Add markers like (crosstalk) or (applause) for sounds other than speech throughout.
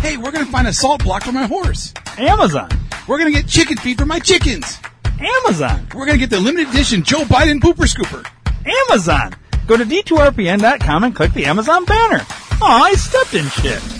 Hey, we're gonna find a salt block for my horse. Amazon. We're gonna get chicken feed for my chickens. Amazon. We're gonna get the limited edition Joe Biden pooper scooper. Amazon. Go to d2rpn.com and click the Amazon banner. Aw, I stepped in shit.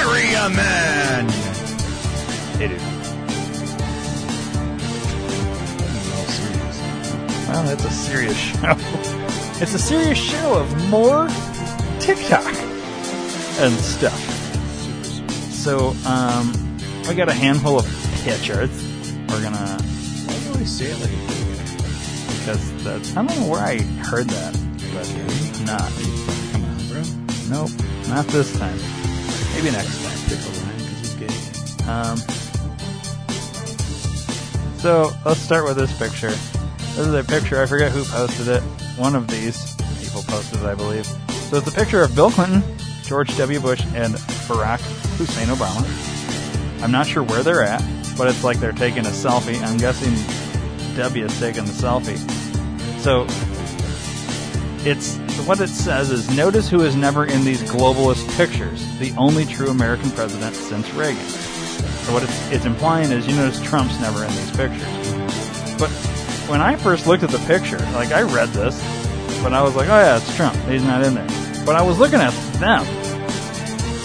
Area Man. Hey, dude. Well, that's a serious show. (laughs) It's a serious show of more TikTok and stuff. So, um, I got a handful of pictures. We're gonna, Why do always say it like a because that's, I don't know where I heard that, but not. Come on, bro. Nope, not this time. Maybe next time. Pick a line because he's gay. Um, so let's start with this picture. This is a picture. I forget who posted it. One of these people posted it, I believe. So it's a picture of Bill Clinton, George W. Bush, and Barack Hussein Obama. I'm not sure where they're at, but it's like they're taking a selfie. I'm guessing W is taking the selfie. So it's what it says is notice who is never in these globalist pictures. The only true American president since Reagan. So what it's, it's implying is you notice Trump's never in these pictures. But when I first looked at the picture, like I read this, but I was like, oh yeah, it's Trump. He's not in there. But I was looking at them,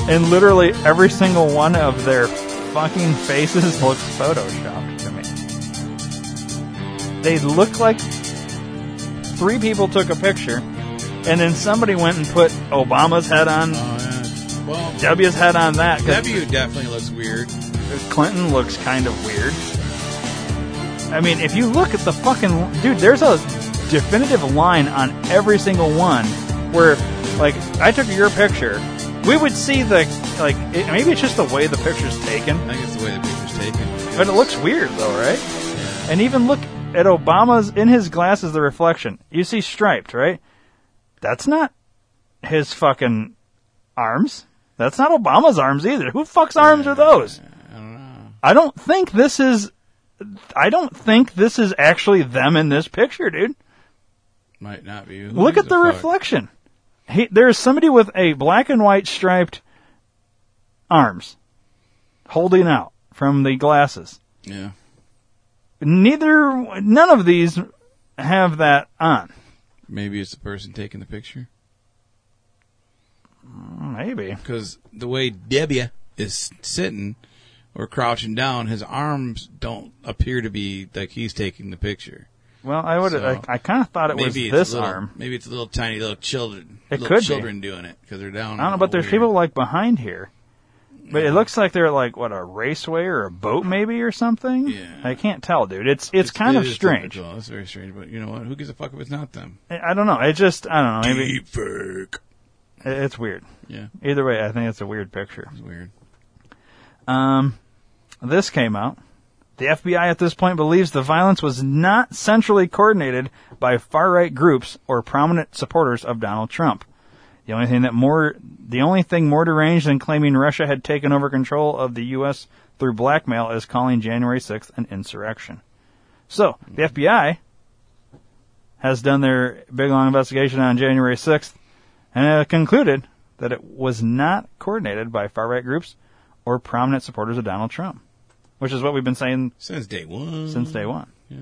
and literally every single one of their fucking faces (laughs) looks photoshopped to me. They look like three people took a picture, and then somebody went and put Obama's head on, Oh, yeah. Well, W's head on that. 'cause W definitely looks weird. Clinton looks kind of weird. I mean, if you look at the fucking dude, there's a definitive line on every single one where, like, I took your picture. We would see the like. It, maybe it's just the way the picture's taken, I think it's the way the picture's taken. but it looks weird though, right? And even look at Obama's in his glasses, the reflection. You see striped, right? That's not his fucking arms. That's not Obama's arms either. Who fuck's arms are those? I don't know. I don't think this is. I don't think this is actually them in this picture, dude. Might not be. Who Look at the fuck? reflection. He, there's somebody with a black and white striped arms holding out from the glasses. Yeah. Neither, none of these have that on. Maybe it's the person taking the picture. Maybe. Because the way W is sitting or crouching down, his arms don't appear to be like he's taking the picture. Well, I would. So, I, I kind of thought it was this little, arm. Maybe it's a little tiny little children. It little could be. children doing it because they're down. I don't know, but there's weird. people like behind here. But it looks like they're like what a raceway or a boat maybe or something. Yeah. I can't tell, dude. It's it's, kind it of is strange. typical. It's very strange, but you know what? Who gives a fuck if it's not them? I I don't know. It just I don't know. Maybe Deep fake. it- it's weird. Yeah, Either way, I think it's a weird picture. it's weird. Um, this came out. The FBI at this point believes the violence was not centrally coordinated by far right groups or prominent supporters of Donald Trump. The only thing that more, the only thing more deranged than claiming Russia had taken over control of the U.S. through blackmail is calling January 6th an insurrection. So, the FBI has done their big long investigation on January 6th and concluded that it was not coordinated by far right groups or prominent supporters of Donald Trump, which is what we've been saying Since day one. since day one. Yeah.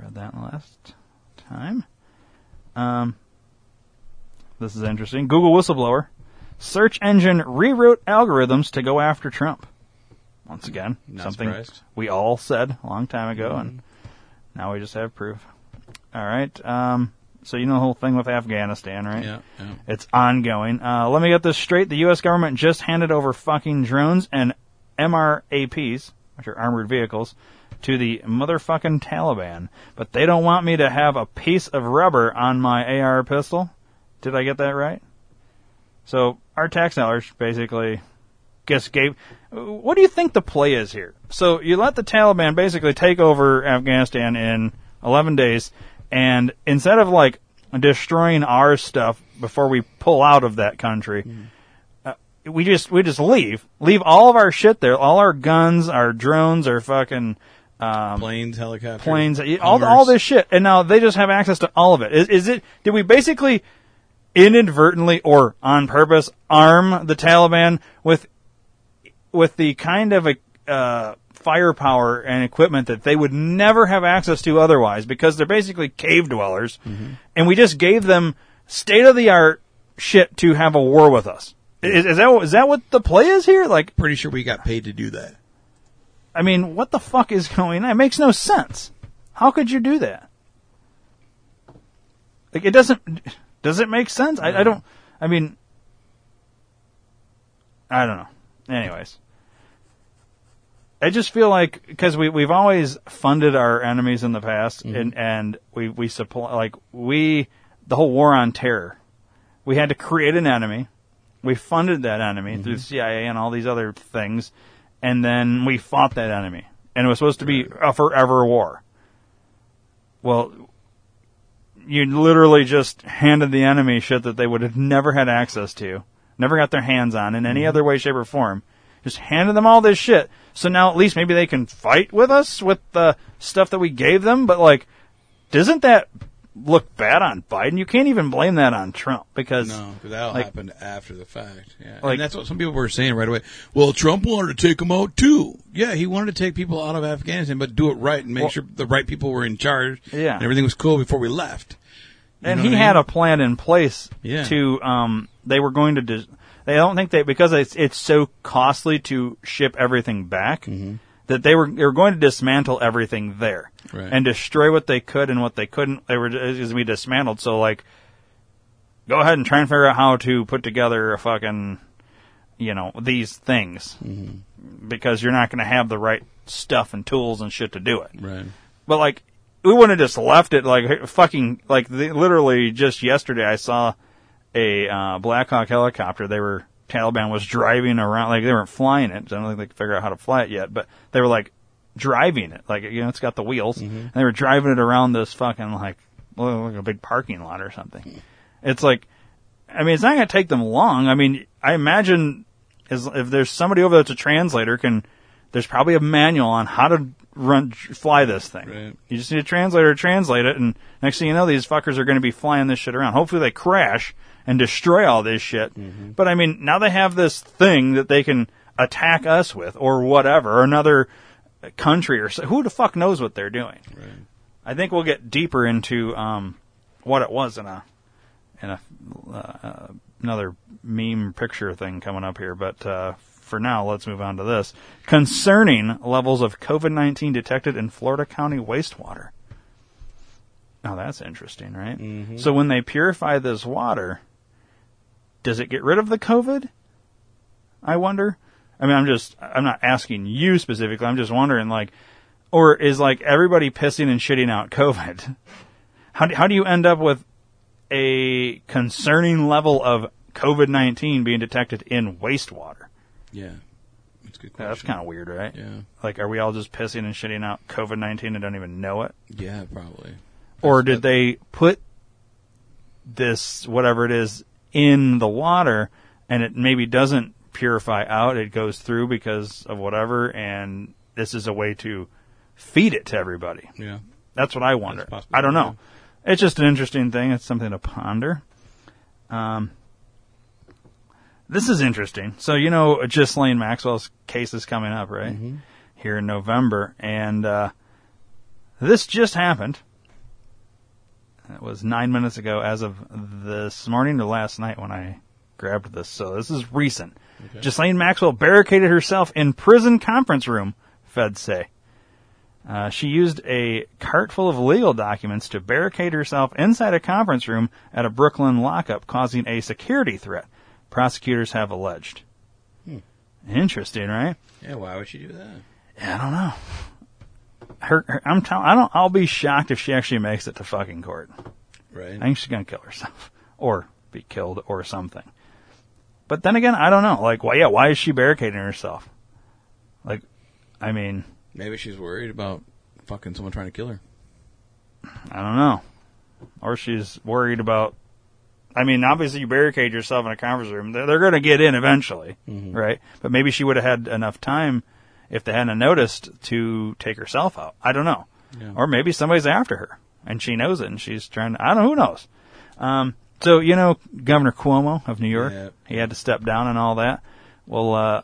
read that last time. Um, this is interesting. Google whistleblower. Search engine rewrote algorithms to go after Trump. Once again, Not something surprised. we all said a long time ago, and now we just have proof. All right. Um, so you know the whole thing with Afghanistan, right? Yeah, yeah. It's ongoing. Uh, let me get this straight. The U.S. government just handed over fucking drones and MRAPs, which are armored vehicles, to the motherfucking Taliban. But they don't want me to have a piece of rubber on my AR pistol. Did I get that right? So our tax dollars basically just gave. What do you think the play is here? So you let the Taliban basically take over Afghanistan in 11 days, and instead of like destroying our stuff before we pull out of that country, uh, we just we just leave, leave all of our shit there, all our guns, our drones, our fucking um, Planes, helicopters, planes, all all this shit, and now they just have access to all of it. Is, is it? Did we basically inadvertently or on purpose arm the Taliban with with the kind of a uh, firepower and equipment that they would never have access to otherwise because they're basically cave dwellers, and we just gave them state of the art shit to have a war with us. Is, is that is that what the play is here? Like, Pretty sure we got paid to do that. I mean, what the fuck is going on? It makes no sense. How could you do that? Like, it doesn't. Does it make sense? I, I don't. I mean, I don't know. Anyways, I just feel like because we we've always funded our enemies in the past, mm-hmm. and and we we supply like we the whole war on terror. We had to create an enemy. We funded that enemy through mm-hmm. the CIA and all these other things, and then we fought that enemy, and it was supposed to be a forever war. Well, you literally just handed the enemy shit that they would have never had access to, never got their hands on in any mm-hmm. other way, shape, or form. Just handed them all this shit. So now at least maybe they can fight with us with the stuff that we gave them. But like, doesn't that look bad on Biden? You can't even blame that on Trump because No, because that like- happened after the fact. Yeah, Like- and that's what some people were saying right away. Well, Trump wanted to take them out too. Yeah, he wanted to take people out of Afghanistan, but do it right and make Well- sure the right people were in charge. Yeah. and everything was cool before we left. You and he I had a plan in place Yeah. to um they were going to dis- they don't think they because it's it's so costly to ship everything back Mm-hmm. That they were they were going to dismantle everything there Right. and destroy what they could and what they couldn't they were going to be dismantled so like go ahead and try and figure out how to put together a fucking you know these things Mm-hmm. because you're not going to have the right stuff and tools and shit to do it Right. but like, we wouldn't have just left it like fucking like the, literally just yesterday. I saw a uh, Black Hawk helicopter. They were Taliban was driving around like they weren't flying it. I don't think they could figure out how to fly it yet, but they were like driving it. Like you know, it's got the wheels, mm-hmm. and they were driving it around this fucking like like a big parking lot or something. It's like, I mean, it's not going to take them long. I mean, I imagine as if there's somebody over there that's a translator can. There's probably a manual on how to run fly this thing. Right. You just need a translator to translate it, and next thing you know, these fuckers are going to be flying this shit around. Hopefully, they crash and destroy all this shit. But I mean, now they have this thing that they can attack us with, or whatever, or another country, or so, who the fuck knows what they're doing. Right. I think we'll get deeper into um, what it was in a in a uh, another meme picture thing coming up here. But uh, for now, let's move on to this concerning levels of COVID nineteen detected in Florida County wastewater. Now that's interesting, right? Mm-hmm. So when they purify this water, does it get rid of the COVID? I wonder. I mean, I'm just I'm not asking you specifically. I'm just wondering, like, or is like everybody pissing and shitting out COVID? (laughs) How do, how do you end up with a concerning level of COVID nineteen being detected in wastewater? Yeah. That's a good Yeah, that's kind of weird, right? Yeah. Like, are we all just pissing and shitting out COVID nineteen and don't even know it? Yeah, probably. or That's- did they put this whatever it is in the water and it maybe doesn't purify out it goes through because of whatever and this is a way to feed it to everybody Yeah. that's what i wonder That's possible, i don't know it's just an interesting thing it's something to ponder um this is interesting so you know Ghislaine maxwell's case is coming up right here in november and uh this just happened. It was nine minutes ago, as of this morning or last night when I grabbed this. So this is recent. Okay. Ghislaine Maxwell barricaded herself in prison conference room. Feds say. Uh, she used a cart full of legal documents to barricade herself inside a conference room at a Brooklyn lockup, causing a security threat. Prosecutors have alleged. Hmm. Interesting, right? Yeah, why would she do that? Yeah, I don't know. Her, her I'm telling, I don't. I'll be shocked if she actually makes it to fucking court. Right. I think she's gonna kill herself, (laughs) or be killed, or something. But then again, I don't know. Like, why? Yeah, why is she barricading herself? Like, I mean, Maybe she's worried about fucking someone trying to kill her. I don't know. Or she's worried about. I mean, obviously, you barricade yourself in a conference room. They're, they're going to get in eventually, right? But maybe she would have had enough time if they hadn't noticed to take herself out. I don't know. Yeah. Or maybe somebody's after her and she knows it and she's trying to. I don't know. Who knows? Um, so you know, Governor Cuomo of New York, Yeah. he had to step down and all that. Well, uh,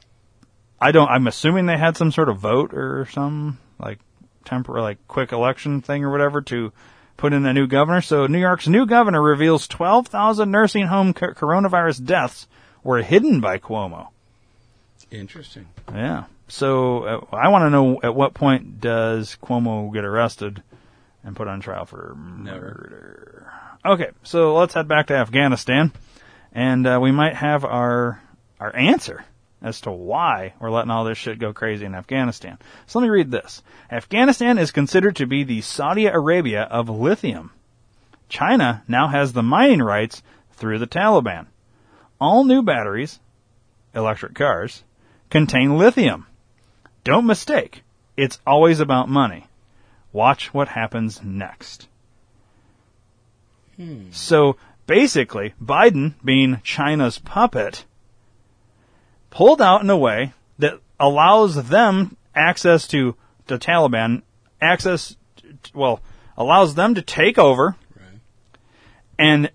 I don't. I'm assuming they had some sort of vote or some like temporary, like quick election thing or whatever to put in a new governor. So New York's new governor reveals 12,000 nursing home co- coronavirus deaths were hidden by Cuomo. Interesting. Yeah. So uh, I want to know at what point does Cuomo get arrested and put on trial for murder? Okay, so let's head back to Afghanistan, and uh, we might have our our answer as to why we're letting all this shit go crazy in Afghanistan. So let me read this. Afghanistan is considered to be the Saudi Arabia of lithium. China now has the mining rights through the Taliban. All new batteries, electric cars, contain lithium. Don't mistake, it's always about money. Watch what happens next. Hmm. So basically, Biden, being China's puppet, pulled out in a way that allows them access to the Taliban, access, well, allows them to take over Right. and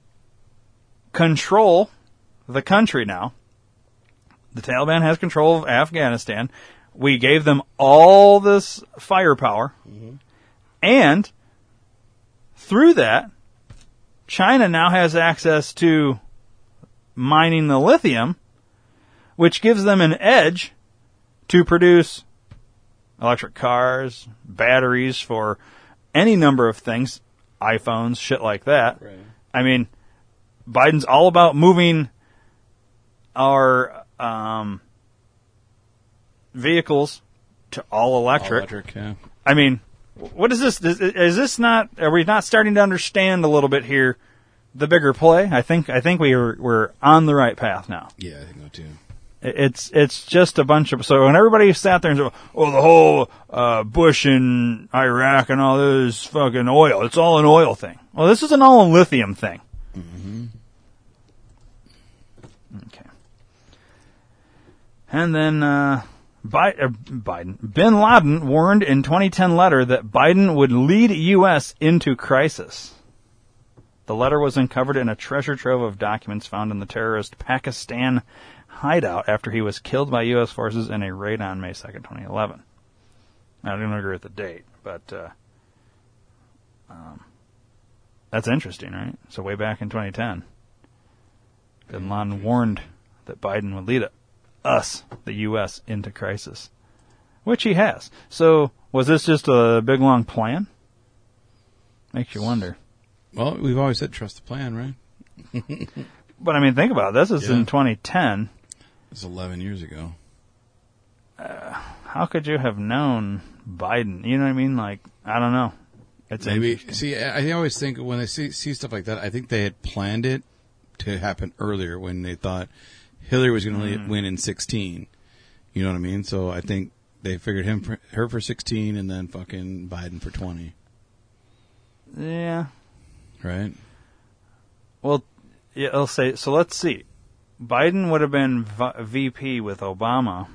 control the country now. The Taliban has control of Afghanistan. We gave them all this firepower. Mm-hmm. And through that, China now has access to mining the lithium, which gives them an edge to produce electric cars, batteries for any number of things, iPhones, shit like that. Right. I mean, Biden's all about moving our um, vehicles to all electric. Electric, yeah. I mean, what is this? Is, is this not? Are we not starting to understand a little bit here? The bigger play. I think. I think we are, we're on the right path now. Yeah, I think so too. It- It's it's just a bunch of so when everybody sat there and said, "Oh, the whole uh, Bush in Iraq and all this fucking oil. It's all an oil thing." Well, this is an all a lithium thing. Okay. And then uh, Bi- uh, Biden, Bin Laden warned in 2010 letter that Biden would lead U.S. into crisis. The letter was uncovered in a treasure trove of documents found in the terrorist Pakistan hideout after he was killed by U.S. forces in a raid on May 2nd, 2011. I don't agree with the date, but uh, um, that's interesting, right? So way back in 2010, Bin Laden warned that Biden would lead us, the U.S., into crisis, which he has. So was this just a big long plan? Makes you wonder. Well, we've always said trust the plan, right? (laughs) But I mean, think about it. This is Yeah. in 2010. It's 11 years ago. Uh, how could you have known Biden? You know what I mean? Like, I don't know. It's Maybe see. I I always think when I see see stuff like that, I think they had planned it to happen earlier when they thought Hillary was going to mm. win in 16. You know what I mean? So I think they figured him for, her for 16 and then fucking Biden for 20. Yeah. Right? Well, yeah, I'll say. So let's see. Biden would have been v- VP with Obama.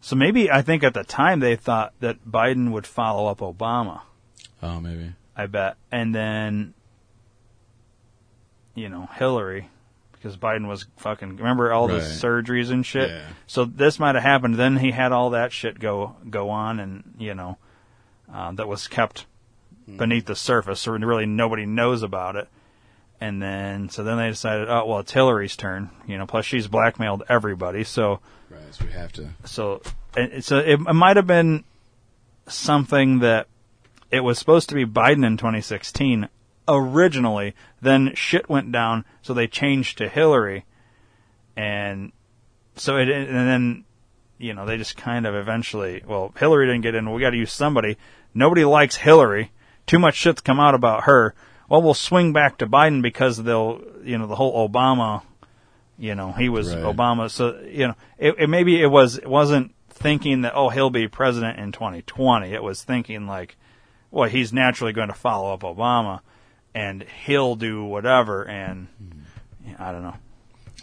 So maybe I think at the time they thought that Biden would follow up Obama. Oh, maybe. I bet, and then you know Hillary, because Biden was fucking. Remember all the surgeries and shit. Yeah. So this might have happened. Then he had all that shit go go on, and you know, uh, that was kept beneath the surface, so really nobody knows about it. And then, so then they decided, oh well, it's Hillary's turn. You know, plus she's blackmailed everybody, so Right, so we have to. so and so it, it might have been something that it was supposed to be Biden in 2016 originally. Then shit went down, so they changed to Hillary, and so it and then you know they just kind of eventually. Well, Hillary didn't get in. We got to use somebody. Nobody likes Hillary. Too much shit's come out about her. Well, we'll swing back to Biden because they'll you know the whole Obama. You know he was Right. Obama, so you know it, it maybe it was it wasn't thinking that oh he'll be president in 2020. It was thinking like, well he's naturally going to follow up Obama, and he'll do whatever. And I don't know.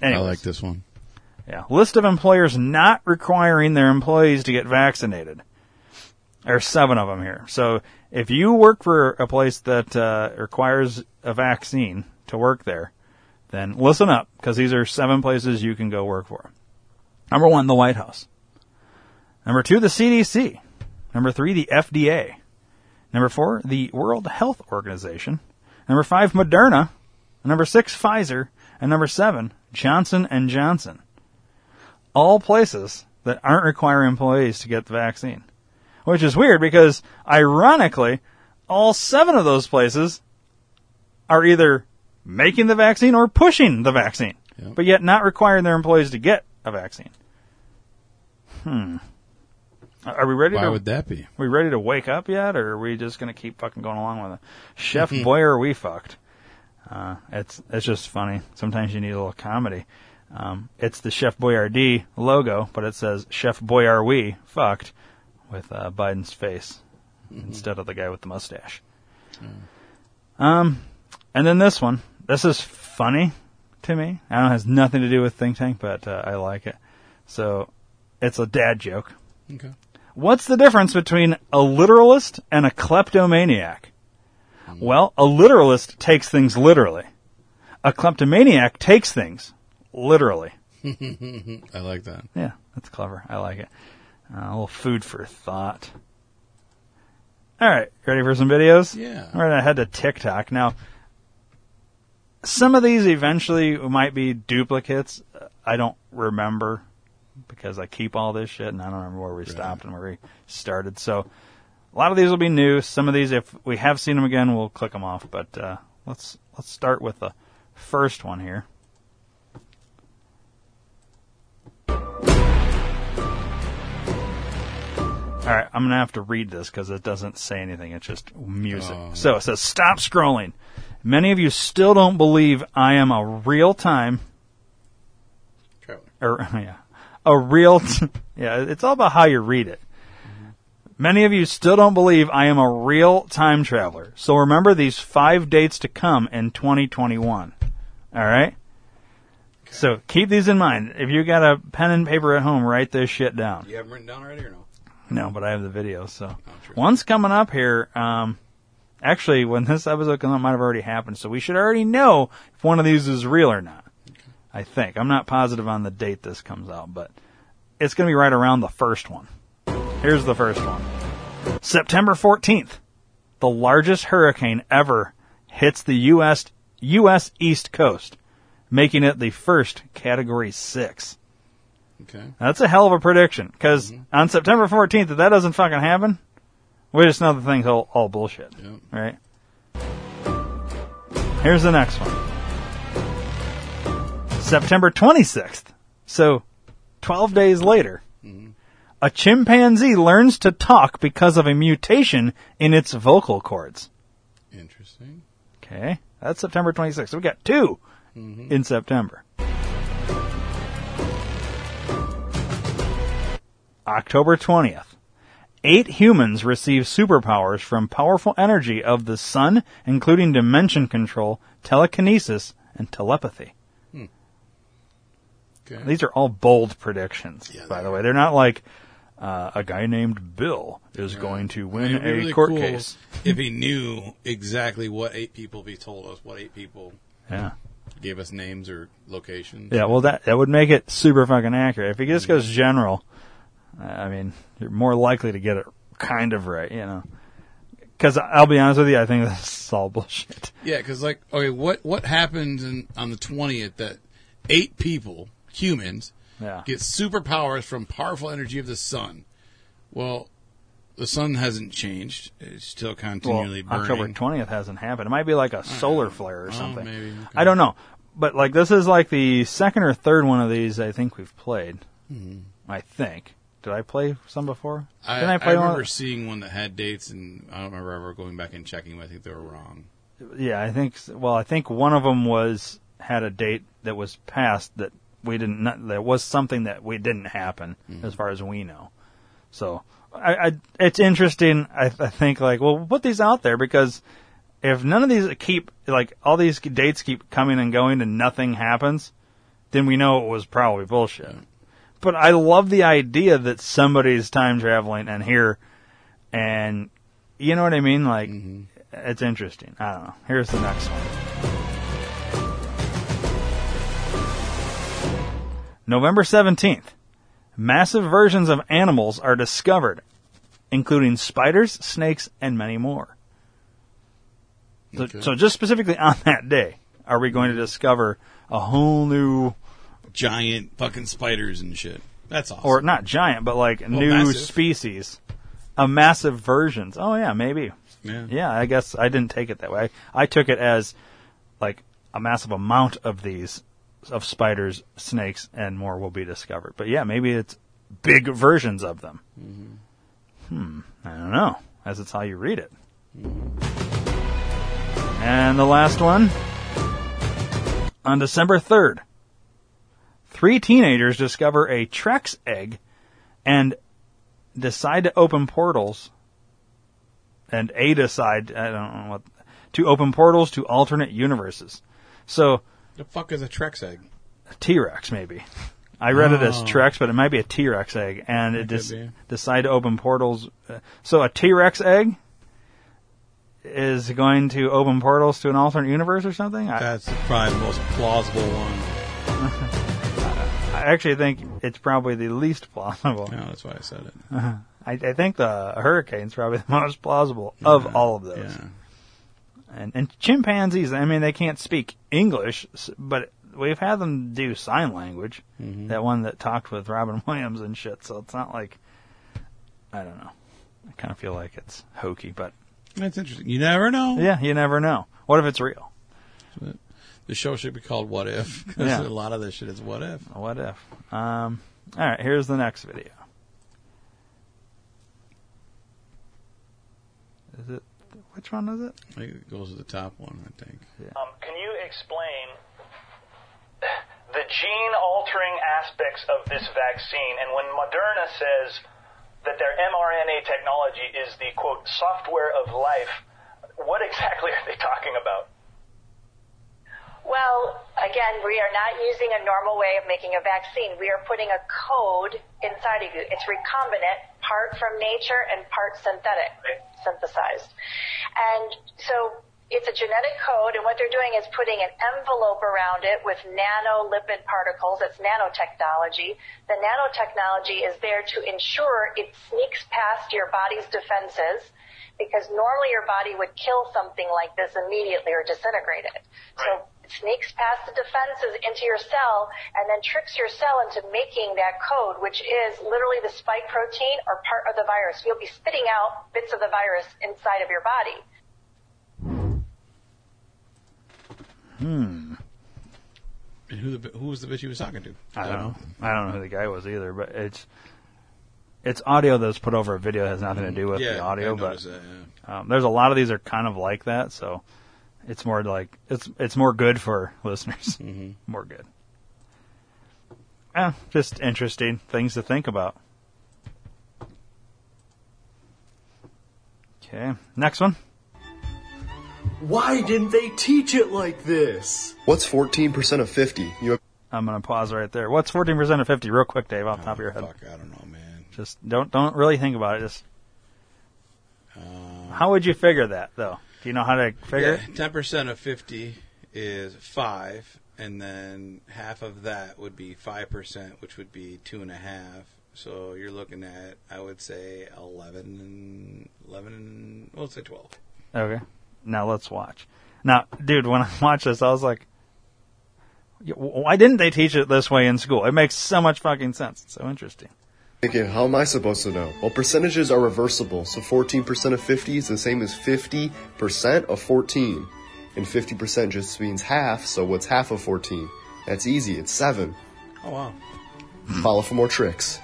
Anyway. I like this one. Yeah. List of employers not requiring their employees to get vaccinated. There's seven of them here. So if you work for a place that uh, requires a vaccine to work there, then listen up because these are seven places you can go work for. Number one, the White House. Number two, the CDC. Number three, the FDA. Number four, the World Health Organization. Number five, Moderna. Number six, Pfizer. And number seven, Johnson and Johnson all places that aren't requiring employees to get the vaccine. Which is weird because, ironically, all seven of those places are either making the vaccine or pushing the vaccine, Yep. but yet not requiring their employees to get a vaccine. Hmm. Are we ready Why to would that be? Are we ready to wake up yet, or are we just going to keep fucking going along with it? Chef (laughs) Boyer, we fucked. Uh, it's it's just funny. Sometimes you need a little comedy. Um, it's the Chef Boyardee logo, but it says Chef Boyar we fucked with uh, Biden's face instead of the guy with the mustache. Um, and then this one. This is funny to me. I don't it has nothing to do with think tank, but uh, I like it. So it's a dad joke. Okay. What's the difference between a literalist and a kleptomaniac? Well, a literalist takes things literally. A kleptomaniac takes things literally. (laughs) I like that. Yeah, that's clever. I like it. Uh, a little food for thought. All right, ready for some videos? Yeah. All right, I head to TikTok. Now, some of these eventually might be duplicates. I don't remember because I keep all this shit and I don't remember where we stopped and where we started. So, a lot of these will be new. Some of these, if we have seen them again, we'll click them off. But uh, let's let's start with the first one here. All right, I'm gonna have to read this because it doesn't say anything. It's just music. Oh. So it says, "Stop scrolling." Many of you still don't believe I am a real time, Traveler. or (laughs) yeah, a real. T- yeah, it's all about how you read it. Many of you still don't believe I am a real time traveler. So remember these five dates to come in 2021. All right. So keep these in mind. If you got a pen and paper at home, write this shit down. You have them written down already or no? No, but I have the video. So true. one's coming up here. Um, actually, when this episode comes out, might have already happened. So we should already know if one of these is real or not. I think I'm not positive on the date this comes out, but it's going to be right around the first one. Here's the first one. September 14th, the largest hurricane ever hits the U.S. U.S. East Coast, making it the first Category 6. Okay. That's a hell of a prediction, because mm-hmm. on September 14th, if that doesn't fucking happen, we just know the thing's all, all bullshit, Yep. right? Here's the next one. September 26th. So, 12 days later, mm-hmm. a chimpanzee learns to talk because of a mutation in its vocal cords. Interesting. Okay, that's September 26th. So we got 2 mm-hmm. in September. October 20th. Eight humans receive superpowers from powerful energy of the sun, including dimension control, telekinesis, and telepathy. Okay. These are all bold predictions, Yeah, by the are. way. They're not like uh, a guy named Bill is going to win It'd a really court cool case. If he (laughs) knew exactly what eight people, he told us what eight people Yeah. gave us names or locations. Yeah, well, that that would make it super fucking accurate. If he just goes general, I mean, you're more likely to get it kind of right, you know. Because I'll be honest with you, I think (laughs) this is all bullshit. Yeah, because like, okay, what what happened in, on the twentieth that eight people, humans, Yeah. get superpowers from powerful energy of the sun? Well, the sun hasn't changed; it's still Well, continually burning. October 20th hasn't happened. It might be like a solar flare or Oh, something. maybe, okay. I don't know. But like this is like the second or third one of these I think we've played. Hmm. I think. Did I play some before? I, Didn't I I, remember one? seeing one that had dates, and I don't remember ever going back and checking. But I think they were wrong. Yeah, I think. Well, I think one of them was had a date that was passed that we didn't. Not, there was something that we didn't happen Mm-hmm. as far as we know. So I, I it's interesting. I, I think like well, we'll put these out there because if none of these keep like all these dates keep coming and going and nothing happens, then we know it was probably bullshit. But I love the idea that somebody's time traveling and here, and you know what I mean. Like mm-hmm. it's interesting. I don't know. Here's the next one. November 17th. Massive versions of animals are discovered, including spiders, snakes, and many more. So, Okay. so just specifically on that day, are we going to discover a whole new, Giant fucking spiders and shit. That's awesome. or not giant, but like new massive. species, a massive versions? Oh yeah, maybe. yeah. Yeah, I guess I didn't take it that way. I took it as like a massive amount of these of spiders, snakes, and more will be discovered. But yeah, maybe it's big versions of them. Hmm, I don't know, as it's how you read it. And the last one on December third, three teenagers discover a Trex egg and decide to open portals and A decide I don't know what to open portals to alternate universes. So The fuck is a Trex egg? T Rex maybe. I read it as Oh. Trex, but it might be a T Rex egg, and it just be. decide to open portals. Uh, So a T Rex egg is going to open portals to an alternate universe or something. I, That's probably the most plausible one. (laughs) I actually think it's probably the least plausible. No, that's why I said it. I, I think the hurricane's probably the most plausible of all of those. Yeah. And, and chimpanzees, I mean, they can't speak English, but we've had them do sign language. Mm-hmm. That one that talked with Robin Williams and shit. So it's not like I don't know. I kind of feel like it's hokey, but That's interesting. You never know. yeah, you never know. What if it's real? The show should be called What If. 'cause Yeah. a lot of this shit is What If. What if? Um, all right, here's the next video. Is it? Which one is it? I think it goes to the top one, I think. Um, can you explain the gene altering aspects of this vaccine? And when Moderna says that their mRNA technology is the quote software of life, what exactly are they talking about? Well, again, we are not using a normal way of making a vaccine. We are putting a code inside of you. It's recombinant, part from nature and part synthetic, synthesized. And so it's a genetic code, and what they're doing is putting an envelope around it with nanolipid particles. It's nanotechnology. The nanotechnology is there to ensure it sneaks past your body's defenses because normally your body would kill something like this immediately or disintegrate it. So it sneaks past the defenses into your cell and then tricks your cell into making that code, which is literally the spike protein or part of the virus. You'll be spitting out bits of the virus inside of your body. Hmm. And who the who was the bitch he was talking to? I don't know. I don't know who the guy was either, but it's it's audio that's put over a video. It has nothing to do with yeah, the audio, I but that, yeah. um, there's a lot of these are kind of like that. So it's more like it's it's more good for listeners. (laughs) Mm-hmm. More good. Yeah, just interesting things to think about. Okay, next one. Why didn't they teach it like this? What's 14% of 50? You I'm gonna pause right there. What's 14% of 50? Real quick, Dave, off the top of your head. Oh, fuck, I don't know, man. Just don't don't really think about it. Just um, how would you figure that though? Do you know how to figure Yeah, ten percent of fifty is five, and then half of that would be five percent, which would be two and a half. So you're looking at, I would say, 11, 11 let's say twelve. Okay. Now let's watch. Now, dude, when I (laughs) watched this, I was like, why didn't they teach it this way in school? It makes so much fucking sense. It's so interesting. Thinking, how am I supposed to know? Well, percentages are reversible, so 14% of 50 is the same as 50% of 14. And 50% just means half, so what's half of 14? That's easy, it's 7. Oh wow, Follow for more tricks.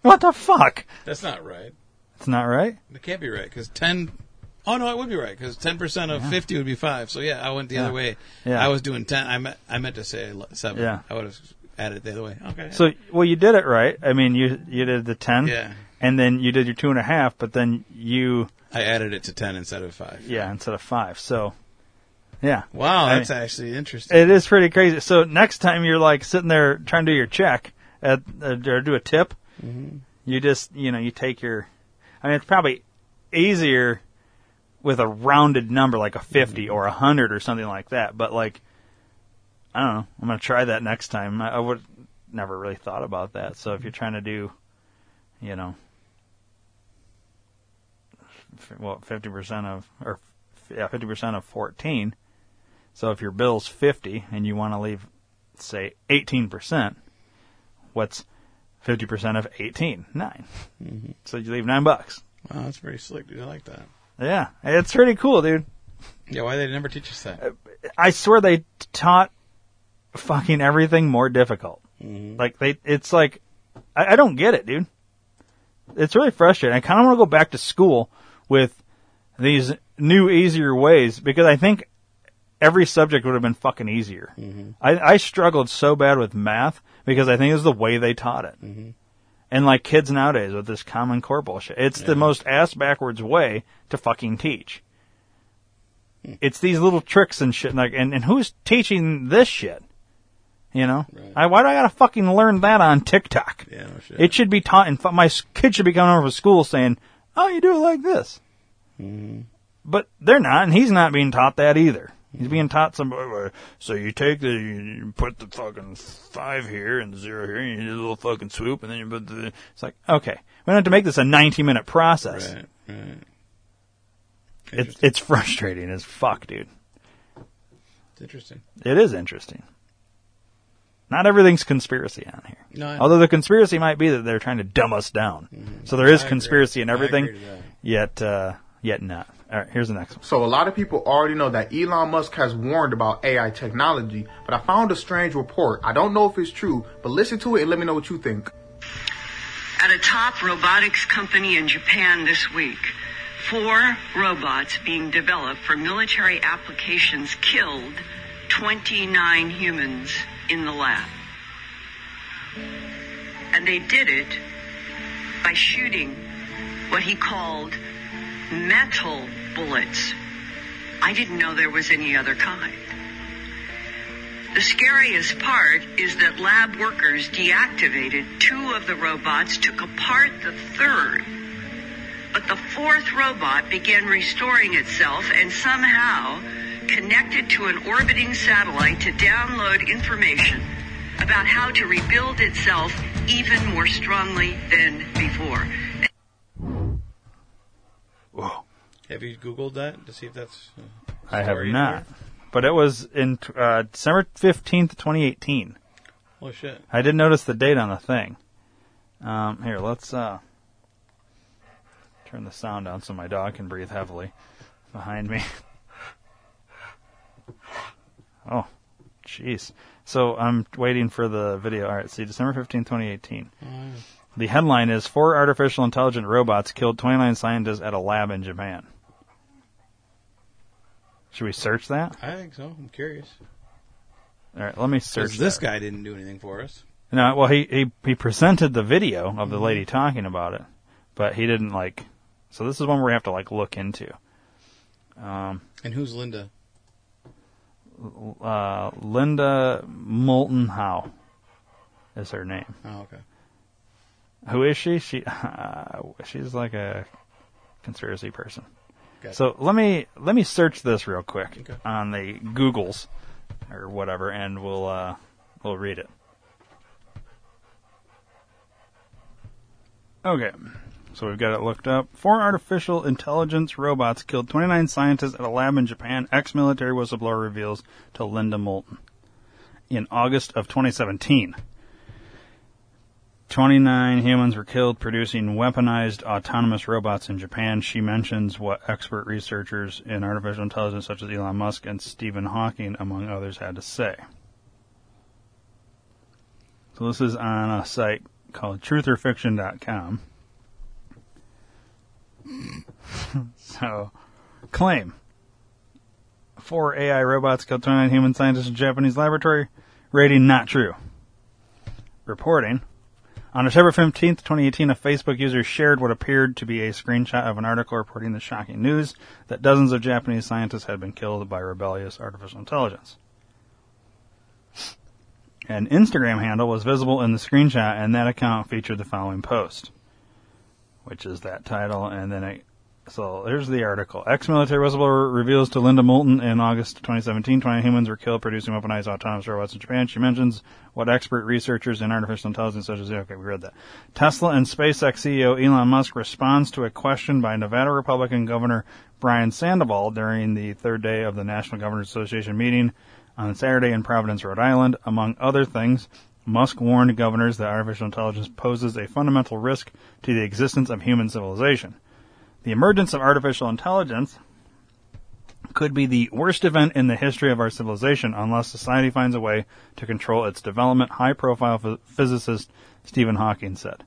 What the fuck? that's not right. It's not right? It can't be right because ten. Oh no, it would be right because ten percent of fifty would be five. So yeah, I went the Yeah. other way. Yeah. I was doing ten. I meant I meant to say seven. Yeah. I would have added it the other way. Okay. So, well, you did it right. I mean, you you did the 10. Yeah. And then you did your two and a half, but then you, I added it to ten instead of five. yeah, instead of five. So, yeah. Wow, I that's mean- actually interesting. It is pretty crazy. So next time you're like sitting there trying to do your check at uh, or do a tip, you just you know you take your. I mean, it's probably easier with a rounded number like a 50 or a hundred or something like that. But like, I don't know. I'm gonna try that next time. I, I would never really thought about that. So if you're trying to do, you know, f- well, 50 percent of or yeah, 50 percent of 14. So if your bill's 50 and you want to leave, say, 18%, what's 50% of 18? 9. Mm-hmm. So you leave 9 bucks. wow, that's pretty slick, dude. I like that. Yeah, it's pretty cool, dude. Yeah, why they never teach us that? Uh, I swear they taught fucking everything more difficult. Mm-hmm. Like they, it's like, I, I don't get it, dude. It's really frustrating. I kind of want to go back to school with these new, easier ways because I think every subject would have been fucking easier. Mm-hmm. I, I struggled so bad with math because I think it was the way they taught it. Mm-hmm. And like kids nowadays with this common core bullshit, it's the most ass backwards way to fucking teach. Hmm. It's these little tricks and shit. Like, and, and who's teaching this shit? You know, Right. I, why do I gotta fucking learn that on TikTok? Yeah, no shit. It should be taught, and my kid should be coming over to school saying, "Oh, you do it like this." Mm-hmm. But they're not, and he's not being taught that either. He's mm-hmm. being taught some. Uh, uh, so you take the, you put the fucking five here and zero here, and you do a little fucking swoop, and then you put the. It's like okay, we don't have to make this a ninety-minute process. right, right. It's it's frustrating as fuck, dude. It's interesting. It is interesting. Not everything's conspiracy on here. No, Although the conspiracy might be that they're trying to dumb us down. So there is I agree. conspiracy in everything, agree to that. yet uh, yet not. All right, here's the next one. So a lot of people already know that Elon Musk has warned about AI technology, but I found a strange report. I don't know if it's true, but listen to it and let me know what you think. At a top robotics company in Japan this week, four robots being developed for military applications killed 29 humans in the lab. And they did it by shooting what he called metal bullets. I didn't know there was any other kind. The scariest part is that lab workers deactivated two of the robots, took apart the third. But the fourth robot began restoring itself and somehow connected to an orbiting satellite to download information about how to rebuild itself even more strongly than before. Whoa. Have you Googled that to see if that's? uh, I have not, there? but it was in uh, December fifteenth, twenty eighteen. Oh shit! I did notice the date on the thing. Um, here, let's uh, turn the sound down so my dog can breathe heavily behind me. (laughs) oh, jeez. So I'm waiting for the video. All right, see, December fifteenth, 2018. The headline is Four artificial intelligent robots killed 29 scientists at a lab in Japan. Should we search that? I think so. I'm curious. All right, let me search this that. guy didn't do anything for us. No, well, he, he he presented the video of Mm-hmm. the lady talking about it, but he didn't like. So this is one we have to like look into. Um, And who's Linda? Uh, Linda Moulton Howe is her name. Oh, okay. Who is she? She (laughs) uh, she's like a conspiracy person. Gotcha. So let me let me search this real quick Okay. on the Googles or whatever, and we'll uh, we'll read it. Okay, So we've got it looked up. Four artificial intelligence robots killed 29 scientists at a lab in Japan. Ex-military whistleblower reveals to Linda Moulton in August of 2017. 29 humans were killed producing weaponized autonomous robots in Japan. She mentions what expert researchers in artificial intelligence such as Elon Musk and Stephen Hawking, among others, had to say. So this is on a site called truthorfiction.com. (laughs) so, claim. Four AI robots killed 29 human scientists in Japanese laboratory. Rating not true. Reporting. On December 15th, 2018, a Facebook user shared what appeared to be a screenshot of an article reporting the shocking news that dozens of Japanese scientists had been killed by rebellious artificial intelligence. An Instagram handle was visible in the screenshot, and that account featured the following post, which is that title, and then it so here's the article. Ex-military whistleblower reveals to Linda Moulton in August 2017 20 humans were killed producing weaponized autonomous robots in Japan. She mentions what expert researchers in artificial intelligence such as, okay, we read that. Tesla and SpaceX CEO Elon Musk responds to a question by Nevada Republican Governor Brian Sandoval during the third day of the National Governors Association meeting on Saturday in Providence, Rhode Island. Among other things, Musk warned governors that artificial intelligence poses a fundamental risk to the existence of human civilization. The emergence of artificial intelligence could be the worst event in the history of our civilization unless society finds a way to control its development, high profile physicist Stephen Hawking said.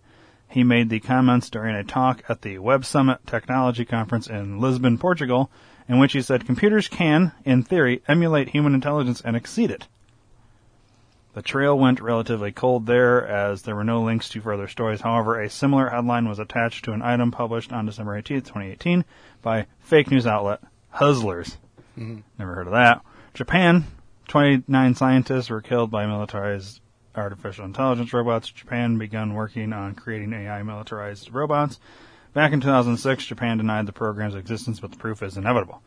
He made the comments during a talk at the Web Summit Technology Conference in Lisbon, Portugal, in which he said computers can, in theory, emulate human intelligence and exceed it. The trail went relatively cold there as there were no links to further stories. However, a similar headline was attached to an item published on December 18, 2018 by fake news outlet Huzlers. Mhm. Never heard of that. Japan, 29 scientists were killed by militarized artificial intelligence robots. Japan began working on creating AI militarized robots. Back in 2006, Japan denied the program's existence, but the proof is inevitable.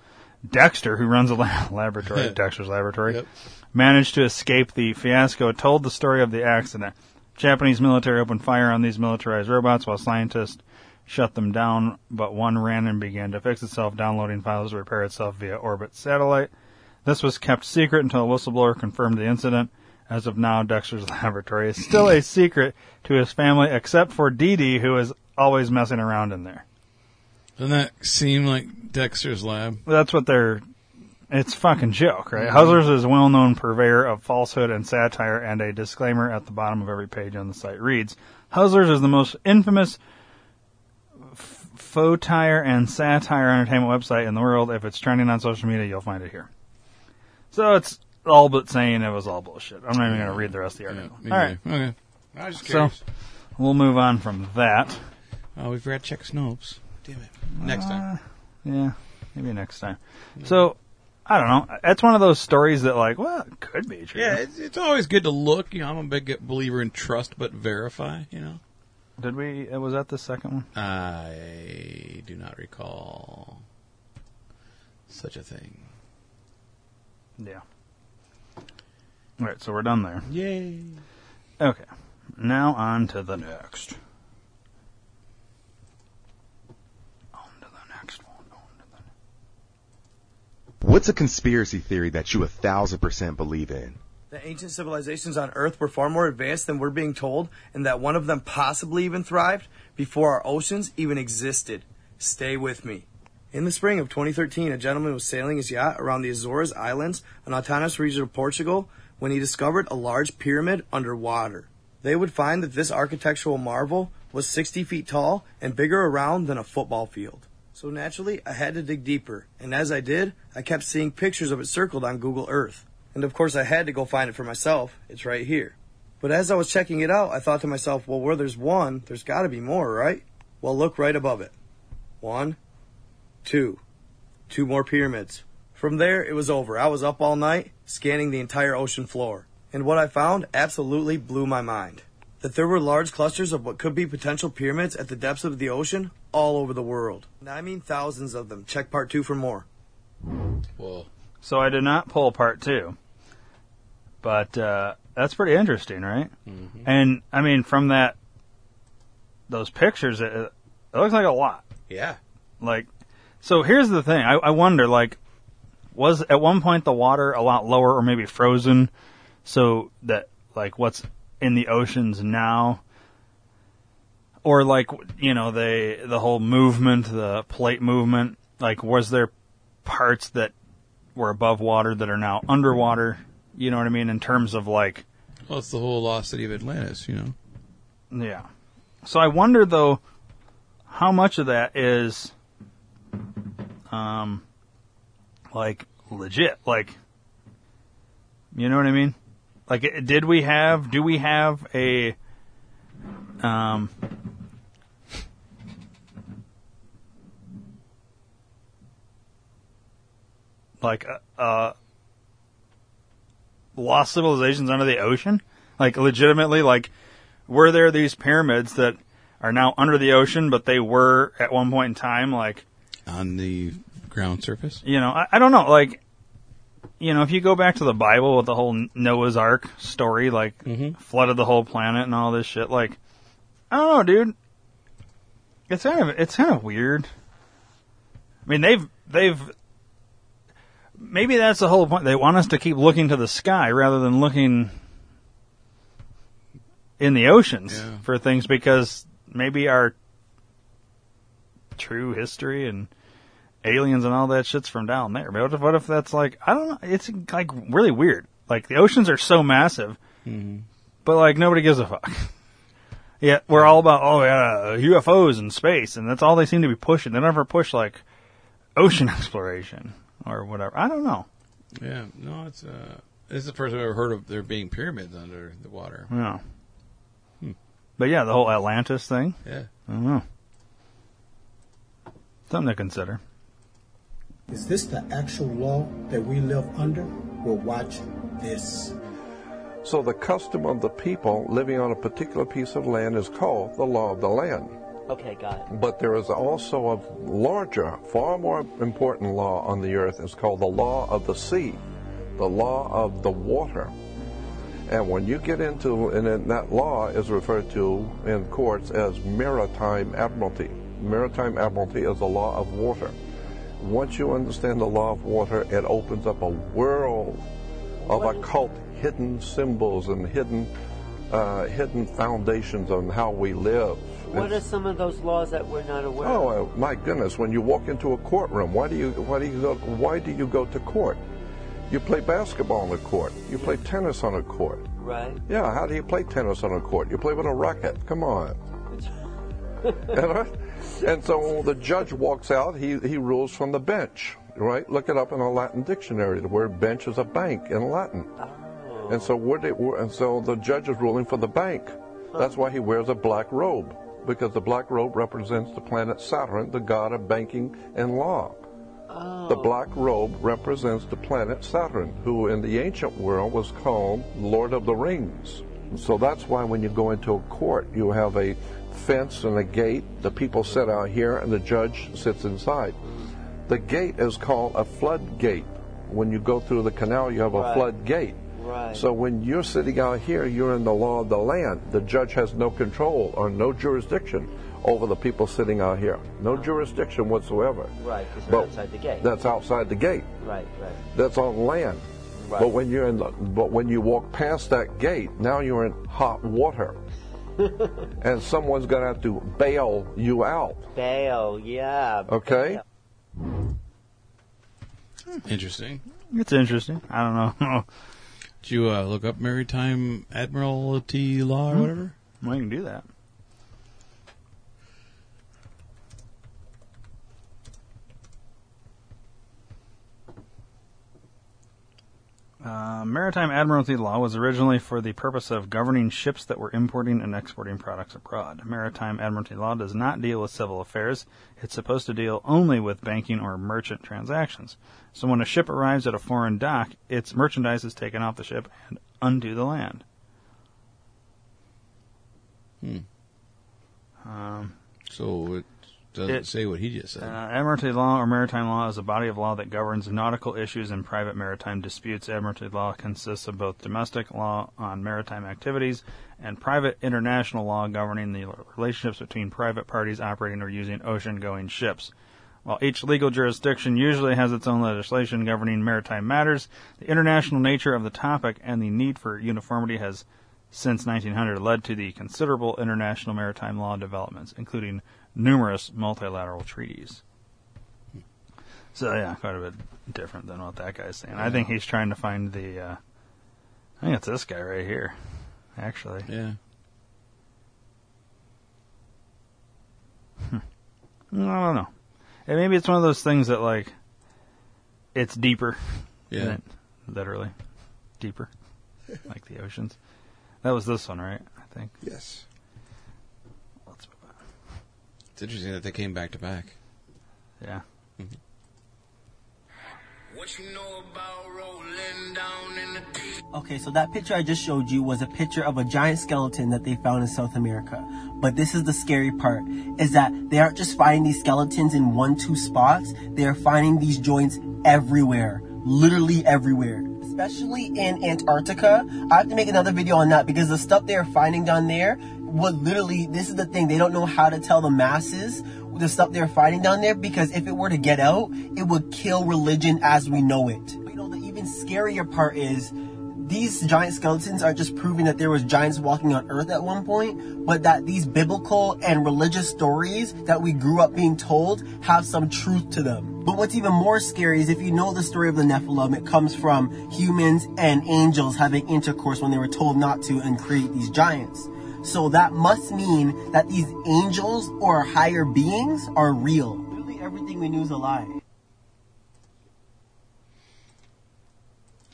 Dexter, who runs a (laughs) la- laboratory (laughs) Dexter's laboratory, Yep. Managed to escape the fiasco, told the story of the accident. Japanese military opened fire on these militarized robots while scientists shut them down, but one ran and began to fix itself, downloading files to repair itself via orbit satellite. This was kept secret until a whistleblower confirmed the incident. As of now, Dexter's (laughs) laboratory is still a secret to his family, except for Dee Dee, who is always messing around in there. Doesn't that seem like Dexter's lab? That's what they're. It's a fucking joke, right? Huzlers is a well-known purveyor of falsehood and satire, and a disclaimer at the bottom of every page on the site reads: Huzlers is the most infamous f- faux tire and satire entertainment website in the world. If it's trending on social media, you'll find it here. So it's all but saying it was all bullshit. I'm not even going to read the rest of the article. all right. Okay. I was just So curious. we'll move on from that. Oh, we forgot to check Snopes. Damn it. Next time. Uh, yeah, maybe next time. So, I don't know. That's one of those stories that, like, well, it could be true. Yeah, it's, it's always good to look. You know, I'm a big believer in trust but verify. You know. Did we? uh, Was that the second one? I do not recall such a thing. Yeah. All right, so we're done there. Yay! Okay, now on to the next. What's a conspiracy theory that you a thousand percent believe in? The ancient civilizations on Earth were far more advanced than we're being told, and that one of them possibly even thrived before our oceans even existed. Stay with me. In the spring of 2013, a gentleman was sailing his yacht around the Azores Islands, an autonomous region of Portugal, when he discovered a large pyramid underwater. They would find that this architectural marvel was 60 feet tall and bigger around than a football field. So naturally, I had to dig deeper, and as I did, I kept seeing pictures of it circled on Google Earth. And of course, I had to go find it for myself. It's right here. But as I was checking it out, I thought to myself, well, where there's one, there's got to be more, right? Well, look right above it. One, two, two more pyramids. From there, it was over. I was up all night, scanning the entire ocean floor. And what I found absolutely blew my mind. That there were large clusters of what could be potential pyramids at the depths of the ocean all over the world. And I mean thousands of them. Check part two for more. Whoa. So I did not pull part two, but uh, that's pretty interesting, right? Mhm. And I mean, from that, those pictures, it, It looks like a lot. Yeah. Like, so here's the thing. I, I wonder, like, was at one point the water a lot lower or maybe frozen so that, like, what's in the oceans now, or like, you know, they, the whole movement, the plate movement, like, was there parts that were above water that are now underwater? You know what I mean? In terms of, like, Well, it's the whole lost city of Atlantis, you know. yeah. So I wonder though, how much of that is, um, like legit, like, you know what I mean? Like, did we have, do we have a, um, like, uh, uh, lost civilizations under the ocean? Like, legitimately, like, were there these pyramids that are now under the ocean, but they were at one point in time, like, On the ground surface. you know, I, I don't know, like, you know, if you go back to the Bible with the whole Noah's Ark story, like, mm-hmm. flooded the whole planet and all this shit, like, I don't know, dude. It's kind of, it's kind of weird. I mean, they've, they've, maybe that's the whole point. They want us to keep looking to the sky rather than looking in the oceans Yeah. for things because maybe our true history and aliens and all that shit's from down there. But what if, what if that's like I don't know? It's like really weird. Like the oceans are so massive, but like nobody gives a fuck. (laughs) Yeah, we're all about oh yeah UFOs and space, and that's all they seem to be pushing. They never push like ocean (laughs) exploration or whatever. I don't know. Yeah. No, it's uh, this is the first I've ever heard of there being pyramids under the water. Yeah. But yeah, the whole Atlantis thing. Yeah. I don't know. Something to consider. Is this the actual law that we live under? Well, watch this. So the custom of the people living on a particular piece of land is called the law of the land. Okay, got it. But there is also a larger, far more important law on the earth. It's called the law of the sea, the law of the water. And when you get into, and then that law is referred to in courts as maritime admiralty. Maritime admiralty is the law of water. Once you understand the law of water, it opens up a world of occult hidden symbols and hidden, uh, hidden foundations on how we live. What are some of those laws that we're not aware of? Oh uh, my goodness! When you walk into a courtroom, why do you why do you go why do you go to court? You play basketball on the court. You play tennis on a court. Right. Yeah, how do you play tennis on a court? You play with a racket. Come on. (laughs) and, I- and so when the judge walks out, he, he rules from the bench, right? Look it up in a Latin dictionary. The word bench is a bank in Latin. Oh. And so what they, and so the judge is ruling for the bank. That's why he wears a black robe, because the black robe represents the planet Saturn, the god of banking and law. Oh. The black robe represents the planet Saturn, who in the ancient world was called Lord of the Rings. So that's why when you go into a court, you have a fence and a gate. The people sit out here, and the judge sits inside. The gate is called a floodgate. When you go through the canal, you have a Right. floodgate. Right. So when you're sitting out here, you're in the law of the land. The judge has no control or no jurisdiction over the people sitting out here. No jurisdiction whatsoever. Right, because outside the gate. That's outside the gate. Right, right. That's on land. Right. But when you're in the, but when you walk past that gate, now you're in hot water, (laughs) and someone's gonna have to bail you out. Bail, yeah. Okay. Interesting. It's interesting. I don't know. (laughs) Did you uh, look up maritime admiralty law or Hmm. whatever? Well, you can do that. Uh, maritime admiralty law was originally for the purpose of governing ships that were importing and exporting products abroad. Maritime admiralty law does not deal with civil affairs. It's supposed to deal only with banking or merchant transactions. So when a ship arrives at a foreign dock, its merchandise is taken off the ship and unto the land. Hmm. Um, So it's doesn't It- say what he just said. Uh, Admiralty law or maritime law is a body of law that governs nautical issues and private maritime disputes. Admiralty law consists of both domestic law on maritime activities and private international law governing the relationships between private parties operating or using ocean-going ships. While each legal jurisdiction usually has its own legislation governing maritime matters, the international nature of the topic and the need for uniformity has since 1900 led to the considerable international maritime law developments, including numerous multilateral treaties. So yeah, quite a bit different than what that guy's saying. I think he's trying to find the. Uh, I think it's this guy right here, actually. Yeah. I don't know. And maybe it's one of those things that like, it's deeper. Yeah. it- literally, deeper, like the oceans. That was this one, right? I think. Yes. It's interesting that they came back to back. Yeah. Mm-hmm. Okay, so that picture I just showed you was a picture of a giant skeleton that they found in South America. But this is the scary part, is that they aren't just finding these skeletons in one, two spots. They are finding these joints everywhere. Literally everywhere. Especially in Antarctica. I have to make another video on that because the stuff they're finding down there, what literally, this is the thing, they don't know how to tell the masses the stuff they're fighting down there because if it were to get out, it would kill religion as we know it. You know, the even scarier part is these giant skeletons are just proving that there was giants walking on earth at one point, but that these biblical and religious stories that we grew up being told have some truth to them. But what's even more scary is if you know the story of the Nephilim, it comes from humans and angels having intercourse when they were told not to and create these giants. So that must mean that these angels or higher beings are real. Really everything we knew is a lie.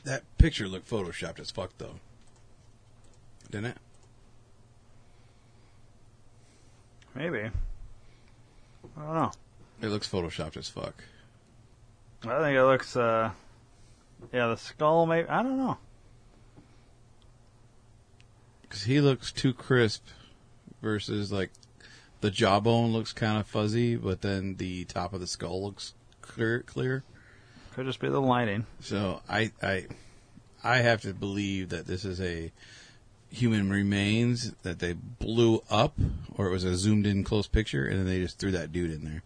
That picture looked photoshopped as fuck, though. Didn't it? Maybe. I don't know. It looks photoshopped as fuck. I think it looks. uh Yeah, the skull. Maybe I don't know. Because he looks too crisp versus, like, the jawbone looks kind of fuzzy, but then the top of the skull looks clear. clear. Could just be the lighting. So I, I, I have to believe that this is a human remains that they blew up, or it was a zoomed in close picture, and then they just threw that dude in there.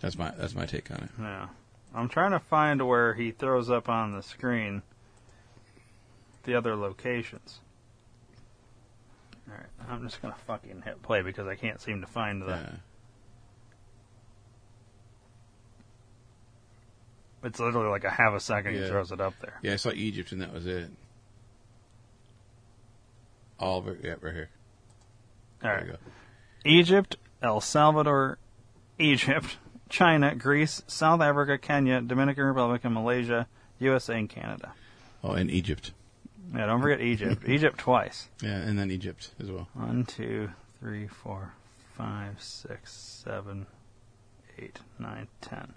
That's my that's my take on it. Yeah. I'm trying to find where he throws up on the screen the other locations. I'm just gonna fucking hit play because I can't seem to find the. It's literally like a half a second he Yeah. throws it up there. Yeah, I saw Egypt, and that was it. All of it, yeah, right here. Alright. Egypt, El Salvador, Egypt, (laughs) China, Greece, South Africa, Kenya, Dominican Republic, and Malaysia, USA, and Canada. Oh, and Egypt. Yeah, don't forget Egypt. (laughs) Egypt twice. Yeah, and then Egypt as well. One, two, three, four, five, six, seven, eight, nine, ten.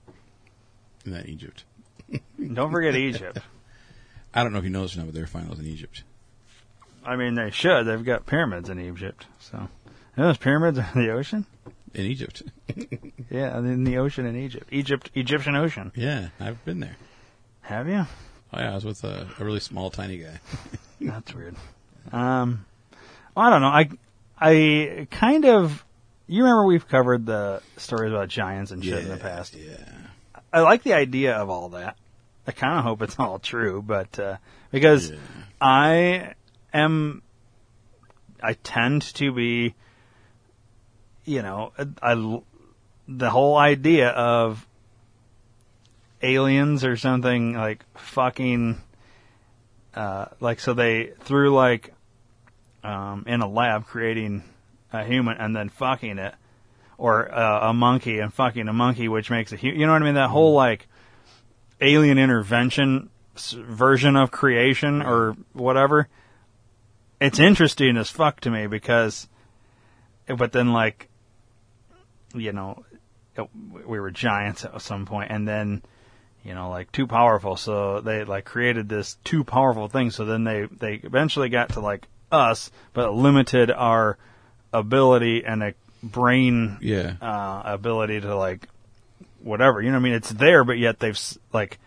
And then Egypt. (laughs) Don't forget Egypt. (laughs) I don't know if you know this or not, but there are finals in Egypt. I mean, they should. They've got pyramids in Egypt. So, you know those pyramids are in the ocean? In Egypt. Yeah, in the ocean in Egypt. Egypt, Egyptian Ocean. Yeah, I've been there. Have you? Oh yeah, I was with a, a really small, tiny guy. (laughs) That's weird. Um, well, I don't know. I, I kind of. You remember we've covered the stories about giants and shit in the past. Yeah. I like the idea of all that. I kind of (laughs) hope it's all true, but uh, because I am, I tend to be, you know, I the whole idea of aliens or something like fucking, uh, like so they through like, um, in a lab creating a human and then fucking it, or uh, a monkey and fucking a monkey, which makes a hu- you know what I mean? That whole like alien intervention version of creation or whatever. It's interesting as fuck to me because, but then like, you know, it, we were giants at some point, and then, you know, like too powerful, so they like created this too powerful thing. So then they they eventually got to like us, but limited our ability and uh, brain Yeah. uh, ability to like whatever. You know what I mean? It's there, but yet they've like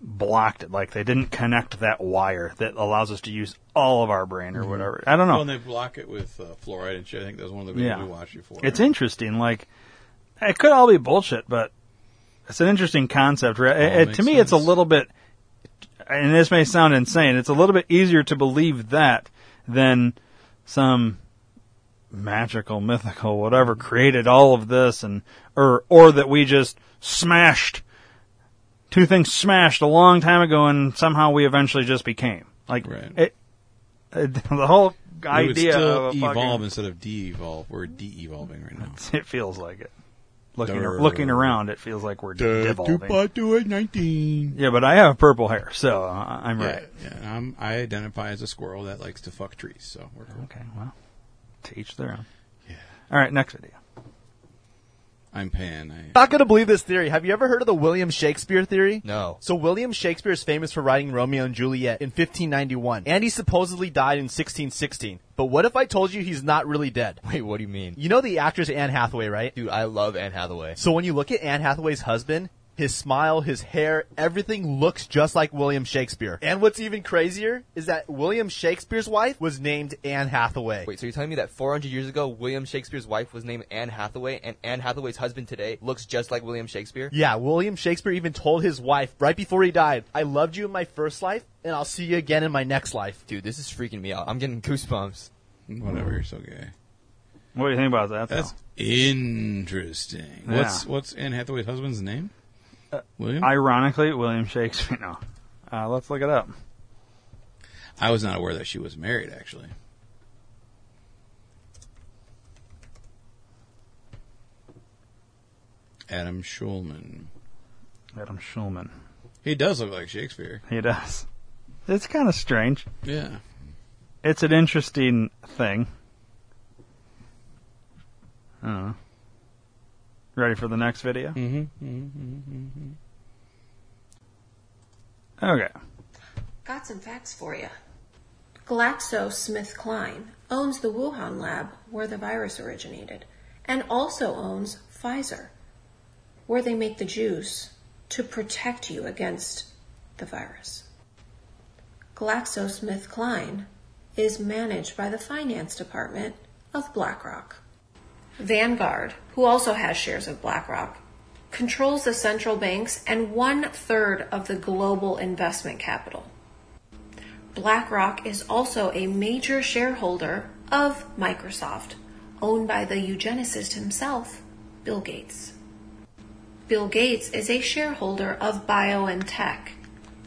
blocked it. Like they didn't connect that wire that allows us to use all of our brain or Mhm. whatever. I don't know. Well, and they block it with uh, fluoride and shit. I think that was one of the videos yeah, we watched before. it's interesting. Like it could all be bullshit, but it's an interesting concept. right? Oh, it- it- to me, it's a little bit, and this may sound insane. It's a little bit easier to believe that than some magical, mythical, whatever created all of this, and or or that we just smashed two things smashed a long time ago, and somehow we eventually just became like it, it- (laughs) the whole We would idea still of a evolve fucking, instead of de-evolve. We're de-evolving right now. (laughs) it feels like it. Looking Durr. looking around, it feels like we're Duh, devolving. two by two at 19. Yeah, but I have purple hair, so I'm Yeah, right. Yeah, I'm, I identify as a squirrel that likes to fuck trees, so we're cool. Okay, well, to each their own. Yeah. All right, next video. I'm Pan. I, Not gonna believe this theory. Have you ever heard of the William Shakespeare theory? No. So William Shakespeare is famous for writing Romeo and Juliet in 1591, and he supposedly died in 1616. But what if I told you he's not really dead? (laughs) Wait, what do you mean? You know the actress Anne Hathaway, right? Dude, I love Anne Hathaway. So when you look at Anne Hathaway's husband, his smile, his hair, everything looks just like William Shakespeare. And what's even crazier is that William Shakespeare's wife was named Anne Hathaway. Wait, so you're telling me that 400 years ago, William Shakespeare's wife was named Anne Hathaway, and Anne Hathaway's husband today looks just like William Shakespeare? Yeah, William Shakespeare even told his wife right before he died, I loved you in my first life, and I'll see you again in my next life. Dude, this is freaking me out. I'm getting goosebumps. Whatever, you're so gay. What do you think about that? That's interesting. Yeah. What's what's Anne Hathaway's husband's name? William. Ironically, William Shakespeare. (laughs) No, uh, let's look it up. I was not aware that she was married. Actually, Adam Shulman. Adam Shulman. He does look like Shakespeare. He does. It's kind of strange. Yeah. It's an interesting thing. I don't know. Ready for the next video? Mm-hmm. mm-hmm, Okay. Got some facts for you. GlaxoSmithKline owns the Wuhan lab where the virus originated and also owns Pfizer, where they make the juice to protect you against the virus. GlaxoSmithKline is managed by the finance department of BlackRock. Vanguard, who also has shares of BlackRock, controls the central banks and one third of the global investment capital. BlackRock is also a major shareholder of Microsoft, owned by the eugenicist himself, Bill Gates. Bill Gates is a shareholder of BioNTech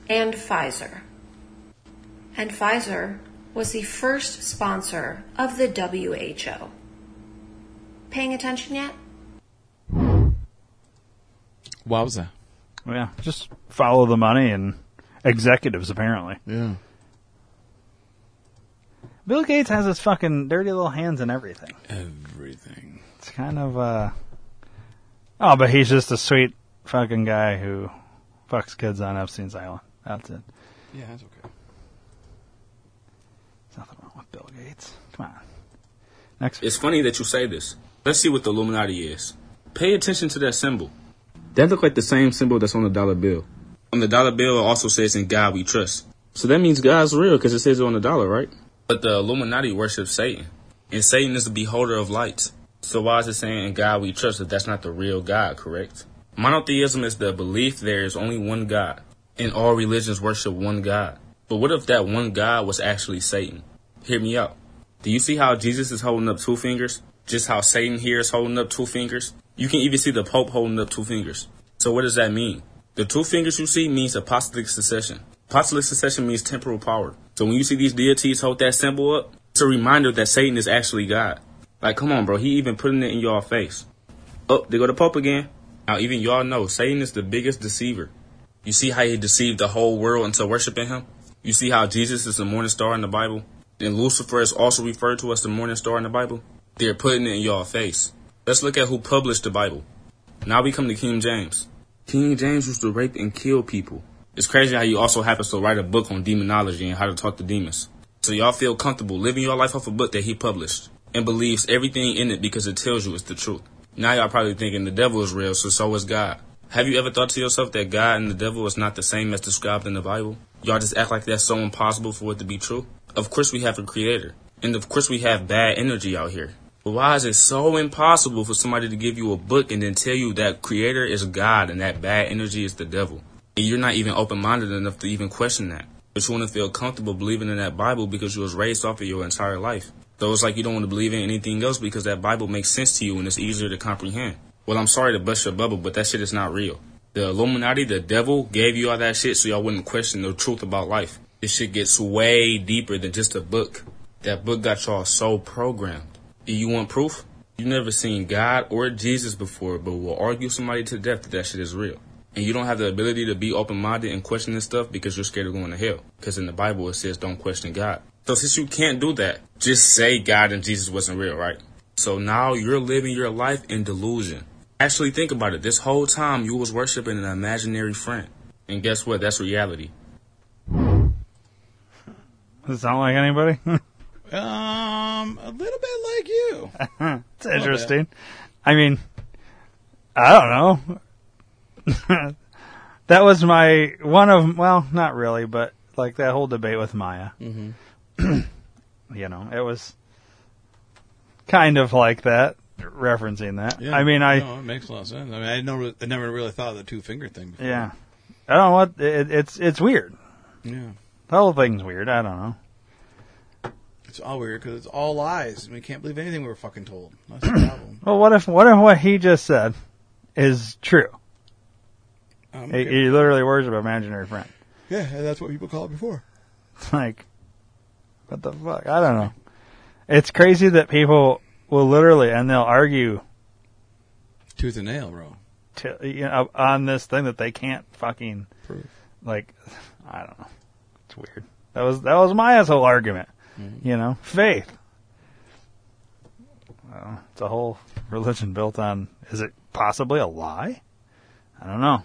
and Pfizer. And Pfizer was the first sponsor of the WHO. Paying attention yet? Wowza. Yeah, just follow the money and executives, apparently. Yeah. Bill Gates has his fucking dirty little hands in everything. Everything. It's kind of, uh. Oh, but he's just a sweet fucking guy who fucks kids on Epstein's Island. That's it. Yeah, that's okay. There's nothing wrong with Bill Gates. Come on. Next. It's funny that you say this. Let's see what the Illuminati is. Pay attention to that symbol. That look like the same symbol that's on the dollar bill. On the dollar bill, it also says "In God We Trust." So that means God's real because it says it on the dollar, right? But the Illuminati worships Satan, and Satan is the beholder of lights. So why is it saying "In God We Trust" if that's not the real God? Correct. Monotheism is the belief there is only one God, and all religions worship one God. But what if that one God was actually Satan? Hear me out. Do you see how Jesus is holding up two fingers? Just how Satan here is holding up two fingers? You can even see the Pope holding up two fingers. So what does that mean? The two fingers you see means apostolic succession. Apostolic succession means temporal power. So when you see these deities hold that symbol up, it's a reminder that Satan is actually God. Like, come on, bro. He even putting it in y'all face. Oh, they go the Pope again. Now, even y'all know Satan is the biggest deceiver. You see how he deceived the whole world into worshiping him? You see how Jesus is the morning star in the Bible? And Lucifer is also referred to as the morning star in the Bible? They're putting it in your face. Let's look at who published the Bible. Now we come to King James. King James used to rape and kill people. It's crazy how he also happens to write a book on demonology and how to talk to demons. So y'all feel comfortable living your life off a book that he published. and believes everything in it because it tells you it's the truth. Now y'all probably thinking the devil is real, so so is God. Have you ever thought to yourself that God and the devil is not the same as described in the Bible? Y'all just act like that's so impossible for it to be true? Of course we have a creator. And of course we have bad energy out here. Why is it so impossible for somebody to give you a book and then tell you that creator is God and that bad energy is the devil? And you're not even open minded enough to even question that. But you want to feel comfortable believing in that Bible because you was raised off of your entire life. So it's like you don't want to believe in anything else because that Bible makes sense to you and it's easier to comprehend. Well, I'm sorry to bust your bubble, but that shit is not real. The Illuminati, the devil, gave you all that shit so y'all wouldn't question the truth about life. This shit gets way deeper than just a book. That book got y'all so programmed. Do you want proof? You've never seen God or Jesus before, but will argue somebody to death that that shit is real. And you don't have the ability to be open minded and question this stuff because you're scared of going to hell. Because in the Bible it says don't question God. So since you can't do that, just say God and Jesus wasn't real, right? So now you're living your life in delusion. Actually think about it. This whole time you was worshiping an imaginary friend. And guess what? That's reality. Does it sound like anybody? (laughs) Um, a little bit like you. (laughs) it's interesting. I mean, I don't know. (laughs) that was my one of well, not really, but like that whole debate with Maya. Mm-hmm. (clears throat) you know, it was kind of like that, referencing that. Yeah, I mean, I no, it makes a lot of sense. I mean, I never, I never really thought of the two finger thing. Before. yeah, I don't know what it, it's. It's weird. Yeah. The whole thing's weird. I don't know. It's all weird because it's all lies. and We can't believe anything we were fucking told. That's the (clears throat) problem. Well, what if what if what he just said is true? Um, He, he literally worship an imaginary friend. Yeah, and that's what people call it before. It's (laughs) like, what the fuck? I don't know. It's crazy that people will literally, and they'll argue Tooth and nail, bro. to, you know, on this thing that they can't fucking, Prove. like, (sighs) I don't know. It's weird. That was, that was Maya's whole argument. You know, faith. Well, it's a whole religion built on, is it possibly a lie? I don't know.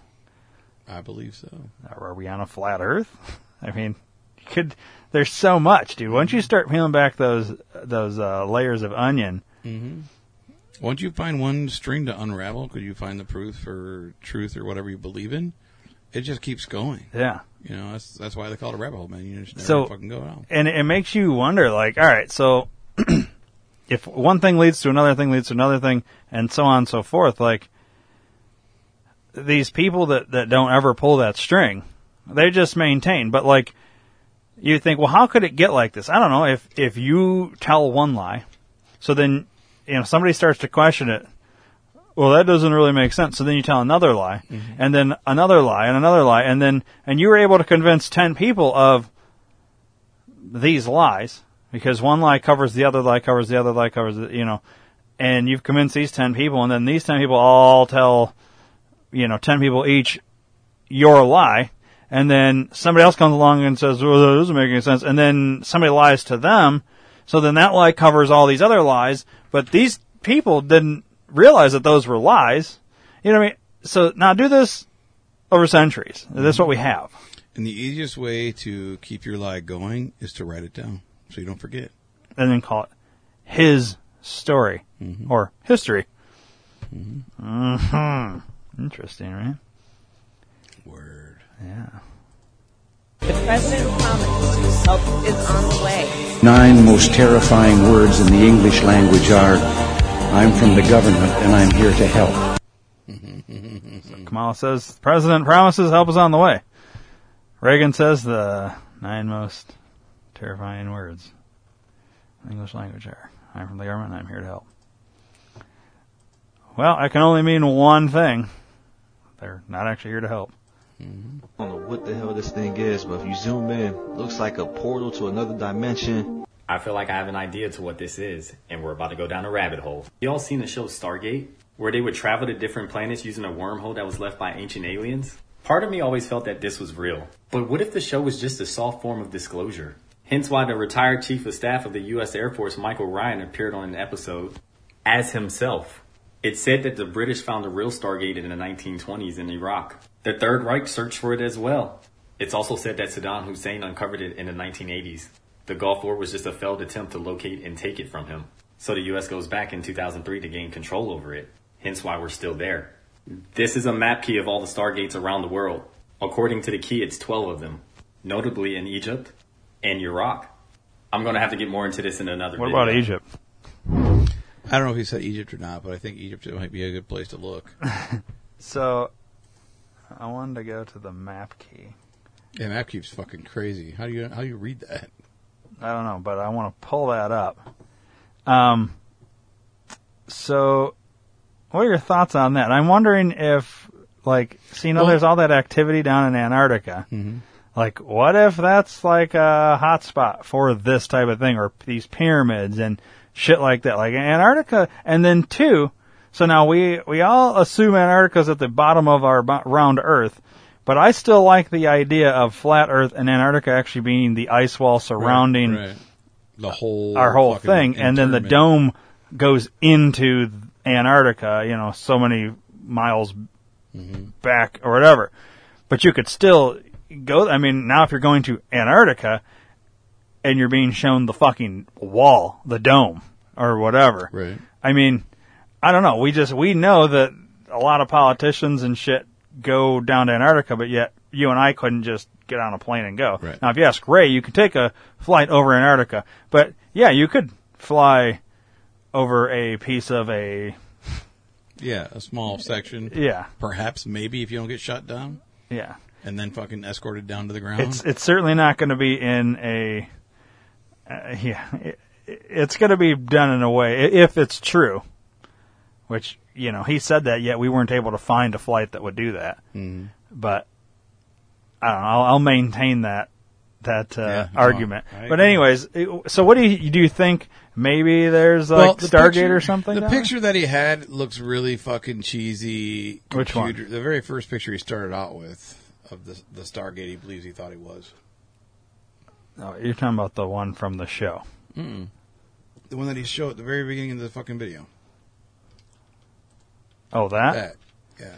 I believe so. Or Are we on a flat Earth? (laughs) I mean, you could. There's so much, dude. Once you start peeling back those those uh, layers of onion, Mm-hmm. Once you find one string to unravel, could you find the proof for truth or whatever you believe in? It just keeps going. Yeah. You know, that's that's why they call it a rabbit hole, man. You just never so fucking go out. and it makes you wonder, like, all right, so (clears throat) if one thing leads to another thing leads to another thing, and so on and so forth, like these people that that don't ever pull that string, they just maintain. But like, you think, well, how could it get like this? I don't know. If if you tell one lie, so then you know somebody starts to question it. Well, that doesn't really make sense. So then you tell another lie, mm-hmm. and then another lie, and another lie, and then and you were able to convince ten people of these lies because one lie covers the other lie covers the other lie covers the, you know, and you've convinced these ten people, and then these ten people all tell, you know, ten people each your lie, and then somebody else comes along and says, "Well, that doesn't make any sense," and then somebody lies to them, so then that lie covers all these other lies, but these people didn't realize that those were lies. You know what I mean? So now do this over centuries. This is what we mm-hmm. have. And the easiest way to keep your lie going is to write it down so you don't forget. and then call it his story mm-hmm. or history. Mm-hmm. mm-hmm. Interesting, right? Word. Yeah. The president promised help is on the way. Nine most terrifying words in the English language are I'm from the government and I'm here to help. (laughs) Kamala says the president promises help is on the way. Reagan says the nine most terrifying words in English language are I'm from the government and I'm here to help. Well, I can only mean one thing. They're not actually here to help. I don't know what the hell this thing is, but if you zoom in, looks like a portal to another dimension. I feel like I have an idea to what this is, and we're about to go down a rabbit hole. You all seen the show Stargate, where they would travel to different planets using a wormhole that was left by ancient aliens? Part of me always felt that this was real. But what if the show was just a soft form of disclosure? Hence why the retired chief of staff of the U.S. Air Force, Michael Ryan, appeared on an episode as himself. It said that the British found a real Stargate in the 1920s in Iraq. The Third Reich searched for it as well. It's also said that Saddam Hussein uncovered it in the 1980s. The Gulf War was just a failed attempt to locate and take it from him. So the US goes back in 2003 to gain control over it, hence why we're still there. This is a map key of all the stargates around the world. According to the key, it's 12 of them, notably in Egypt and Iraq. I'm going to have to get more into this in another What video. about Egypt? I don't know if he said Egypt or not, but I think Egypt might be a good place to look. (laughs) So, I wanted to go to the map key. Yeah, map keeps fucking crazy. How do you how do you read that? I don't know, but I want to pull that up. Um, so, what are your thoughts on that? I'm wondering if, like, so you know, Well- there's all that activity down in Antarctica. Mhm. Like, what if that's like a hot spot for this type of thing, or these pyramids and shit like that? Like Antarctica, and then two. So now we we all assume Antarctica's at the bottom of our round Earth, but I still like the idea of flat Earth and Antarctica actually being the ice wall surrounding Right, right. the whole our whole thing, and then the dome goes into Antarctica. You know, so many miles Mm-hmm. back or whatever. But you could still go. I mean, now if you're going to Antarctica and you're being shown the fucking wall, the dome, or whatever. Right. I mean, I don't know. We just we know that a lot of politicians and shit go down to Antarctica, but yet you and I couldn't just get on a plane and go. Right. Now, if you ask Ray, you could take a flight over Antarctica, but yeah, you could fly over a piece of a Yeah, a small section. Yeah. Perhaps, maybe if you don't get shot down. Yeah. And then fucking escorted down to the ground. It's it's certainly not going to be in a uh, yeah. It, it's going to be done in a way if it's true, which you know he said that yet we weren't able to find a flight that would do that. Mhm. But I don't know. I'll, I'll maintain that that uh, Yeah, argument. But anyways, so what do you do? You think maybe there's like the Stargate picture- or something? The down there? picture that he had looks really fucking cheesy. Which one? The very first picture he started out with of the the Stargate he believes he thought he was. Oh, you're talking about the one from the show. Mm-mm. The one that he showed at the very beginning of the fucking video. Oh, that. That, yeah.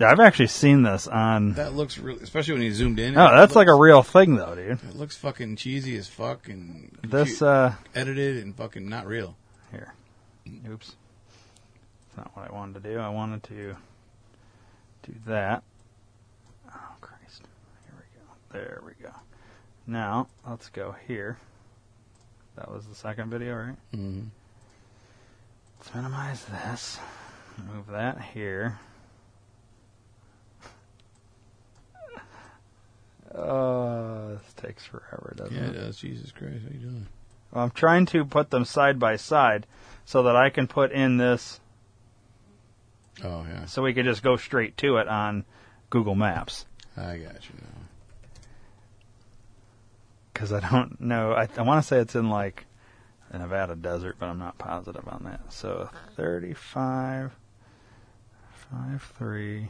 Yeah, I've actually seen this on. That looks really, especially when he zoomed in. Oh, that's like a real thing, though, dude. It looks fucking cheesy as fuck and This, uh, edited and fucking not real. Here, oops, that's not what I wanted to do. I wanted to do that. Oh Christ! Here we go. There we go. Now let's go here. That was the second video, right? Mm-hmm. Let's minimize this. Move that here. Oh, this takes forever, doesn't Yeah, it? it does. Jesus Christ, how you doing? Well, I'm trying to put them side by side so that I can put in this. Oh yeah. So we could just go straight to it on Google Maps. I got you now. Because I don't know. I, I want to say it's in like the Nevada desert, but I'm not positive on that. So 35, 5, 3.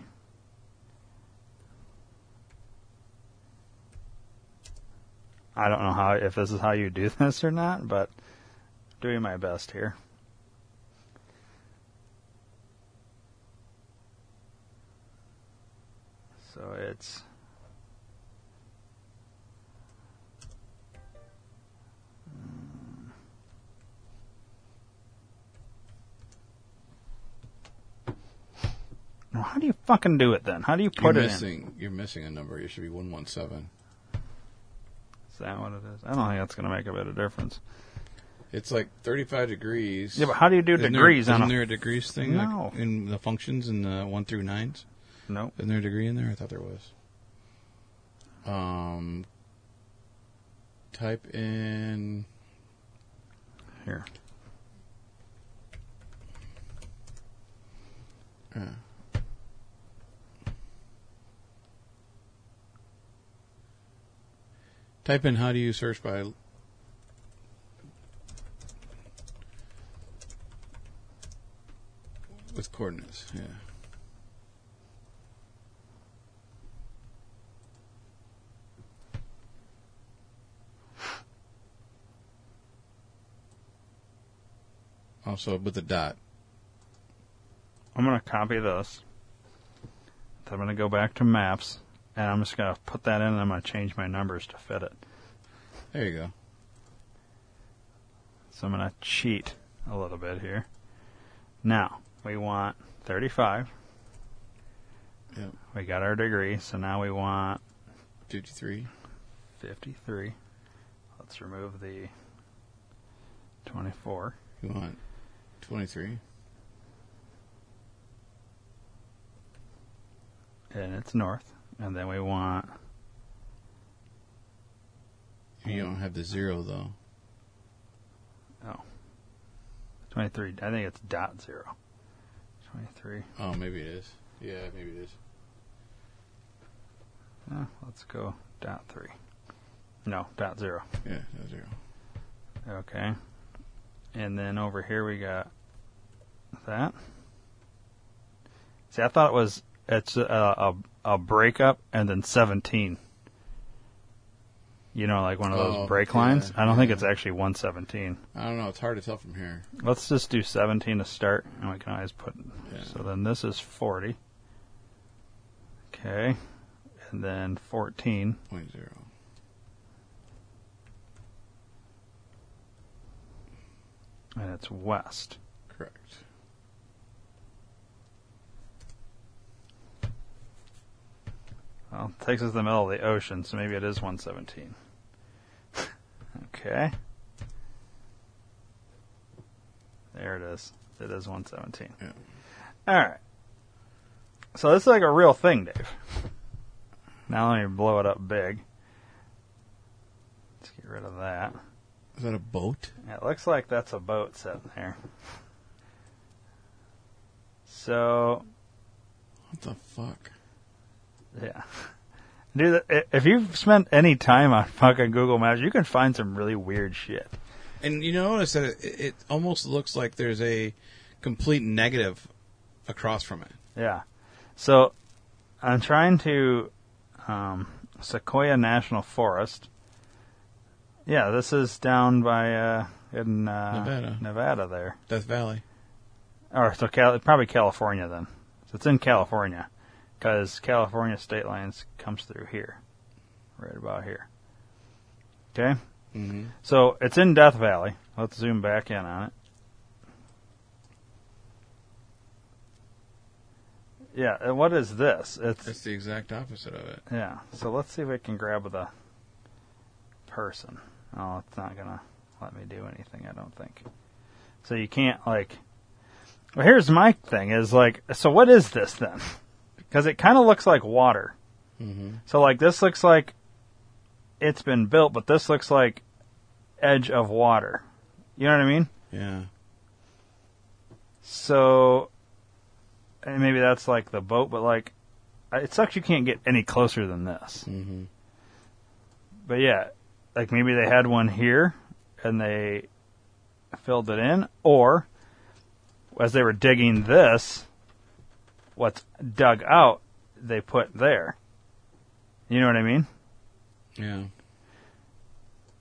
I don't know how if this is how you do (laughs) this or not, but doing my best here. So it's Now, how do you fucking do it then? How do you put you're it missing, You're missing a number. It should be one one seven. Is that what it is? I don't think that's going to make a bit of difference. It's like 35 degrees. Yeah, but how do you do Isn't degrees There, on isn't a- there a degrees thing like, in the functions in the one through nines? No. Isn't there a degree in there? I thought there was. Um, type in here. Yeah. Type in how do you search by with coordinates? Yeah. Also with a dot. I'm going to copy this. I'm going to go back to maps, and I'm just going to put that in, and I'm going to change my numbers to fit it. There you go. So I'm going to cheat a little bit here. Now, we want 35. Yep. We got our degree, so now we want 53. 53. Let's remove the 24. You want 23. And it's north. And then we want. You don't have the zero though. Oh. 23. I think it's dot zero. 23. Oh, maybe it is. Yeah, maybe it is. Uh, let's go dot three. No, dot zero. Yeah, dot zero. Okay. And then over here we got that. See, I thought it was it's a a, a breakup and then 17. You know, like one of those Oh, break yeah, lines. I don't think yeah. it's actually 117. I don't know. It's hard to tell from here. Let's just do 17 to start, and we can always put. So then this is 40. Okay. And then 14. Point zero. And it's west. Correct. Well, it takes us to the middle of the ocean, so maybe it is 117. (laughs) okay. There it is. It is 117. Yeah. All right. So this is like a real thing, Dave. Now let me blow it up big. Let's get rid of that. Is that a boat? It looks like that's a boat sitting there. So, What the fuck? Yeah. Dude, if you've spent any time on fucking Google Maps, you can find some really weird shit. And you notice that it, it almost looks like there's a complete negative across from it. Yeah. So, I'm trying to um, Sequoia National Forest. Yeah, this is down by uh, in uh, Nevada. Nevada there. Death Valley. Or so Cal- probably California then. So it's in California because California state lines comes through here, right about here. Okay. Mm-hmm. So it's in Death Valley. Let's zoom back in on it. Yeah, and what is this? It's It's the exact opposite of it. yeah. So let's see if we can grab the person. Oh, it's not gonna let me do anything. I don't think. So you can't like. Well, here's my thing: is like, so what is this then? Because it kind of looks like water. Mm-hmm. So like this looks like it's been built, but this looks like edge of water. You know what I mean? Yeah. So and maybe that's like the boat, but like it sucks you can't get any closer than this. Mm-hmm. But yeah, like maybe they had one here and they filled it in, or as they were digging this, what's dug out, they put there. You know what I mean? Yeah.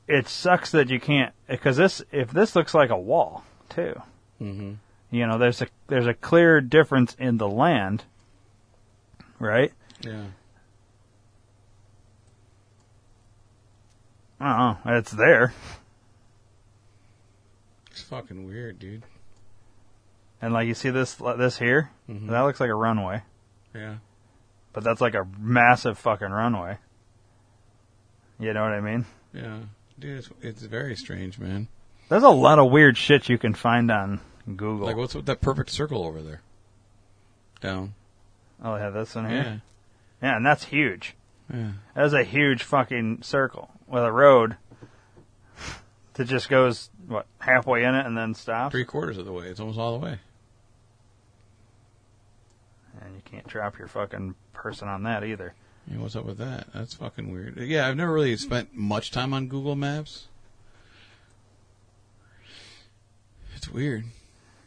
It sucks that you can't because this if this looks like a wall too. Mm-hmm. You know, there's a there's a clear difference in the land, right? Yeah. I don't know. It's there. It's fucking weird, dude. And like you see this this here, Mhm. that looks like a runway, Yeah. but that's like a massive fucking runway. You know what I mean? Yeah. Dude, it's, it's very strange, man. There's a lot of weird shit you can find on Google. Like, what's with that perfect circle over there? Down. oh, they have this Yeah. here. Yeah, and that's huge. Yeah. That's a huge fucking circle with a road that just goes what halfway in it and then stops. Three quarters of the way. It's almost all the way. And you can't drop your fucking person on that either. Yeah, what's up with that? That's fucking weird. Yeah, I've never really spent much time on Google Maps. It's weird.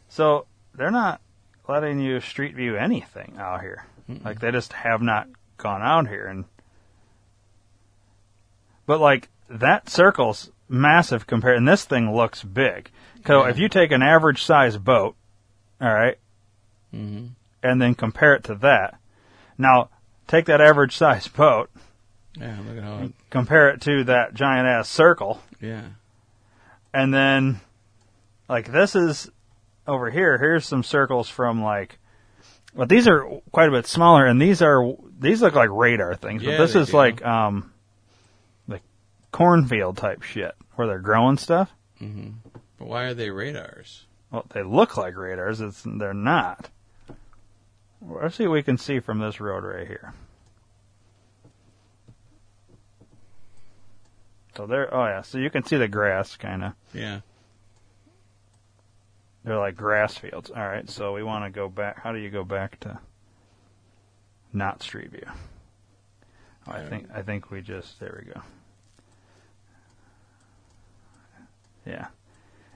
So they're not letting you street view anything out here. Like they just have not gone out here and but like that circle's massive compared and this thing looks big. So Yeah. if you take an average size boat, all right, Mm-hmm. And then compare it to that. Now, take that average size (laughs) boat, Yeah, look at how. It, compare it to that giant ass circle, yeah. and then like this is over here. Here's some circles from like, but these are quite a bit smaller, and these are these look like radar things. Yeah, but this is do. like um, like cornfield type shit where they're growing stuff. hmm But why are they radars? Well, they look like radars. It's they're not. Let's see what we can see from this road right here. So there, oh yeah, so you can see the grass kind of. Yeah. They're like grass fields. All right, so we want to go back. How do you go back to not Street View? Oh, I think I think we just there we go. Yeah,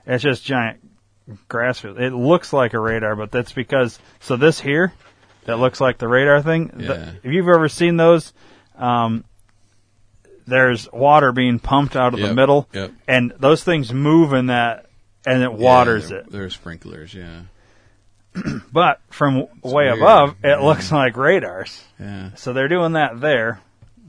it's just giant grass field. It looks like a radar, but that's because so this here that looks like the radar thing. the- if you've ever seen those, um, there's water being pumped out of the middle, yep. and those things move in that, and it waters yeah, it. they're, They're sprinklers, yeah. (clears throat) But from way weird. above, it Yeah. looks like radars. Yeah. So they're doing that there.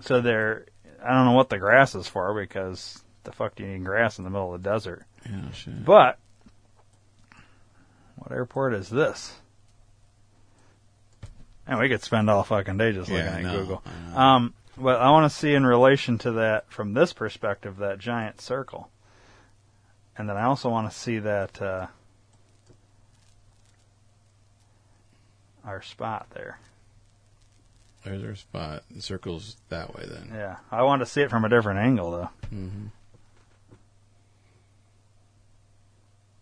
So they're, I don't know what the grass is for because the fuck do you need grass in the middle of the desert? Yeah, shit. But what airport is this? And we could spend all fucking day just looking Yeah, at know, Google. I. Um, but I want to see in relation to that from this perspective that giant circle, and then I also want to see that uh, our spot there. There's our spot. The circle's that way then. Yeah, I want to see it from a different angle though. hmm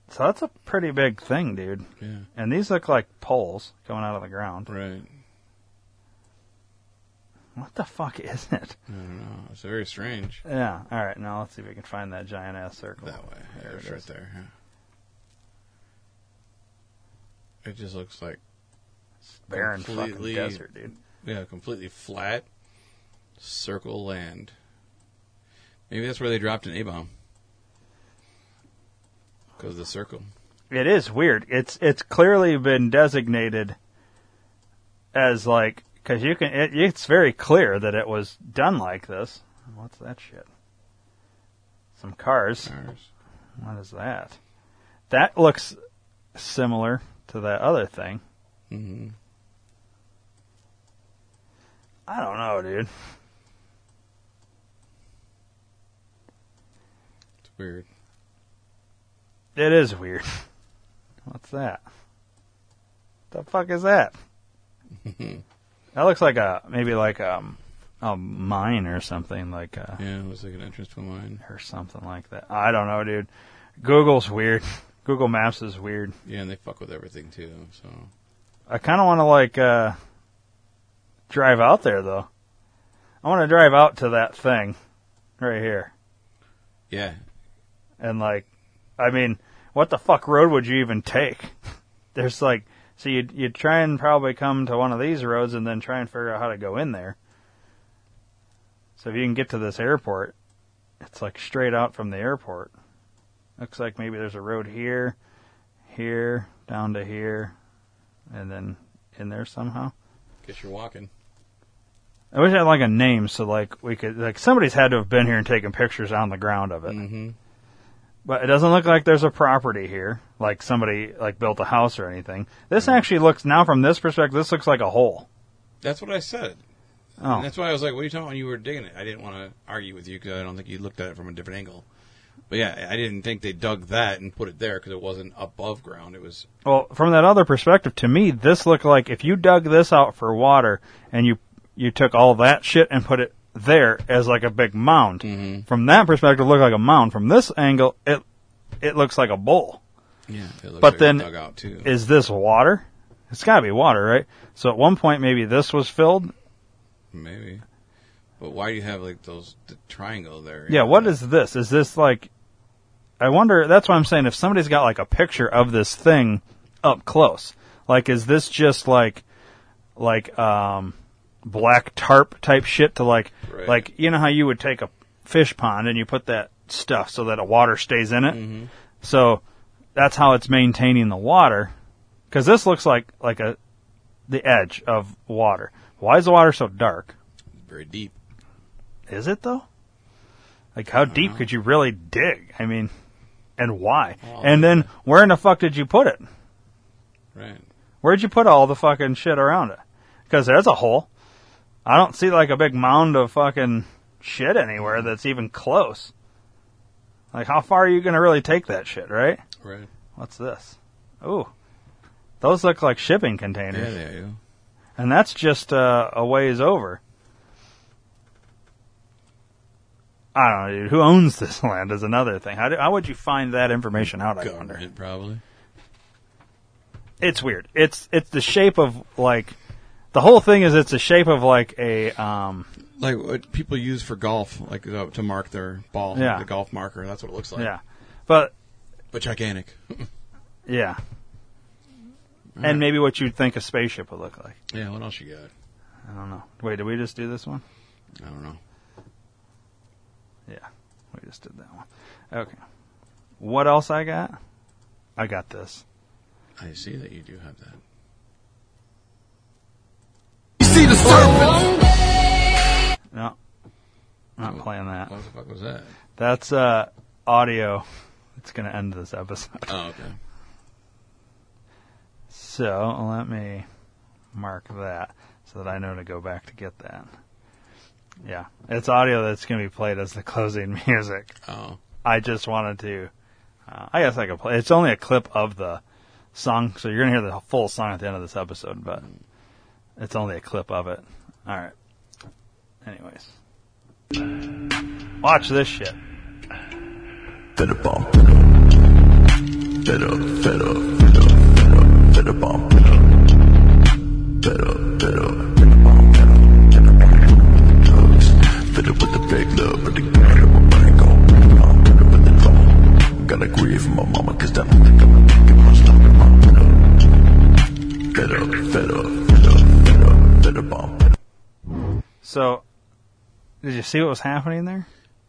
So that's a pretty big thing, dude. Yeah. And these look like poles coming out of the ground. Right. What the fuck is it? I don't know. It's very strange. Yeah. All right. Now let's see if we can find that giant ass circle. That way. There Yeah, it it's right there. Yeah. It just looks like barren fucking desert, dude. Yeah, completely flat circle land. Maybe that's where they dropped an A bomb. Because the circle. It is weird. It's it's clearly been designated as like because you can. It, it's very clear that it was done like this. What's that shit? Some cars. Cars. What is that? That looks similar to that other thing. Mm-hmm. I don't know, dude. It's weird. It is weird. (laughs) What's that? The fuck is that? (laughs) That looks like a maybe like a, a mine or something like a Yeah, it was like an entrance to a mine. or something like that. I don't know, dude. Google's weird. (laughs) Google Maps is weird. Yeah, and they fuck with everything too. So I kind of want to like uh drive out there though. I want to drive out to that thing right here. yeah, And like, I mean, what the fuck road would you even take? (laughs) There's like, so you'd, you'd try and probably come to one of these roads and then try and figure out how to go in there. So if you can get to this airport, it's like straight out from the airport. Looks like maybe there's a road here, here, down to here, and then in there somehow. guess you're walking. I wish I had like a name so like we could like somebody's had to have been here and taken pictures on the ground of it. Mm-hmm. But it doesn't look like there's a property here, like somebody like built a house or anything. This hmm. actually looks now from this perspective, this looks like a hole. That's what I said. Oh. And that's why I was like, "What are you talking about?" When you were digging it, I didn't want to argue with you because I don't think you looked at it from a different angle. But yeah, I didn't think they dug that and put it there because it wasn't above ground. It was Well, from that other perspective, to me, this looked like if you dug this out for water and you you took all that shit and put it there as like a big mound. Mm-hmm. From that perspective, it looked like a mound. From this angle, it it looks like a bowl. yeah. It looks But like then, dug out too. is this water? It's got to be water, right? So at one point, maybe this was filled. Maybe. But why do you have like those the triangle there? Yeah, what is this? Is this like? I wonder. That's why I'm saying if somebody's got like a picture of this thing up close, like is this just like, like um, black tarp type shit to like, Right. like you know how you would take a fish pond and you put that stuff so that the water stays in it. Mm-hmm. So that's how it's maintaining the water. Because this looks like like a the edge of water. Why is the water so dark? Very deep. Is it though? Like how deep could you really dig? I mean, and why? and then where in the fuck did you put it? Right. Where'd you put all the fucking shit around it? Because there's a hole. I don't see like a big mound of fucking shit anywhere that's even close. Like, how far are you going to really take that shit, right? Right. What's this? Ooh. Those look like shipping containers. Yeah, they do. And that's just uh, a ways over. I don't know, dude. Who owns this (laughs) land is another thing. How, do, how would you find that information out? I wonder. Probably. It's weird. It's it's the shape of like the whole thing is it's the shape of like a um Like what people use for golf, like uh, to mark their ball. Yeah. The golf marker. That's what it looks like. yeah, but But gigantic. (laughs) yeah, and maybe what you'd think a spaceship would look like. yeah, what else you got? I don't know. Wait, did we just do this one? I don't know. Yeah, we just did that one. Okay. What else I got? I got this. I see that you do have that. See the serpent. No, not playing that. What the fuck was that? That's uh, audio. It's going to end this episode. Oh, okay. So let me mark that so that I know to go back to get that. Yeah, it's audio that's going to be played as the closing (laughs) music. Oh. I just wanted to. Uh, I guess I could play. It's only a clip of the song, so you're going to hear the full song at the end of this episode, but it's only a clip of it. All right. Anyways, watch this shit. Better bump. Better, better, better, better, better bump. Better, better, better bump. Better, better, drugs. Better with the big love, but the better with my go. I'm better with the law. Gotta grieve my mama, cause I don't think I'm gonna get much longer. Better, better, better, So, did you see what was happening there?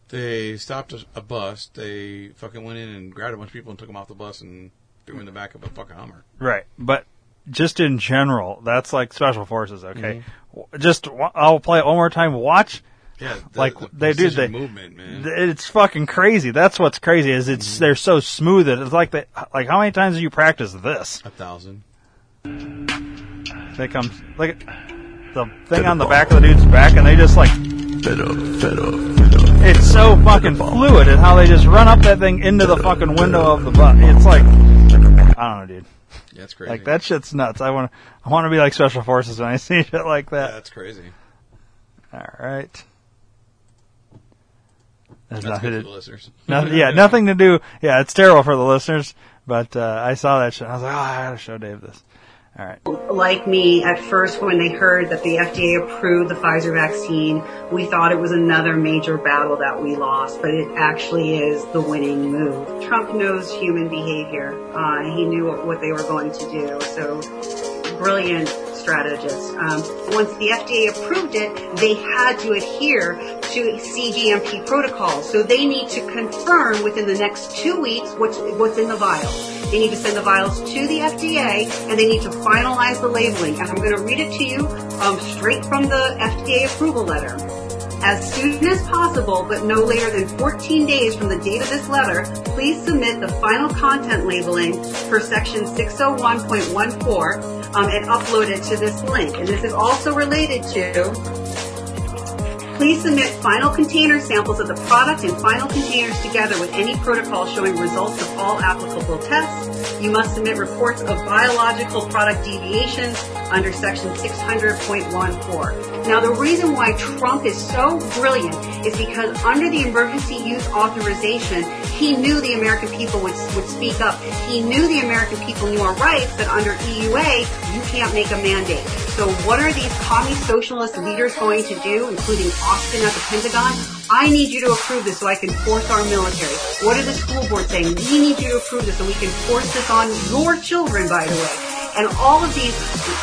They stopped a, a bus. They fucking went in and grabbed a bunch of people and took them off the bus and threw them in the back of a fucking Hummer. Right, but just in general, that's like special forces. Okay, mm-hmm. W- just I'll play it one more time. Watch. Yeah, the- like the they do. They precision movement, man. It's fucking crazy. That's what's crazy. Is it's mm-hmm. they're so smooth that it's like they like how many times do you practice this? A thousand. They come like the thing on the back of the dude's back, and they just like Better, better, it's so fucking fluid and how they just run up that thing into the fucking window of the bus. It's like I don't know, dude. Yeah, it's crazy. Like that shit's nuts. I want to I want to be like special forces when I (laughs) see shit like that. Yeah, that's crazy. All right. There's That's nothing good to- for the listeners. (laughs) nothing- yeah, nothing to do. Yeah, it's terrible for the listeners, but uh, I saw that shit. I was like, oh, I gotta show Dave this. All right. Like me, at first when they heard that the FDA approved the Pfizer vaccine, we thought it was another major battle that we lost, but it actually is the winning move. Trump knows human behavior. Uh, he knew what, they were going to do, so brilliant strategist. Um, once the FDA approved it, they had to adhere to CGMP protocols. So they need to confirm within the next two weeks what's, what's in the vials. They need to send the vials to the FDA and they need to finalize the labeling. And I'm going to read it to you um, straight from the FDA approval letter. As soon as possible, but no later than 14 days from the date of this letter, please submit the final content labeling for section 601.14 um, and upload it to this link. And this is also related to Please submit final container samples of the product and final containers together with any protocol showing results of all applicable tests. You must submit reports of biological product deviations under section 600.14. Now the reason why Trump is so brilliant is because under the emergency use authorization, he knew the American people would, would speak up. He knew the American people knew our rights, but under EUA, you can't make a mandate. So what are these commie socialist leaders going to do, including Austin at the Pentagon? I need you to approve this so I can force our military. What are the school boards saying? We need you to approve this so we can force this on your children, by the way. And all of these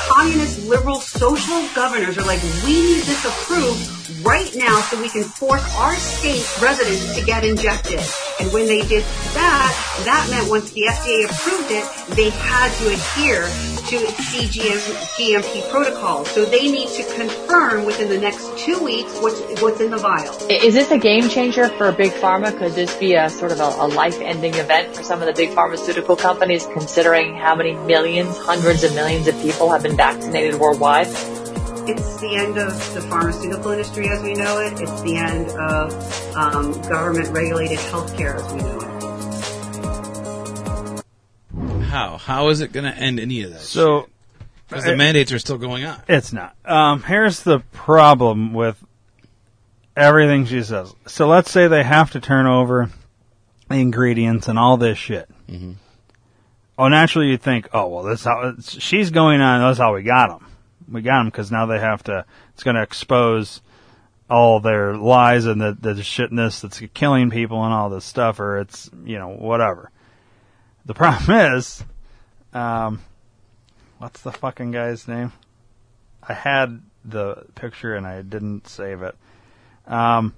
communist, liberal, social governors are like, we need this approved right now so we can force our state residents to get injected. And when they did that, that meant once the FDA approved it, they had to adhere to CGM, GMP protocols. So they need to confirm within the next two weeks what's, what's in the vial. Is this a game changer for big pharma? Could this be a sort of a, a life-ending event for some of the big pharmaceutical companies, considering how many millions, hundreds of millions of people have been vaccinated worldwide? It's the end of the pharmaceutical industry as we know it. It's the end of um, government-regulated healthcare as we know it. How? How is it going to end any of that? So, because the I- mandates are still going on. It's not. Um, here's the problem with everything she says. So let's say they have to turn over the ingredients and all this shit. Mm-hmm. Oh, naturally you'd think, oh well, that's how it's, she's going on. That's how we got them. We got them because now they have to. It's going to expose all their lies and the the shitness that's killing people and all this stuff, or it's you know whatever. The problem (laughs) is, um, what's the fucking guy's name? I had the picture and I didn't save it. Um,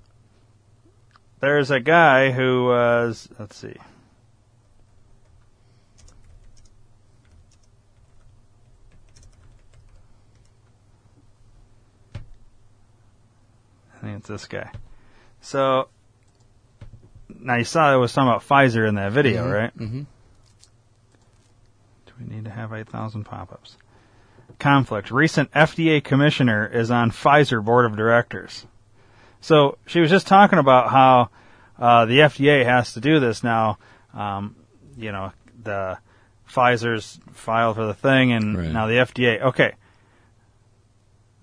there's a guy who was, let's see. I think it's this guy. So, now you saw it was talking about Pfizer in that video, Mhm, right? mhm. Do we need to have 8,000 pop-ups? Conflict. Recent FDA commissioner is on Pfizer board of directors. So she was just talking about how uh, the FDA has to do this now. Um, you know, the Pfizer's filed for the thing, and now the FDA. Okay,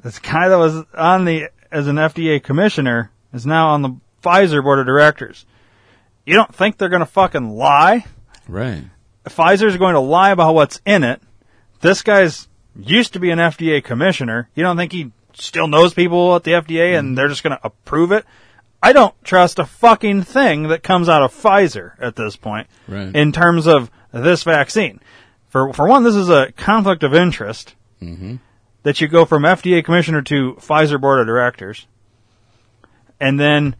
this guy that was on the as an FDA commissioner is now on the Pfizer board of directors. You don't think they're going to fucking lie? Right. Pfizer's going to lie about what's in it. This guy's used to be an FDA commissioner. You don't think he still knows people at the FDA and they're just going to approve it? I don't trust a fucking thing that comes out of Pfizer at this point Right. in terms of this vaccine. For for one, this is a conflict of interest Mm-hmm. That you go from FDA commissioner to Pfizer board of directors, and then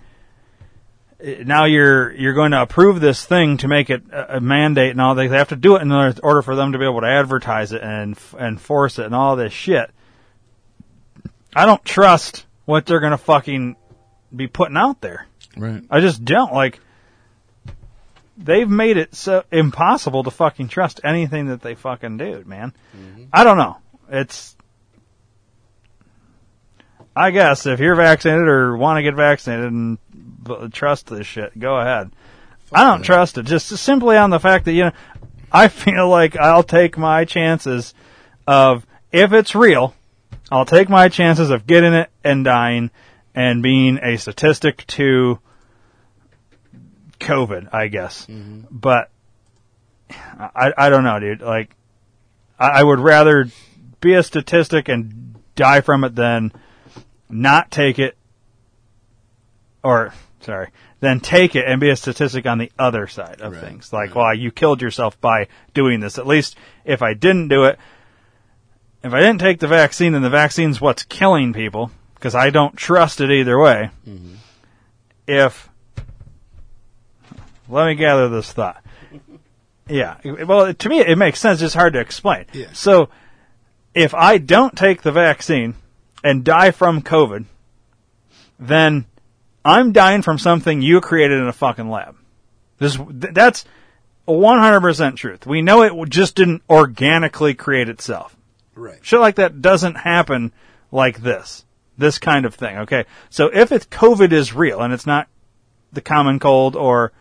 uh, now you're you're going to approve this thing to make it a, mandate and all. They have to do it in order for them to be able to advertise it and f- enforce it and all this shit. I don't trust what they're going to fucking be putting out there. Right. I just don't like. They've made it so impossible to fucking trust anything that they fucking do, man. I don't know. It's. I guess if you're vaccinated or want to get vaccinated and trust this shit, go ahead. I don't trust it just simply on the fact that you know I (laughs) feel like I'll take my chances of if it's real, I'll take my chances of getting it and dying and being a statistic to COVID, I guess. Mm-hmm. But I I don't know, dude. Like I, I would rather be a statistic and die from it than not take it or sorry, then take it and be a statistic on the other side of things. Like, well, you killed yourself by doing this. At least if I didn't do it, if I didn't take the vaccine and the vaccine's what's killing people, because I don't trust it either way, mm-hmm. if, let me gather this thought. Yeah. Well, to me, it makes sense. It's hard to explain. Yeah. So, if I don't take the vaccine and die from COVID, then I'm dying from something you created in a fucking lab. This that's 100% truth. We know it just didn't organically create itself. Right. Shit like that doesn't happen like this. This kind of thing. Okay. So if it's COVID is real and it's not the common cold or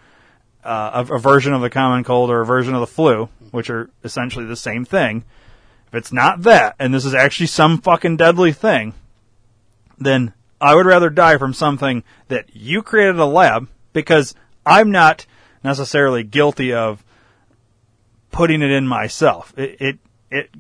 uh, a, a version of the common cold or a version of the flu, which are essentially the same thing, if it's not that and this is actually some fucking deadly thing, then I would rather die from something that you created a lab because I'm not necessarily guilty of putting it in myself. It, it, it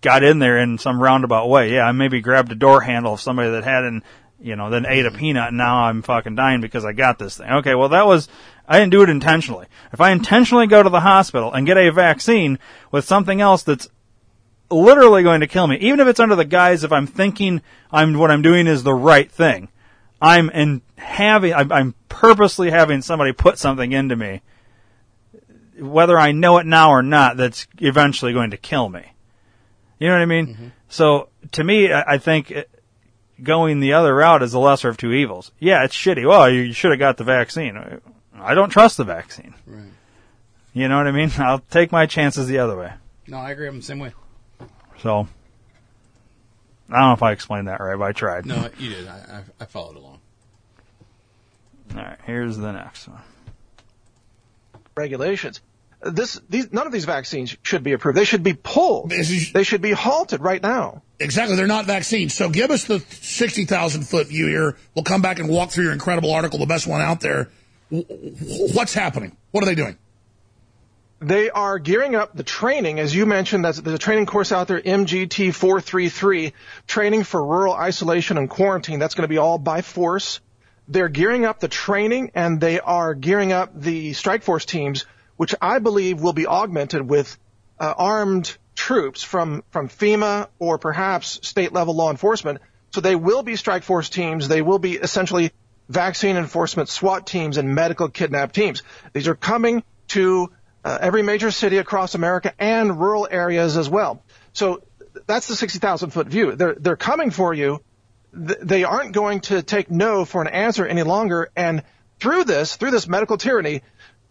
got in there in some roundabout way. Yeah, I maybe grabbed a door handle of somebody that had and you know, then ate a peanut and now I'm fucking dying because I got this thing. Okay, well that was, I didn't do it intentionally. If I intentionally go to the hospital and get a vaccine with something else that's literally going to kill me, even if it's under the guise of I'm thinking I'm, what I'm doing is the right thing, I'm in, having, I'm, I'm purposely having somebody put something into me, whether I know it now or not, that's eventually going to kill me. You know what I mean? Mm-hmm. So to me, I, I think it- going the other route is the lesser of two evils. Yeah, it's shitty. Well, you should have got the vaccine. I don't trust the vaccine. Right. You know what I mean? (laughs) I'll take my chances the other way. No, I agree. I'm the same way. So I don't know if I explained that right, but I tried. No, you did. I, I, I followed along. All right, here's the next one. regulations. This, these, none of these vaccines should be approved. They should be pulled. They should be halted right now. Exactly. They're not vaccines. So give us the 60,000 foot view here. We'll come back and walk through your incredible article, the best one out there. W- w- What's happening? What are they doing? They are gearing up the training, as you mentioned. That's, there's a training course out there, MGT 433, training for rural isolation and quarantine. That's going to be all by force. They're gearing up the training and they are gearing up the strike force teams, which I believe will be augmented with uh, armed troops from, from FEMA or perhaps state level law enforcement. So they will be strike force teams. They will be essentially vaccine enforcement SWAT teams and medical kidnap teams. These are coming to uh, every major city across America and rural areas as well. So that's the 60,000 foot view. They're, they're coming for you. Th- They aren't going to take no for an answer any longer. And through this, through this medical tyranny,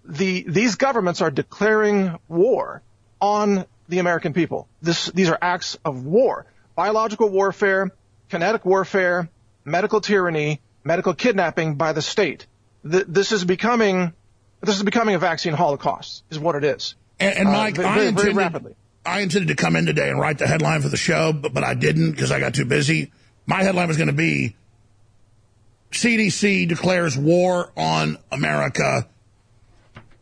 the, these governments are declaring war on the American people. This, these are acts of war. Biological warfare, kinetic warfare, medical tyranny, medical kidnapping by the state. Th- this is becoming, this is becoming a vaccine holocaust, is what it is. And, and Uh, Mike, very- I, intended, very rapidly. I intended to come in today and write the headline for the show, but, but I didn't because I got too busy. My headline was going to be CDC declares war on America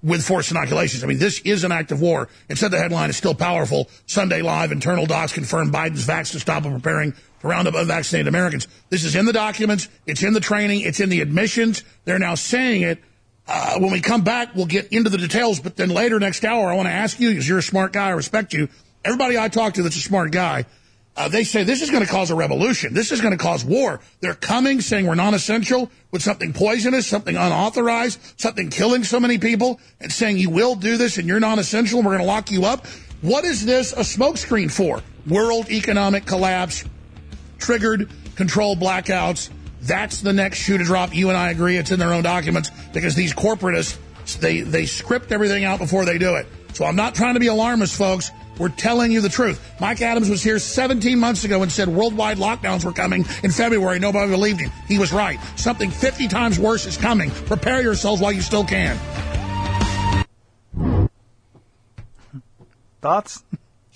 with forced inoculations. I mean, this is an act of war. It said the headline is still powerful. Sunday Live, internal docs confirm Biden's vax to stop and preparing to round up unvaccinated Americans. This is in the documents. It's in the training. It's in the admissions. They're now saying it. Uh, when we come back, we'll get into the details. But then later next hour, I want to ask you, because you're a smart guy, I respect you. Everybody I talk to that's a smart guy, uh, they say this is going to cause a revolution. This is going to cause war. They're coming saying we're non-essential with something poisonous, something unauthorized, something killing so many people, and saying you will do this and you're non-essential and we're going to lock you up. What is this a smokescreen for? World economic collapse, triggered controlled blackouts. That's the next shoe to drop. You and I agree it's in their own documents because these corporatists, they, they script everything out before they do it. So I'm not trying to be alarmist, folks. We're telling you the truth. Mike Adams was here 17 months ago and said worldwide lockdowns were coming in February. Nobody believed him. He was right. Something 50 times worse is coming. Prepare yourselves while you still can. Thoughts?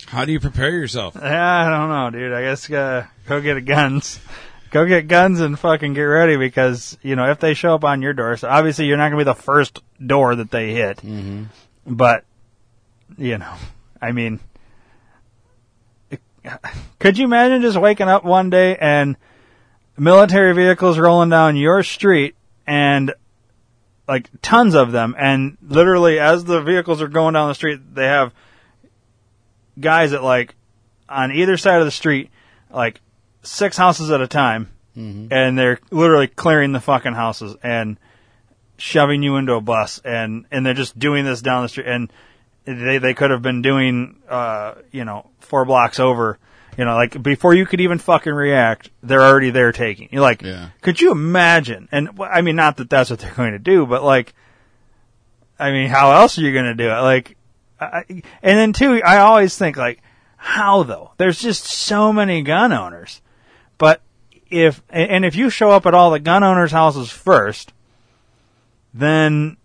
How do you prepare yourself? Yeah, (laughs) I don't know, dude. I guess uh, go get a guns. Go get guns and fucking get ready because, you know, if they show up on your door, so obviously you're not going to be the first door that they hit. Mm-hmm. But, you know, I mean, could you imagine just waking up one day and military vehicles rolling down your street and like tons of them and literally as the vehicles are going down the street they have guys that like on either side of the street like six houses at a time Mhm. and they're literally clearing the fucking houses and shoving you into a bus and and they're just doing this down the street and they they could have been doing uh you know four blocks over you know like before you could even fucking react they're already there taking you're like could you imagine? And i mean not that that's what they're going to do but like i mean how else are you going to do it? Like I, and then too i always think like how though? There's just so many gun owners if and if you show up at all the gun owners houses first then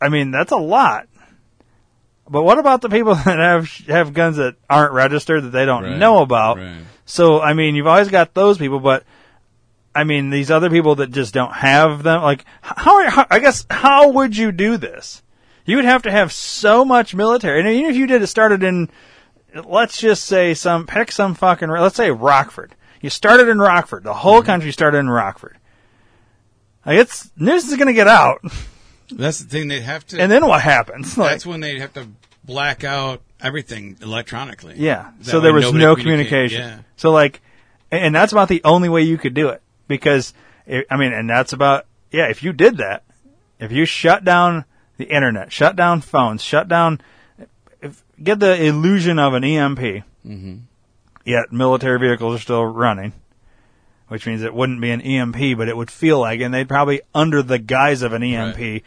I mean that's a lot. But what about the people (laughs) that have have guns that aren't registered that they don't Right, know about? right. So I mean, you've always got those people, but I mean these other people that just don't have them. Like how, are, how I guess how would you do this? You would have to have so much military, and even if you did it started in, let's just say some pick some fucking let's say Rockford. You started in Rockford. The whole country started in Rockford. Like it's news is going to get out, That's the thing. They have to. and then what happens? Like, That's when they have to black out everything electronically. yeah. That So way there was nobody no communicate- communication. Yeah. So like, and that's about the only way you could do it because I I mean, and that's about yeah. If you did that, if you shut down the internet, shut down phones, shut down, if, get the illusion of an EMP, Mm-hmm. Yet military vehicles are still running, which means it wouldn't be an EMP, but it would feel like, and they'd probably under the guise of an EMP,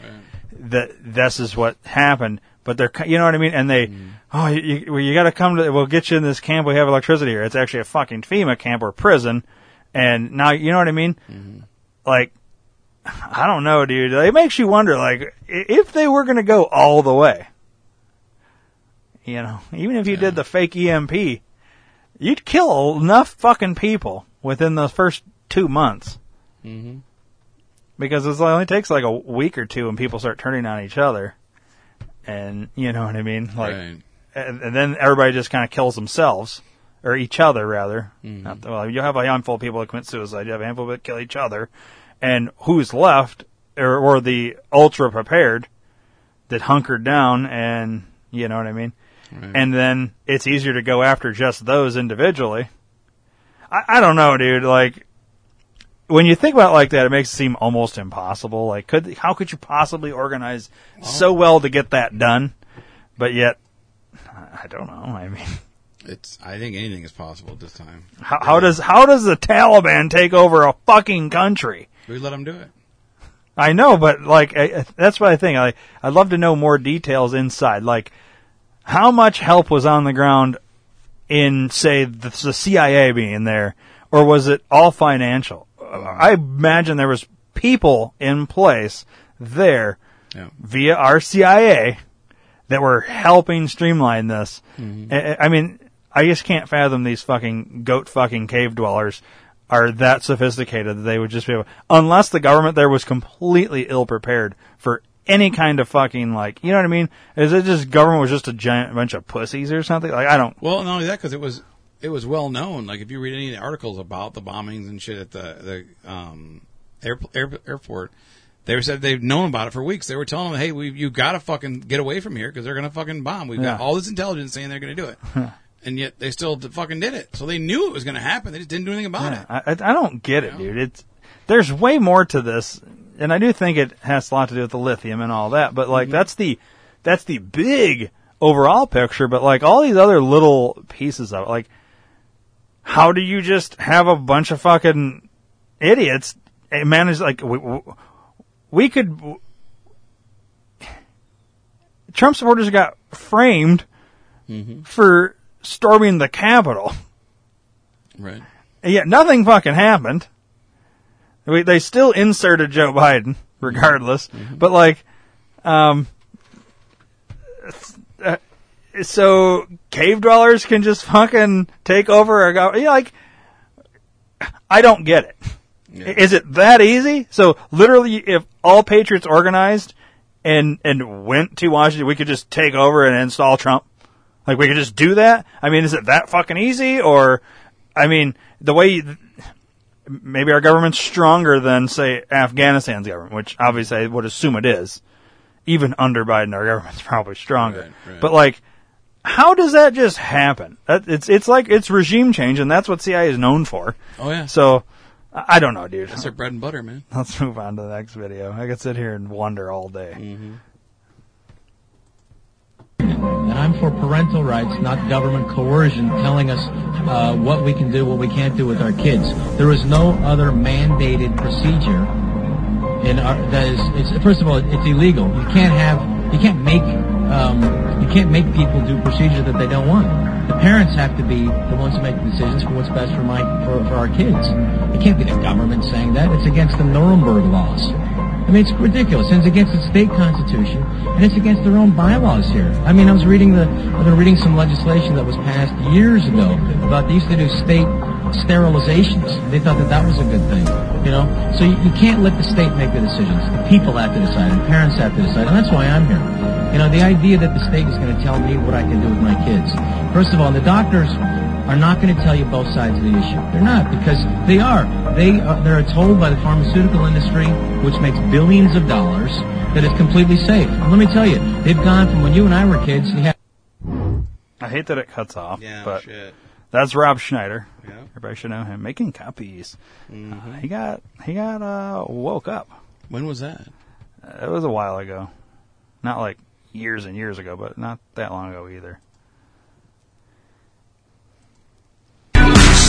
that this is what happened. But they're, you know what I mean? And they, mm. oh, you, well, you got to come to, we'll get you in this camp. We have electricity here. It's actually a fucking FEMA camp or prison. And now, you know what I mean? Mm-hmm. Like, I don't know, dude. It makes you wonder, like, if they were going to go all the way, you know, even if you did the fake EMP, you'd kill enough fucking people within the first two months. Mm-hmm. Because it only takes like a week or two and people start turning on each other. And, you know what I mean? Like, Right. and, and then everybody just kind of kills themselves. Or each other, rather. Mhm. Not, well, you have a handful of people that commit suicide. You have a handful that kill each other. And who's left, or, or the ultra prepared that hunkered down and, you know what I mean? Right. And then it's easier to go after just those individually. I, I don't know, dude. Like, when you think about it like that, it makes it seem almost impossible. Like, could how could you possibly organize so well to get that done? But yet, I don't know. I mean, It's. I think anything is possible at this time. how, how does how does the Taliban take over a fucking country? We let them do it. I know, but like I- that's what I think. I I'd love to know more details inside. Like, how much help was on the ground in, say, the, the CIA being there, or was it all financial? I imagine there was people in place there Yeah. via our CIA that were helping streamline this. Mhm. I, I mean, I just can't fathom these fucking goat fucking cave dwellers are that sophisticated that they would just be able, unless the government there was completely ill prepared for any kind of fucking like, you know what I mean? Is it just government was just a giant bunch of pussies or something? Like I don't. Well, not only that, because it was it was well known. Like if you read any of the articles about the bombings and shit at the the um, air, air, airport, they said they've known about it for weeks. They were telling them, "Hey, we you got to fucking get away from here because they're gonna fucking bomb. We've got all this intelligence saying they're gonna do it." (laughs) And yet they still fucking did it. So they knew it was going to happen. They just didn't do anything about Yeah, it. I, I I don't get it, dude. It's there's way more to this, and I do think it has a lot to do with the lithium and all that. But like mm-hmm. that's the that's the big overall picture. But like all these other little pieces of it, like how do you just have a bunch of fucking idiots eh, manage like we, we- we could Trump supporters got framed mm-hmm. for storming the Capitol. Right. And yet nothing fucking happened. We, they still inserted Joe Biden, regardless. But like, um, uh, so cave dwellers can just fucking take over a go. You know, like, I don't get it. Is it that easy? So literally, if all patriots organized and and went to Washington, we could just take over and install Trump. Like we could just do that. I mean, is it that fucking easy? Or, I mean, the way maybe our government's stronger than say Afghanistan's government, which obviously I would assume it is. Even under Biden, our government's (laughs) probably stronger. right. But like, how does that just happen? That, it's it's like it's regime change, and that's what CIA is known for. Oh, yeah. So I I don't know, dude. That's their bread and butter, man. (laughs) Let's move on to the next video. I could sit here and wonder all day. Mm-hmm. And I'm for parental rights, not government coercion telling us uh, what we can do, what we can't do with our kids. There is no other mandated procedure in our, that is, first of all, it's illegal. You can't have, you can't make, um, you can't make people do procedure that they don't want. The parents have to be the ones who make the decisions for what's best for my, for, for our kids. It can't be the government saying that. It's against the Nuremberg laws. I mean, it's ridiculous. And it's against the state constitution, and it's against their own bylaws here. I mean, I was reading the, I've been reading some legislation that was passed years ago about they used to do state sterilizations. They thought that that was a good thing, you know? So you, you can't let the state make the decisions. The people have to decide, and parents have to decide, and that's why I'm here. You know, the idea that the state is going to tell me what I can do with my kids. First of all, the doctors are not going to tell you both sides of the issue. They're not because they are. They are, they're told by the pharmaceutical industry, which makes billions of dollars, that it's completely safe. And let me tell you, they've gone from when you and I were kids, you had I hate that it cuts off, Yeah, but shit. That's Rob Schneider. Yeah. Everybody should know him. Making copies. Mhm. Uh, he got he got uh woke up. When was that? Uh, it was a while ago. Not like years and years ago, but not that long ago either.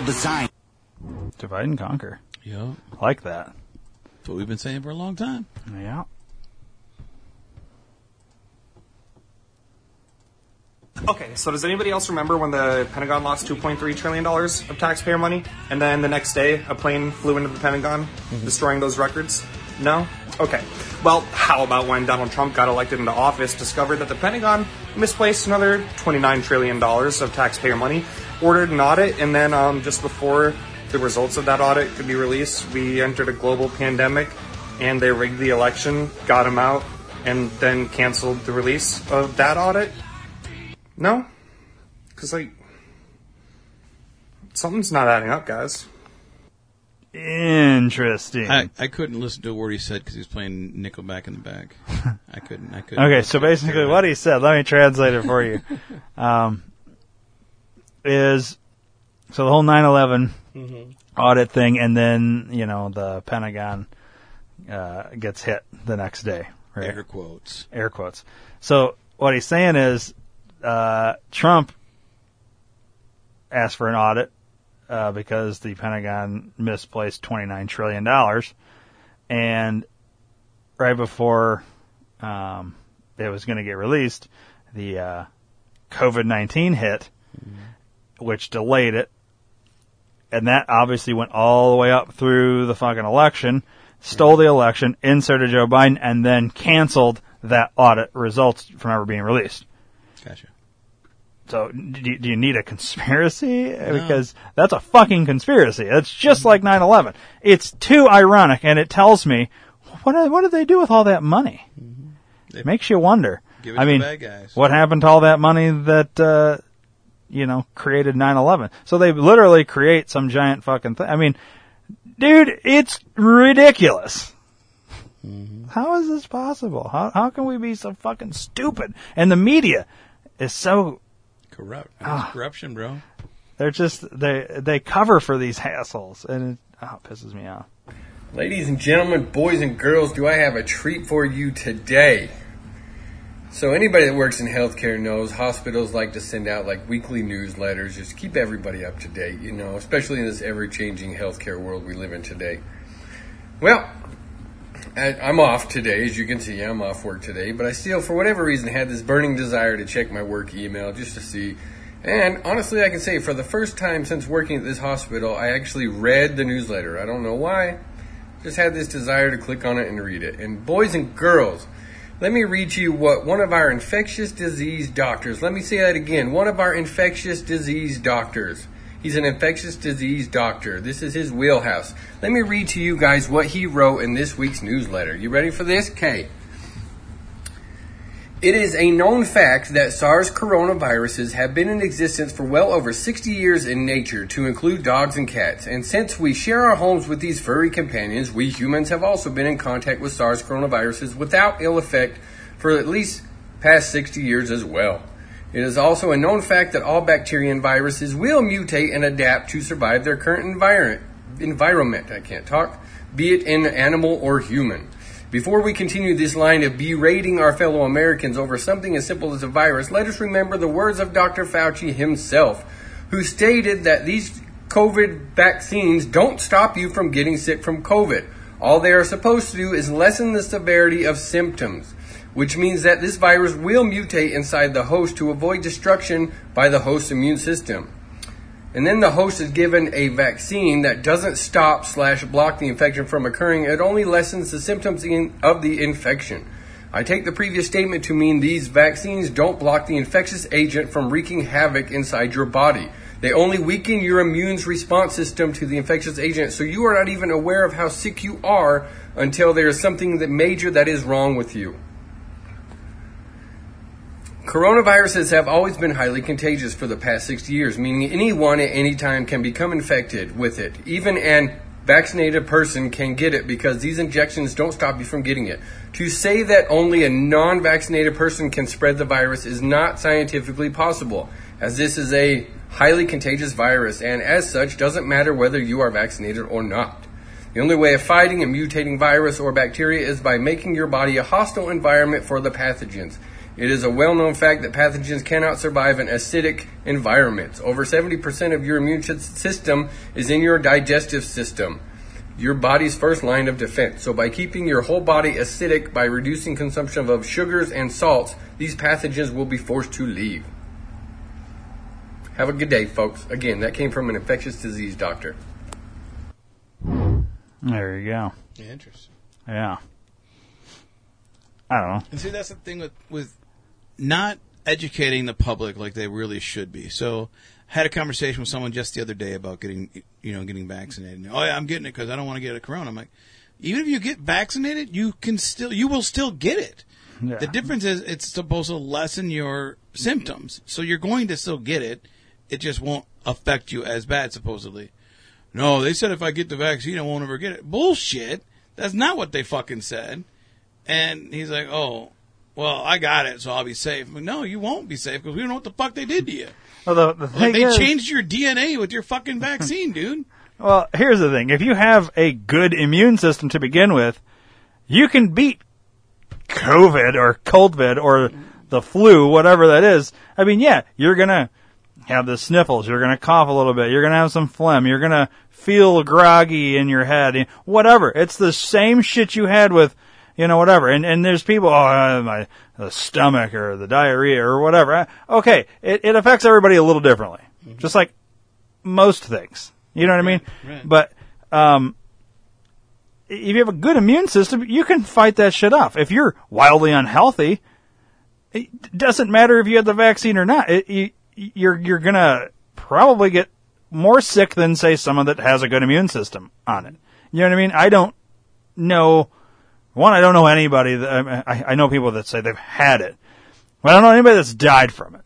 design. Divide and conquer. Yeah. Like that. That's what we've been saying for a long time. Yeah. Okay, so does anybody else remember when the Pentagon lost $2.3 trillion of taxpayer money? And then the next day, a plane flew into the Pentagon, mm-hmm. destroying those records? No? Okay. Well, how about when Donald Trump got elected into office, discovered that the Pentagon misplaced another $29 trillion of taxpayer money, ordered an audit, and then um, just before the results of that audit could be released, we entered a global pandemic, and they rigged the election, got him out, and then canceled the release of that audit? No? Because, like, something's not adding up, guys. Interesting. I, I couldn't listen to a word he said because he was playing Nickelback in the back. I couldn't. I couldn't. (laughs) Okay, so basically what he said, let me translate it for you. (laughs) Um, is so the whole 9/11 Mhm. audit thing, and then you know the Pentagon uh, gets hit the next day, right? Air quotes. Air quotes. So what he's saying is, uh, Trump asked for an audit uh, because the Pentagon misplaced 29 trillion dollars, and right before um, it was going to get released, the uh, COVID 19 hit, which delayed it, and that obviously went all the way up through the fucking election, stole the election, inserted Joe Biden, and then canceled that audit results from ever being released. Gotcha. So, do you, do you need a conspiracy? Because that's a fucking conspiracy. It's just like 9/11. It's too ironic, and it tells me what do- what did they do with all that money? It makes you wonder. Give it I mean, what happened to all that money that uh, you know created 9/11? So they literally create some giant fucking thing. I mean, dude, it's ridiculous. Mm-hmm. How is this possible? How how can we be so fucking stupid? And the media is so Corrupt. Ah. It's corruption, bro. they're just they they cover for these hassles, and it, oh, it pisses me off. Ladies and gentlemen, boys and girls, do I have a treat for you today? So anybody that works in healthcare knows hospitals like to send out like weekly newsletters just keep everybody up to date, you know, especially in this ever-changing healthcare world we live in today. Well, I'm off today, as you can see, I'm off work today, but I still, for whatever reason, had this burning desire to check my work email just to see. And honestly, I can say for the first time since working at this hospital, I actually read the newsletter. I don't know why. Just had this desire to click on it and read it. And boys and girls, let me read you what one of our infectious disease doctors, let me say that again, one of our infectious disease doctors. He's an infectious disease doctor. This is his wheelhouse. Let me read to you guys what he wrote in this week's newsletter. You ready for this? Okay. It is a known fact that SARS coronaviruses have been in existence for well over 60 years in nature, to include dogs and cats. And since we share our homes with these furry companions, we humans have also been in contact with SARS coronaviruses without ill effect for at least past 60 years as well. It is also a known fact that all bacteria and viruses will mutate and adapt to survive their current environment. Environment, I can't talk, be it in animal or human. Before we continue this line of berating our fellow Americans over something as simple as a virus, let us remember the words of Dr. Fauci himself, who stated that these COVID vaccines don't stop you from getting sick from COVID. All they are supposed to do is lessen the severity of symptoms, which means that this virus will mutate inside the host to avoid destruction by the host's immune system. And then the host is given a vaccine that doesn't stop slash block the infection from occurring. It only lessens the symptoms in, of the infection. I take the previous statement to mean these vaccines don't block the infectious agent from wreaking havoc inside your body. They only weaken your immune's response system to the infectious agent, so you are not even aware of how sick you are until there is something that major that is wrong with you. Coronaviruses have always been highly contagious for the past 60 years, meaning anyone at any time can become infected with it. Even an vaccinated person can get it because these injections don't stop you from getting it. To say that only a non vaccinated person can spread the virus is not scientifically possible, as this is a highly contagious virus and as such doesn't matter whether you are vaccinated or not. The only way of fighting a mutating virus or bacteria is by making your body a hostile environment for the pathogens. It is a well known fact that pathogens cannot survive in acidic environments. Over 70% of your immune system is in your digestive system, your body's first line of defense. So, by keeping your whole body acidic by reducing consumption of sugars and salts, these pathogens will be forced to leave. Have a good day, folks. Again, that came from an infectious disease doctor. There you go. Yeah, interesting. Yeah. I don't know. And see, that's the thing with with not educating the public like they really should be. So, I had a conversation with someone just the other day about getting, you know, getting vaccinated. Oh yeah, I'm getting it because I don't want to get a corona. I'm like, even if you get vaccinated, you can still, you will still get it. Yeah. The difference is it's supposed to lessen your symptoms, so you're going to still get it. It just won't affect you as bad, supposedly. No, they said if I get the vaccine, I won't ever get it. Bullshit. That's not what they fucking said. And he's like, oh, well, I got it, so I'll be safe. No, you won't be safe because we don't know what the fuck they did to you. Well, the, the Like, they is, changed your DNA with your fucking vaccine, (laughs) dude. Well, here's the thing. If you have a good immune system to begin with, you can beat COVID or COVID or the flu, whatever that is. I mean, yeah, you're gonna have the sniffles, you're gonna cough a little bit, you're gonna have some phlegm, you're gonna feel groggy in your head, whatever. It's the same shit you had with, you know, whatever. And, and there's people, oh, uh, my the stomach or the diarrhea or whatever. Okay, it, it affects everybody a little differently. Just like most things. You know what I mean? right. But um, if you have a good immune system, you can fight that shit off. If you're wildly unhealthy, it doesn't matter if you had the vaccine or not. It, you, you're you're gonna probably get more sick than say someone that has a good immune system on it. You know what I mean? I don't know. One, I don't know anybody that I, I know people that say they've had it, but I don't know anybody that's died from it.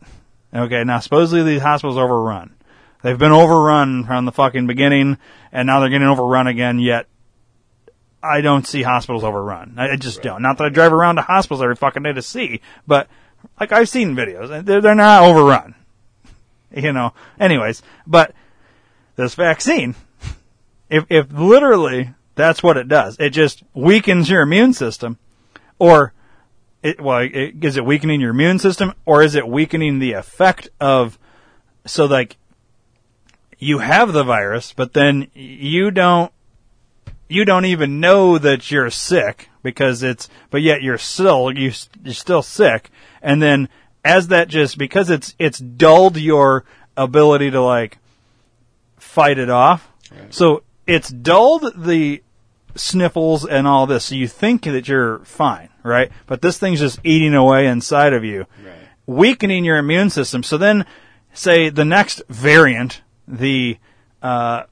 Okay, now supposedly these hospitals overrun. They've been overrun from the fucking beginning, and now they're getting overrun again. Yet, I don't see hospitals overrun. I, just don't. Not that I drive around to hospitals every fucking day to see, but like I've seen videos, they're, they're not overrun. (laughs) You know. Anyways, but this vaccine, if if literally that's what it does, it just weakens your immune system, or it, well, it, is it weakening your immune system, or is it weakening the effect of so like you have the virus, but then you don't you don't even know that you're sick because it's but yet you're still you you're still sick. And then as that just because it's it's dulled your ability to like fight it off. So it's dulled the sniffles and all this so you think that you're fine right but this thing's just eating away inside of you weakening your immune system so then say the next variant the uh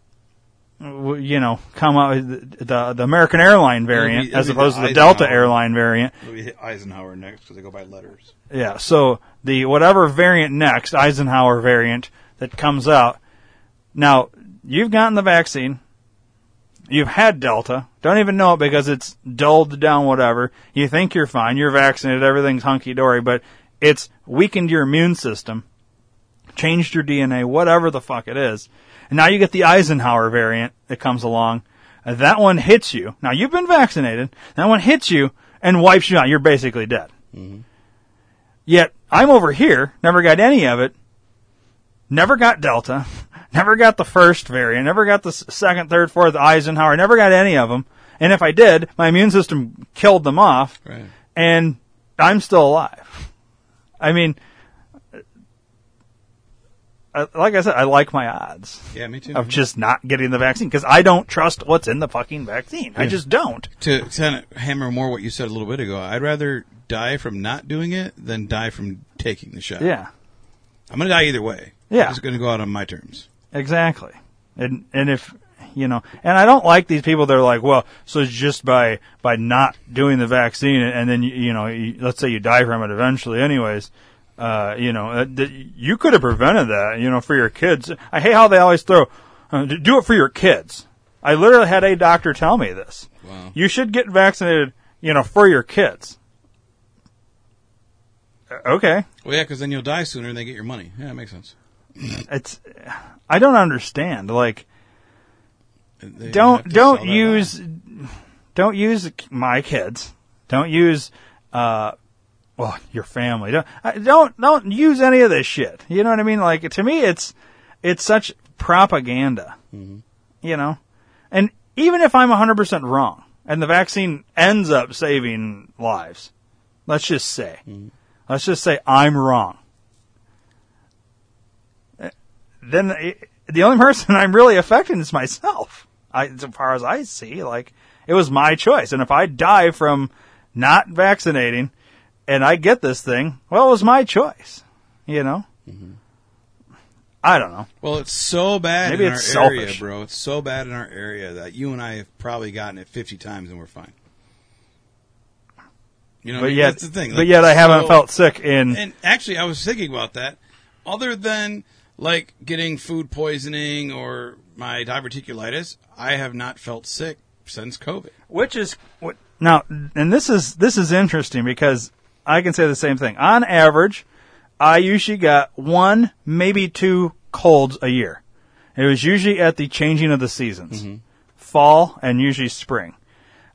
you know, come out the, the American airline variant It'll be- as it'll be opposed the to the Delta airline variant. We hit Eisenhower next because they go by letters. Yeah, so the whatever variant next, Eisenhower variant that comes out. Now, you've gotten the vaccine. You've had Delta. Don't even know it because it's dulled down whatever. You think you're fine. You're vaccinated. Everything's hunky dory, but it's weakened your immune system, changed your DNA, whatever the fuck it is. And now you get the Eisenhower variant that comes along. That one hits you. Now you've been vaccinated. That one hits you and wipes you out. You're basically dead. Mm-hmm. Yet I'm over here, never got any of it, never got Delta, never got the first variant, never got the second, third, fourth Eisenhower, never got any of them. And if I did, my immune system killed them off, Right. and I'm still alive. I mean, like I said, I like my odds. Yeah, me too. Of just not getting the vaccine because I don't trust what's in the fucking vaccine. I just don't. To kind of hammer more what you said a little bit ago, I'd rather die from not doing it than die from taking the shot. Yeah. I'm going to die either way. Yeah. I'm just going to go out on my terms. Exactly. And and if you know, and I don't like these people that are like, well, so it's just by by not doing the vaccine, and then you, you know, you, let's say you die from it eventually, anyways. Uh, you know, uh, you could have prevented that, you know, for your kids. I hate how they always throw, uh, do it for your kids. I literally had a doctor tell me this. Wow. You should get vaccinated, you know, for your kids. Uh, Okay. Well, yeah, because then you'll die sooner and they get your money. Yeah, that makes sense. It's, I don't understand. Like, They don't don't use don't use my kids. Don't use uh well your family. Don't don't don't use any of this shit. You know what I mean? Like to me, it's it's such propaganda. Mm-hmm. You know, and even if I'm 100 percent wrong and the vaccine ends up saving lives, let's just say, Mm-hmm. let's just say I'm wrong. Uh, Then it, the only person (laughs) I'm really affecting is myself. I, as far as I see, like it was my choice, and if I die from not vaccinating and I get this thing, well, it was my choice. You know. Mm-hmm. I don't know. Well, it's so bad Maybe in it's our area, bro. It's so bad in our area that you and I have probably gotten it 50 times and we're fine. You know, what I but mean? yet, that's the thing. but yet, I haven't so- felt sick in. And actually, I was thinking about that. Other than like getting food poisoning or my diverticulitis, I have not felt sick since COVID. Which is what now, and this is this is interesting because I can say the same thing. On average, I usually got one, maybe two colds a year. It was usually at the changing of the seasons, mm-hmm. fall and usually spring.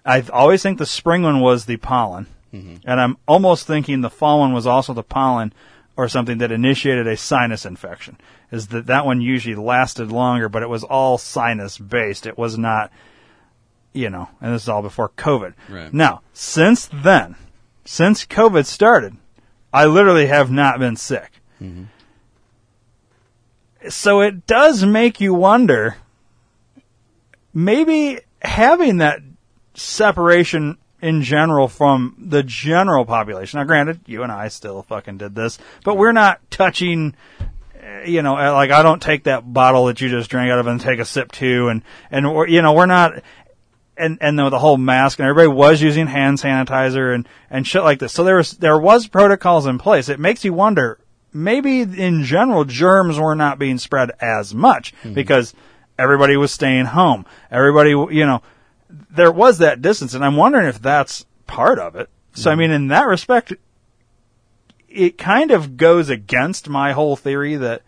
I always think the spring one was the pollen, mm-hmm. and I'm almost thinking the fall one was also the pollen or something that initiated a sinus infection. Is that that one usually lasted longer, but it was all sinus based. It was not you know, and this is all before COVID. Right. Now, since then, since COVID started, I literally have not been sick. Mm-hmm. So it does make you wonder, maybe having that separation in general from the general population. Now, granted, you and I still fucking did this, but we're not touching uh, you know, uh, like I don't take that bottle that you just drank out of and take a sip too, and and we're, you know we're not, and and the, the whole mask and everybody was using hand sanitizer and and shit like this. So there was there was protocols in place. It makes you wonder, maybe in general germs were not being spread as much because everybody was staying home. Everybody, you know, there was that distance, and I'm wondering if that's part of it. So I mm-hmm. mean, in that respect, it kind of goes against my whole theory that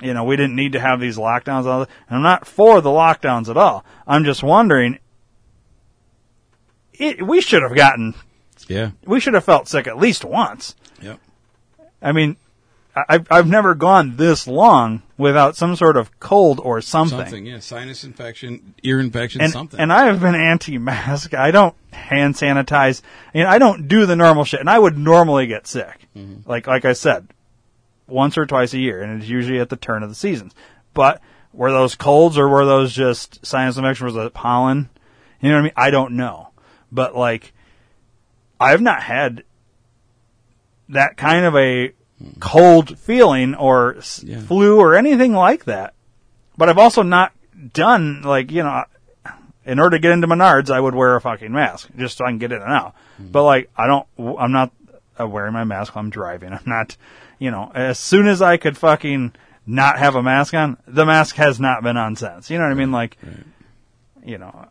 you know we didn't need to have these lockdowns. And I'm not for the lockdowns at all. I'm just wondering. It, we should have gotten. Yeah. We should have felt sick at least once. Yep. I mean, I've I've never gone this long without some sort of cold or something. Something, yeah. Sinus infection, ear infection, And, something. and I have been anti-mask. I don't hand sanitize. You know, I don't do the normal shit, and I would normally get sick. Mm-hmm. Like like I said, once or twice a year, and it's usually at the turn of the seasons. But were those colds or were those just sinus infection? Was it pollen? You know what I mean? I don't know. But like, I've not had that kind of a cold feeling or s flu or anything like that. But I've also not done like you know, in order to get into Menards, I would wear a fucking mask just so I can get in and out. But like, I don't. I'm not uh, wearing my mask while I'm driving. (laughs) I'm not. You know, as soon as I could fucking not have a mask on, the mask has not been on since. You know what I mean? Like, you know,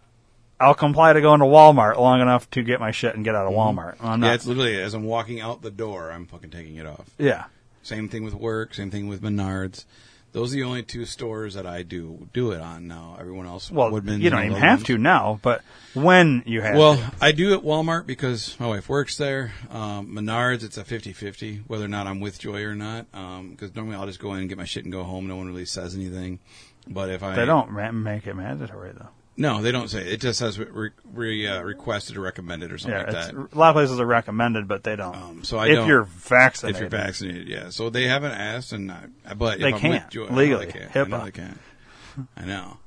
I'll comply to going to Walmart long enough to get my shit and get out of Walmart. I'm yeah, it's literally as I'm walking out the door, I'm fucking taking it off. Yeah. Same thing with work. Same thing with Menards. Those are the only two stores that I do do it on now. Everyone else, well, you don't even have to now, but when you have well, to. I do at Walmart because my wife works there. Um, Menards, it's a 50-50, whether or not I'm with Joy or not. Because normally I'll just go in and get my shit and go home. No one really says anything. But if I They don't make it mandatory though. No, they don't say. It just says re, re, uh, requested or recommended or something Yeah, like that. a lot of places are recommended, but they don't. Um, So I if don't- you're vaccinated, If you're vaccinated, yeah. So they haven't asked, and I, but They can't, with Joy, I know legally. they can't. I know HIPAA. they can't. I know.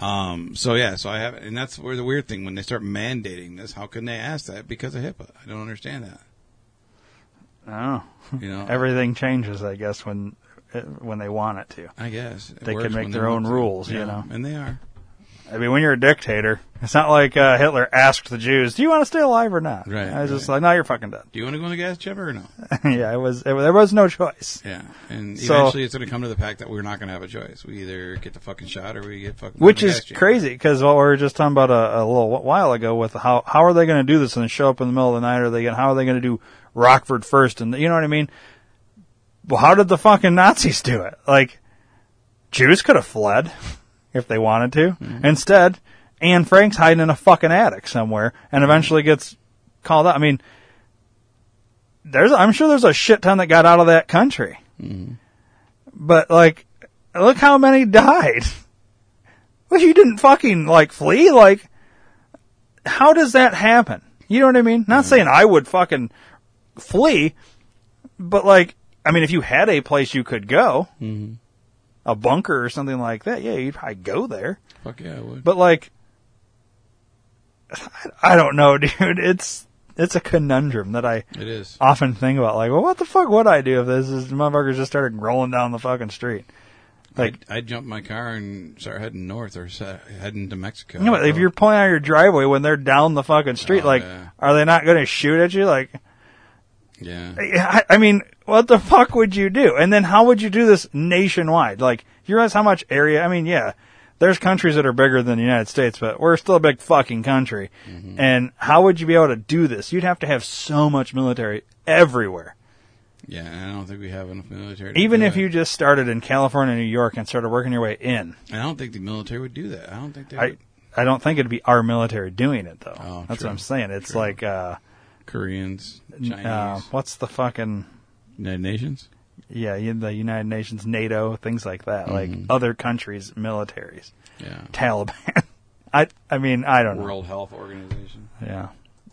Um, so yeah, so I have, and that's where the weird thing when they start mandating this. How can they ask that because of HIPAA? I don't understand that. Oh, You know, everything changes, I guess, when when they want it to. I guess It they can make their own rules. Yeah, You know, and they are. I mean, when you're a dictator, it's not like uh, Hitler asked the Jews, "Do you want to stay alive or not?" Right, I was just like, "No, you're fucking dead." Do you want to go in the gas chamber or no? (laughs) yeah, it was. It, there was no choice. Yeah, and So- eventually it's going to come to the fact that we're not going to have a choice. We either get the fucking shot or we get fucking. Which is crazy because what we were just talking about a, a little while ago with how how are they going to do this and show up in the middle of the night? Or are they going how are they going to do Rockford first? And you know what I mean? Well, how did the fucking Nazis do it? Like Jews could have fled (laughs) if they wanted to. Mm-hmm. Instead, Anne Frank's hiding in a fucking attic somewhere and eventually gets called out. I mean, there's I'm sure there's a shit ton that got out of that country. Mm-hmm. But like, look how many died. (laughs) Well, you didn't fucking like flee. Like, how does that happen? You know what I mean? Not saying I would fucking flee, but like, I mean, if you had a place you could go, Mhm. A bunker or something like that, yeah, you'd probably go there. Fuck yeah, I would. But like, I don't know, (laughs) dude. It's it's a conundrum that I It is. often think about. Like, well, what the fuck would I do if this is motherfuckers just started rolling down the fucking street? Like, I'd, I'd jump my car and start heading north or heading to Mexico. know, if you're pulling out your driveway when they're down the fucking street, Oh, like, yeah. are they not going to shoot at you? Like, yeah, I, I mean, what the fuck would you do? And then how would you do this nationwide? Like, you realize how much area? I mean, yeah, there's countries that are bigger than the United States, but we're still a big fucking country. Mm-hmm. And how would you be able to do this? You'd have to have so much military everywhere. yeah, I don't think we have enough military. Even if it. you just started in California, New York, and started working your way in. I don't think the military would do that. I don't think they I, would. I don't think it'd be our military doing it though. Oh, That's true. what I'm saying. It's True. like uh, Koreans, Chinese, uh, what's the fucking United Nations. yeah, you- the United Nations, NATO, things like that. Like Mhm. other countries' militaries. Yeah. Taliban. (laughs) I I mean I don't know. World Health Organization. Yeah.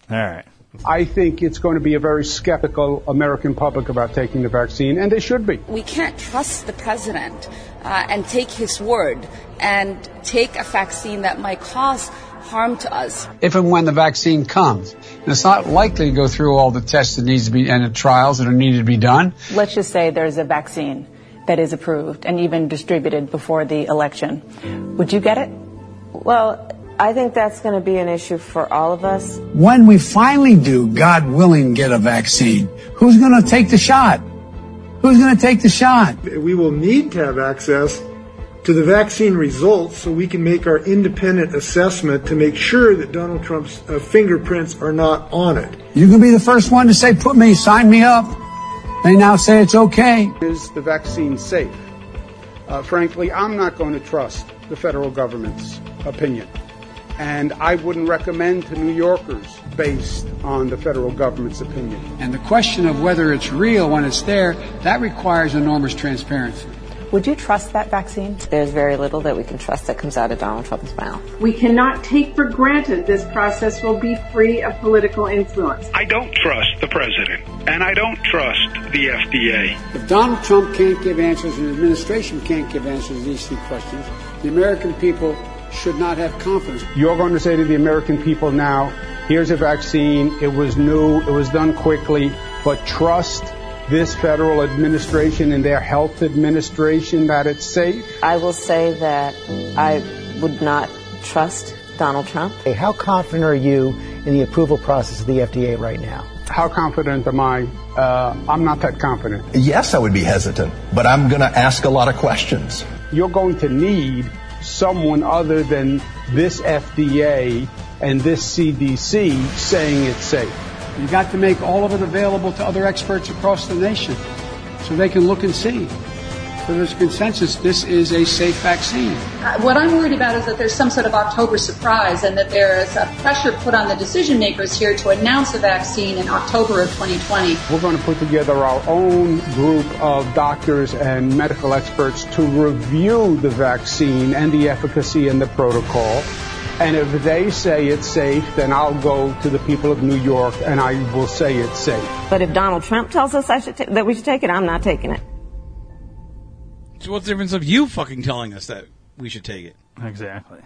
All right. I think it's going to be a very skeptical American public about taking the vaccine, and they should be. We can't trust the president uh, and take his word and take a vaccine that might cause harm to us. if and when the vaccine comes. And it's not likely to go through all the tests that needs to be and the trials that are needed to be done. Let's just say there's a vaccine that is approved and even distributed before the election. Would you get it? Well, I think that's going to be an issue for all of us. When we finally do, God willing, get a vaccine, who's going to take the shot? Who's going to take the shot? We will need to have access to the vaccine results so we can make our independent assessment to make sure that Donald Trump's uh, fingerprints are not on it. You can be the first one to say, put me, sign me up. They now say it's okay. Is the vaccine safe? Uh, frankly, I'm not going to trust the federal government's opinion. And I wouldn't recommend to New Yorkers based on the federal government's opinion. And the question of whether it's real when it's there, that requires enormous transparency. Would you trust that vaccine? There's very little that we can trust that comes out of Donald Trump's mouth. We cannot take for granted this process will be free of political influence. I don't trust the president, and I don't trust the FDA. If Donald Trump can't give answers and the administration can't give answers to these three questions, the American people should not have confidence. You're going to say to the American people now, here's a vaccine, it was new, it was done quickly, but trust this federal administration and their health administration that it's safe? I will say that I would not trust Donald Trump. How confident are you in the approval process of the FDA right now? How confident am I? Uh, I'm not that confident. Yes, I would be hesitant, but I'm going to ask a lot of questions. You're going to need someone other than this FDA and this CDC saying it's safe. You got to make all of it available to other experts across the nation so they can look and see. So there's consensus this is a safe vaccine. Uh, What I'm worried about is that there's some sort of October surprise and that there is a pressure put on the decision makers here to announce a vaccine in October of 2020. We're going to put together our own group of doctors and medical experts to review the vaccine and the efficacy and the protocol. And if they say it's safe, then I'll go to the people of New York and I will say it's safe. But if Donald Trump tells us I should ta- that we should take it, I'm not taking it. So what's the difference of you fucking telling us that we should take it? Exactly.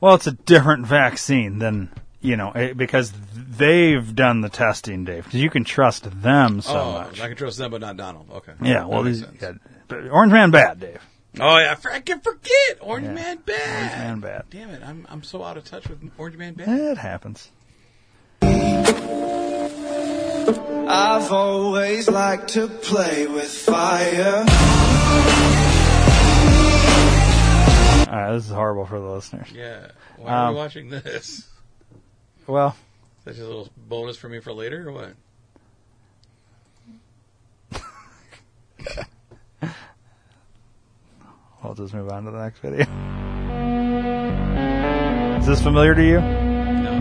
Well, it's a different vaccine than you know, eh, because they've done the testing, Dave. Because you can trust them so oh, much. I can trust them, but not Donald. Okay. Yeah, That well, makes these, sense. yeah, but Orange Man bad, Dave. Oh yeah, I for- I can forget Orange Yeah. Man bad. Orange Man bad. Damn it, I'm I'm so out of touch with Orange Man bad. It happens. I've always liked to play with fire. All right, this is horrible for the listeners. Yeah. Why are Um, we watching this? Well, That's just a little bonus for me for later, or what? (laughs) I'll just move on to the next video. Is this familiar to you? No.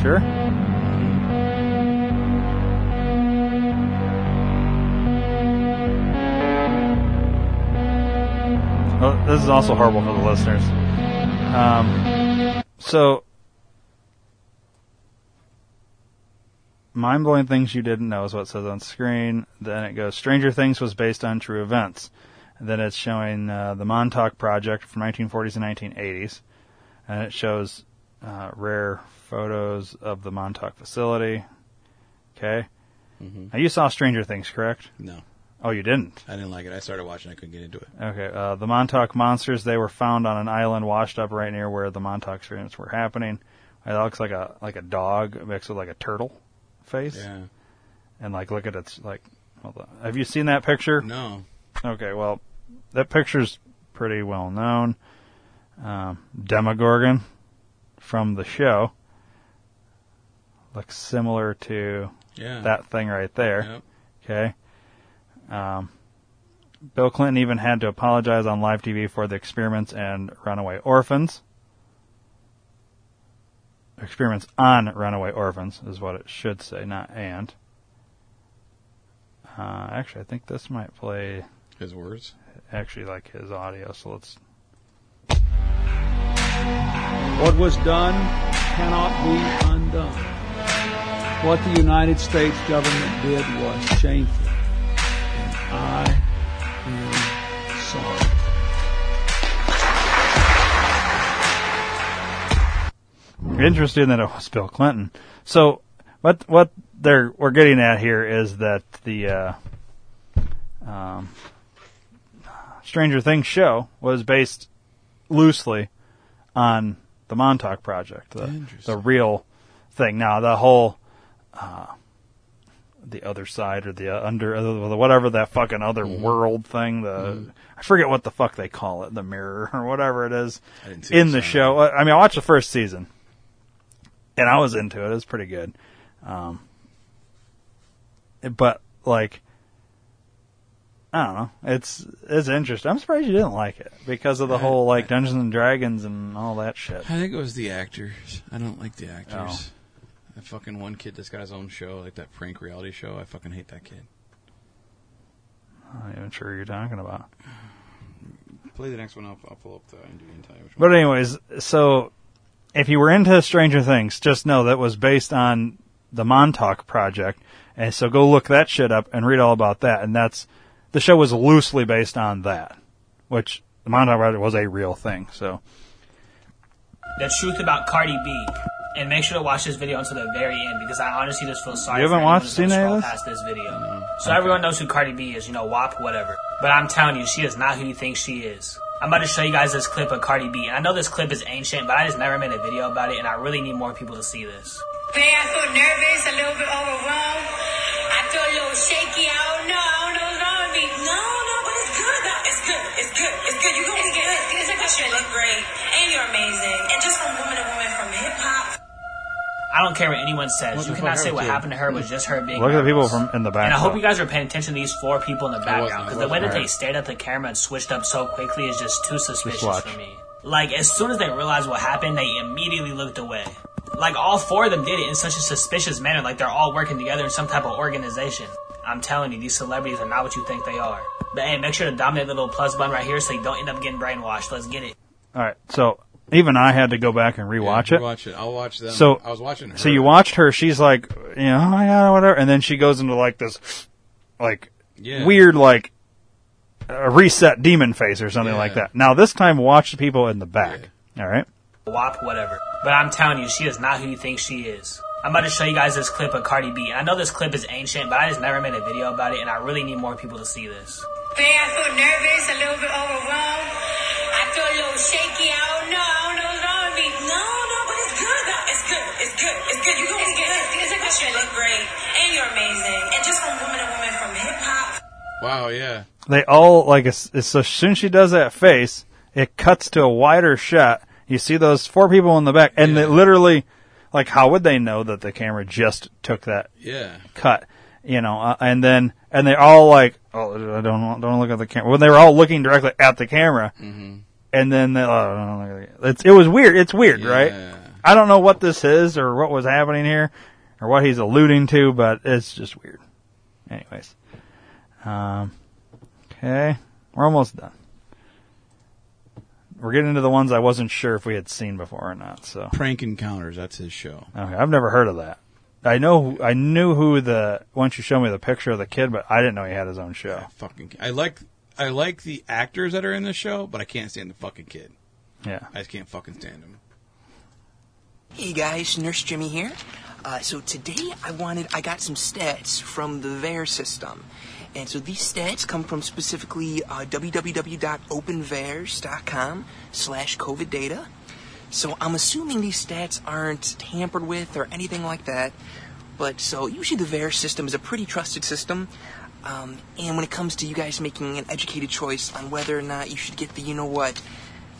Sure. Oh, this is also horrible for the listeners. Um, so, mind blowing things you didn't know is what it says on screen. Then it goes, Stranger Things was based on true events. Then it's showing uh, the Montauk Project from 1940s and 1980s, and it shows uh, rare photos of the Montauk facility. Okay. Mhm. Now you saw Stranger Things, correct? No. Oh, you didn't. I didn't like it. I started watching. I couldn't get into it. Okay. Uh, the Montauk monsters they were found on an island washed up right near where the Montauk experiments were happening. It looks like a like a dog mixed with like a turtle face. Yeah. And like look at its like. Hold on. Have you seen that picture? No. Okay. Well, that picture's pretty well known. Um, Demogorgon from the show looks similar to Yeah. that thing right there. Yep. Okay. Um, Bill Clinton even had to apologize on live TV for the experiments and runaway orphans. Experiments on runaway orphans is what it should say, not and. Uh, actually, I think this might play His words. Actually like his audio. So let's. What was done cannot be undone. What the United States government did was shameful. And I am sorry. Interesting that it was Bill Clinton. So, what what they're we're getting at here is that the uh, um, Stranger Things show was based loosely on the Montauk Project, the the real thing. Now, the whole uh, the other side or the uh, under uh, whatever that fucking other world thing, the I forget what the fuck they call it, the mirror or whatever it is I didn't see in the the show. I mean, I watched the first season and I was into it. It was pretty good. Um, but like, I don't know. It's it's interesting. I'm surprised you didn't like it because of the whole like Dungeons and Dragons and all that shit. I think it was the actors. I don't like the Oh. actors. That fucking one kid that's got his own show, like that prank reality show. I fucking hate that kid. I'm not even sure who you're talking about. Play the next one. I'll, I'll pull up the IMDb and tell you which But anyways, so if you were into Stranger Things, just know that was based on the Montauk Project, and so go look that shit up and read all about that. And that's the show was loosely based on that, which the Montauk Project was a real thing. So the truth about Cardi B. And make sure to watch this video until the very end because I honestly just feel sorry. You haven't anyone watched- seen any of this? past this video. So everyone knows who Cardi B is, you know, WAP, whatever. But I'm telling you, she is not who you think she is. I'm about to show you guys this clip of Cardi B, and I know this clip is ancient, but I just never made a video about it, and I really need more people to see this. Hey, I feel nervous, a little bit overwhelmed. I feel a little shaky. I don't know. I don't know what's wrong with me. No, no, but it's good. No, it's good. It's good. It's good. You're going to get it. It's like you look great. And you're amazing. And just from woman to woman, from hip hop. I don't care what anyone says. What you cannot say what happened to happened to her was just her being. look at the people from in the And I hope you guys are paying attention to these four people in the background because the way that wasn't. they stared at the camera and switched up so quickly is just too suspicious watch. for me. Like as soon as they realized what happened, they immediately looked away. Like all four of them did it in such a suspicious manner, like they're all working together in some type of organization. I'm telling you, these celebrities are not what you think they are. But hey, make sure to dominate the little plus button right here so you don't end up getting brainwashed. Let's get it. all right, so even I had to go back and rewatch it. Watch it. I'll watch them. So I was watching her. So you watched her. She's like, you know, oh my god, whatever, and then she goes into like this, like Yeah. weird, like a reset demon face or something like that. Now this time, watch the people in the back. All right. WAP, whatever. But I'm telling you, she is not who you think she is. I'm about to show you guys this clip of Cardi B. I know this clip is ancient, but I just never made a video about it, and I really need more people to see this. Man, I feel nervous, a little bit overwhelmed. I feel a little shaky. I don't know. I don't know what's wrong with me. No, no, but it's good. No, it's good. It's good. It's good. You go. It's good. It's good. It's good. You look great, and you're amazing. And just from woman to woman, from hip hop. Wow, yeah. They all like as, as so soon she does that face, it cuts to a wider shot. You see those four people in the back, and they literally, like, how would they know that the camera just took that Yeah. cut? You know, uh, and then and they all like, oh, I don't want- don't look at the camera. When they were all looking directly at the camera, Mhm. and then they, oh, don't look at the- it's, it was weird. It's weird, right? I don't know what this is or what was happening here or what he's alluding to, but it's just weird. Anyways, um, okay, we're almost done. We're getting into the ones I wasn't sure if we had seen before or not. So Prank Encounters, that's his show. Okay, I've never heard of that. I know I knew who the once you showed me the picture of the kid, but I didn't know he had his own show. Fucking, I like, I like the actors that are in the show, but I can't stand the fucking kid. Yeah. I just can't fucking stand him. Hey guys, Nurse Jimmy here. Uh, so today I wanted, I got some stats from the VAERS system. And so these stats come from specifically uh, www.openvaers.com slash COVID data. So I'm assuming these stats aren't tampered with or anything like that. But so usually the VAERS system is a pretty trusted system. Um, and when it comes to you guys making an educated choice on whether or not you should get the you know what,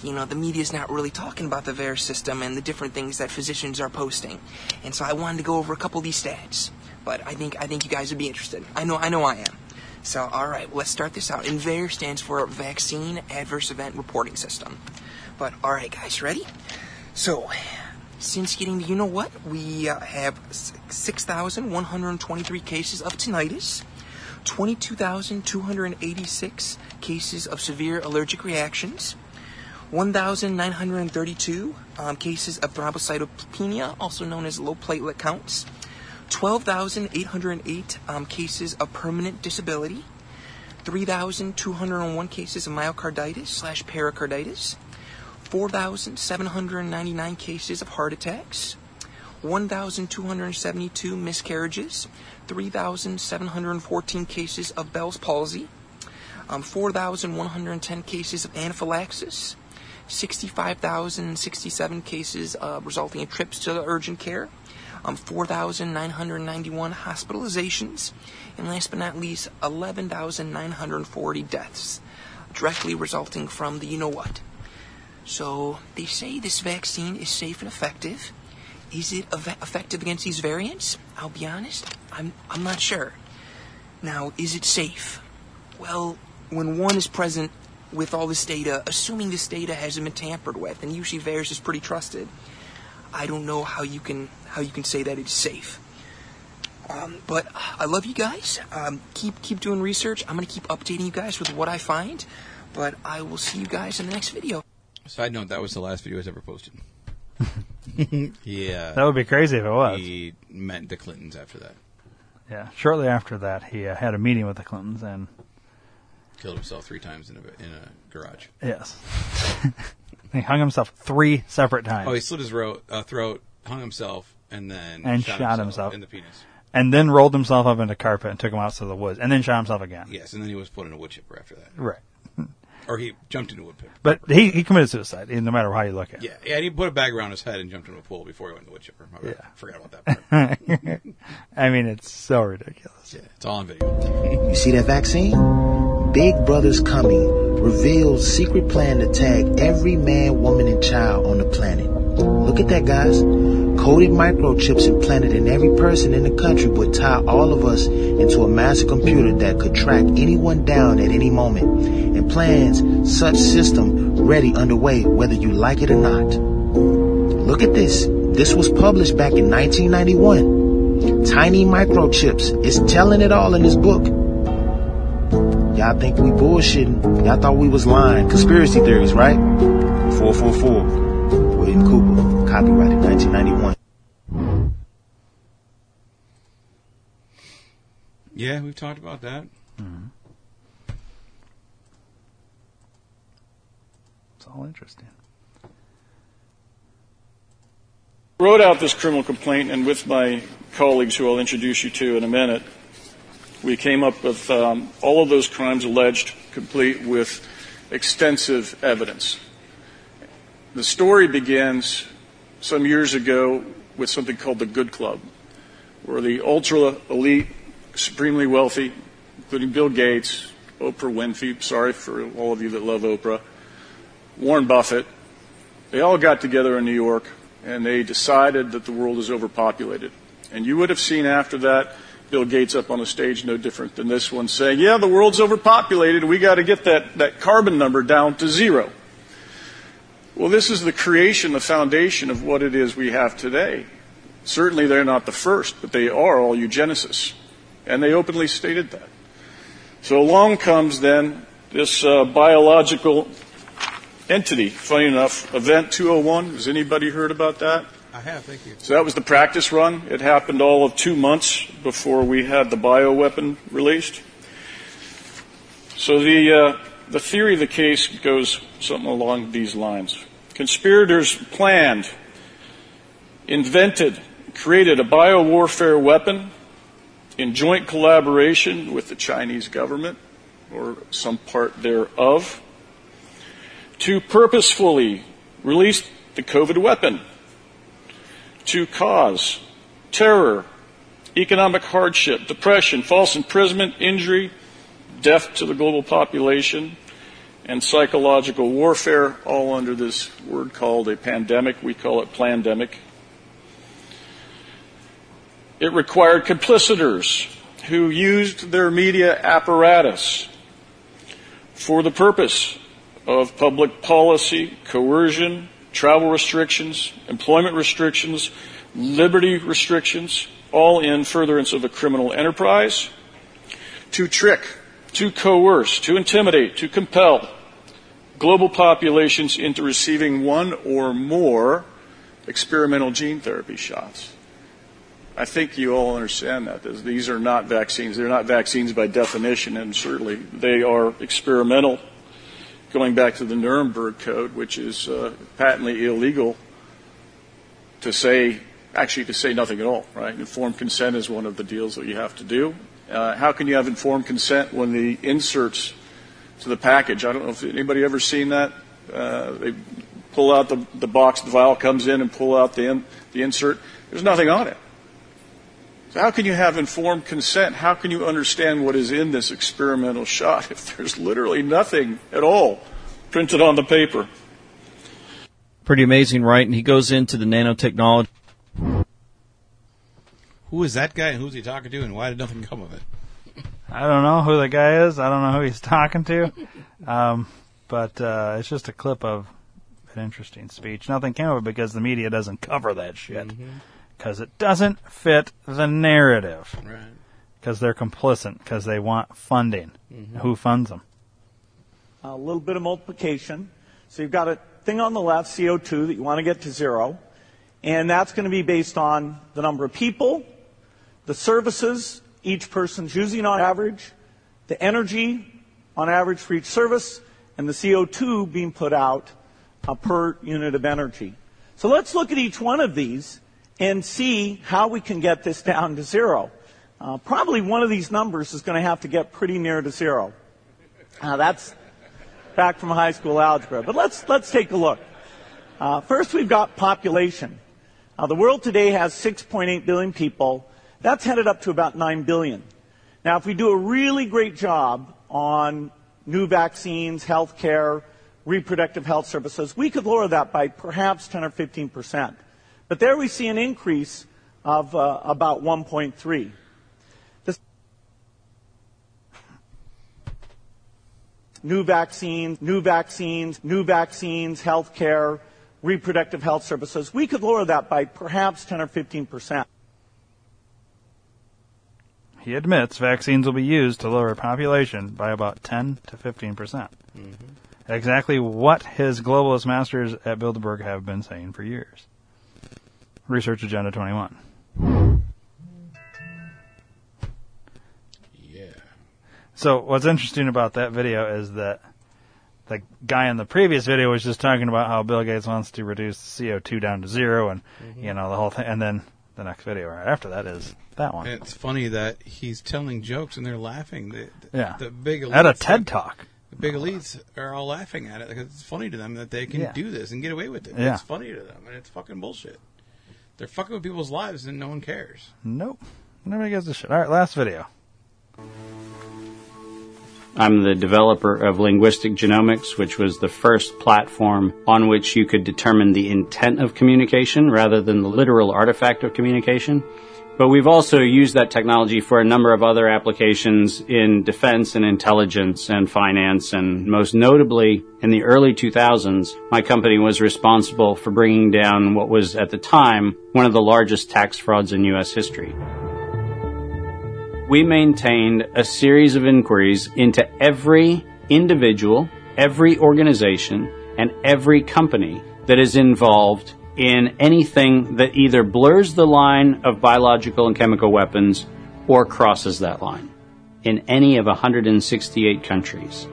you know, the media's not really talking about the VAERS system and the different things that physicians are posting. And so I wanted to go over a couple of these stats. But I think I think you guys would be interested. I know I know I am. So all right, let's start this out. And VAERS stands for Vaccine Adverse Event Reporting System. But all right, guys, ready? So, since getting the you know what, we uh, have s- 6,123 cases of tinnitus, 22,286 cases of severe allergic reactions, 1,932 um, cases of thrombocytopenia, also known as low platelet counts, 12,808 um, cases of permanent disability, 3,201 cases of myocarditis slash pericarditis, 4,799 cases of heart attacks, 1,272 miscarriages, 3,714 cases of Bell's palsy, um, 4,110 cases of anaphylaxis, 65,067 cases uh, resulting in trips to the urgent care, um, 4,991 hospitalizations, and last but not least, 11,940 deaths, directly resulting from the you know what. So they say this vaccine is safe and effective. Is it eff- effective against these variants? I'll be honest, I'm I'm not sure. Now, is it safe? Well, when one is present with all this data, assuming this data hasn't been tampered with, and usually VAERS is pretty trusted, I don't know how you can how you can say that it's safe. Um, but I love you guys. Um, keep keep doing research. I'm gonna keep updating you guys with what I find. But I will see you guys in the next video. Side note: That was the last video I was ever posted. (laughs) yeah, That would be crazy if it was. He met the Clintons after that. Yeah. Shortly after that, he uh, had a meeting with the Clintons, and Killed himself three times in a in a garage. yes, (laughs) he hung himself three separate times. Oh, he slit his ro- uh, throat, hung himself, and then and shot, himself, in the penis. and then rolled himself up into carpet and took him out to the woods, and then shot himself again. Yes, and then he was put in a wood chipper after that. Right. Or he jumped into a wood chipper. But he, he committed suicide, no matter how you look at it. Yeah, yeah, and he put a bag around his head and jumped into a pool before he went to the wood chipper. My bad. Yeah. Forgot about that part. (laughs) I mean, it's so ridiculous. Yeah, it's all on video. You see that vaccine? Big Brother's coming reveals secret plan to tag every man, woman, and child on the planet. Look at that, guys. Coded microchips implanted in every person in the country would tie all of us into a massive computer that could track anyone down at any moment. And plans such system ready underway whether you like it or not. Look at this. This was published back in 1991. Tiny microchips. It's telling it all in this book. Y'all think we bullshitting. Y'all thought we was lying. Conspiracy theories, right? 444. William Cooper. Copyrighted 1991. Yeah, we've talked about that. Mm-hmm. It's all interesting. wrote out this criminal complaint, and with my colleagues, who I'll introduce you to in a minute, we came up with um, all of those crimes alleged, complete with extensive evidence. The story begins some years ago with something called the Good Club, where the ultra elite, supremely wealthy, including Bill Gates, Oprah Winfrey, sorry for all of you that love Oprah, Warren Buffett, they all got together in New York and they decided that the world is overpopulated. And you would have seen after that Bill Gates up on a stage, no different than this one, saying, Yeah, the world's overpopulated. We got to get that, that carbon number down to zero. Well, this is the creation, the foundation of what it is we have today. Certainly, they're not the first, but they are all eugenicists. And they openly stated that. So along comes then this uh, biological entity. Funny enough, Event 201. Has anybody heard about that? I have, thank you. So that was the practice run. It happened all of two months before we had the bioweapon released. So the, uh, the theory of the case goes something along these lines. Conspirators planned, invented, created a biowarfare weapon in joint collaboration with the Chinese government or some part thereof to purposefully release the COVID weapon to cause terror, economic hardship, depression, false imprisonment, injury, death to the global population, and psychological warfare, all under this word called a pandemic. We call it plandemic. It required complicitors who used their media apparatus for the purpose of public policy, coercion, travel restrictions, employment restrictions, liberty restrictions, all in furtherance of a criminal enterprise, to trick, to coerce, to intimidate, to compel global populations into receiving one or more experimental gene therapy shots. I think you all understand that. These are not vaccines. They're not vaccines by definition, and certainly they are experimental going back to the Nuremberg Code, which is uh, patently illegal to say, actually to say nothing at all, right? Informed consent is one of the deals that you have to do. Uh, how can you have informed consent when the inserts to the package, I don't know if anybody ever seen that? Uh, they pull out the, the box, the vial comes in and pull out the, in, the insert. There's nothing on it. So how can you have informed consent? How can you understand what is in this experimental shot if there's literally nothing at all printed on the paper? Pretty amazing, right? And he goes into the nanotechnology. Who is that guy and who's he talking to and why did nothing come of it? I don't know who the guy is. I don't know who he's (laughs) talking to. Um, but uh, it's just a clip of an interesting speech. Nothing came of it because the media doesn't cover that shit. Because it doesn't fit the narrative. Right. Because they're complicit. Because they want funding. Mhm. Who funds them? a little bit of multiplication. So you've got a thing on the left, CO2, that you want to get to zero. And that's going to be based on the number of people, the services each person's using on average, the energy on average for each service, and the CO2 being put out uh, per unit of energy. So let's look at each one of these and see how we can get this down to zero. Uh, probably one of these numbers is going to have to get pretty near to zero. Uh, that's back from high school algebra. But let's, let's take a look. Uh, first, we've got population. The world today has 6.8 billion people. That's headed up to about 9 billion. Now, if we do a really great job on new vaccines, health care, reproductive health services, we could lower that by perhaps 10 or 15 percent. But there we see an increase of uh, about 1.3. This new vaccines, new vaccines, new vaccines, health care, reproductive health services, we could lower that by perhaps 10 or 15 percent. He admits vaccines will be used to lower population by about 10 to 15 percent. Exactly what his globalist masters at Bilderberg have been saying for years. Research Agenda 21. Yeah. So what's interesting about that video is that the guy in the previous video was just talking about how Bill Gates wants to reduce CO2 down to zero and, mm-hmm. you know, the whole thing. And then the next video right after that is that one. It's funny that he's telling jokes and they're laughing. The, the, Yeah. the big elites, At a TED Talk. The big elites are all laughing at it because it's funny to them that they can Yeah. do this and get away with it. Yeah. It's funny to them, and it's fucking bullshit. They're fucking with people's lives and no one cares. Nope. Nobody gives a shit. All right, last video. I'm the developer of Linguistic Genomics, which was the first platform on which you could determine the intent of communication rather than the literal artifact of communication. But we've also used that technology for a number of other applications in defense and intelligence and finance, and most notably in the early 2000s, my company was responsible for bringing down what was at the time one of the largest tax frauds in U.S. history. We maintained a series of inquiries into every individual, every organization, and every company that is involved in anything that either blurs the line of biological and chemical weapons or crosses that line in any of 168 countries.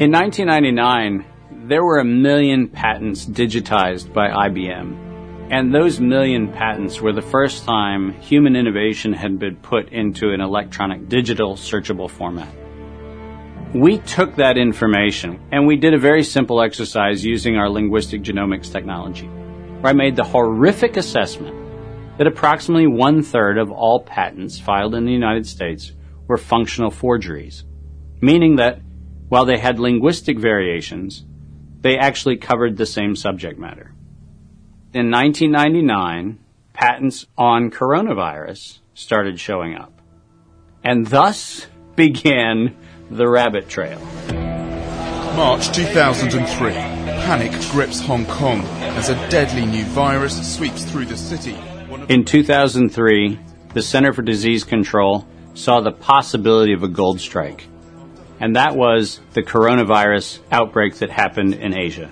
In 1999, there were a million patents digitized by IBM. And those million patents were the first time human innovation had been put into an electronic digital searchable format. We took that information and we did a very simple exercise using our linguistic genomics technology, where I made the horrific assessment that approximately one third of all patents filed in the United States were functional forgeries, meaning that while they had linguistic variations, they actually covered the same subject matter. In 1999, patents on coronavirus started showing up. And thus (laughs) began the rabbit trail. March 2003. Panic grips Hong Kong as a deadly new virus sweeps through the city. In 2003, the Center for Disease Control saw the possibility of a gold strike. And that was the coronavirus outbreak that happened in Asia.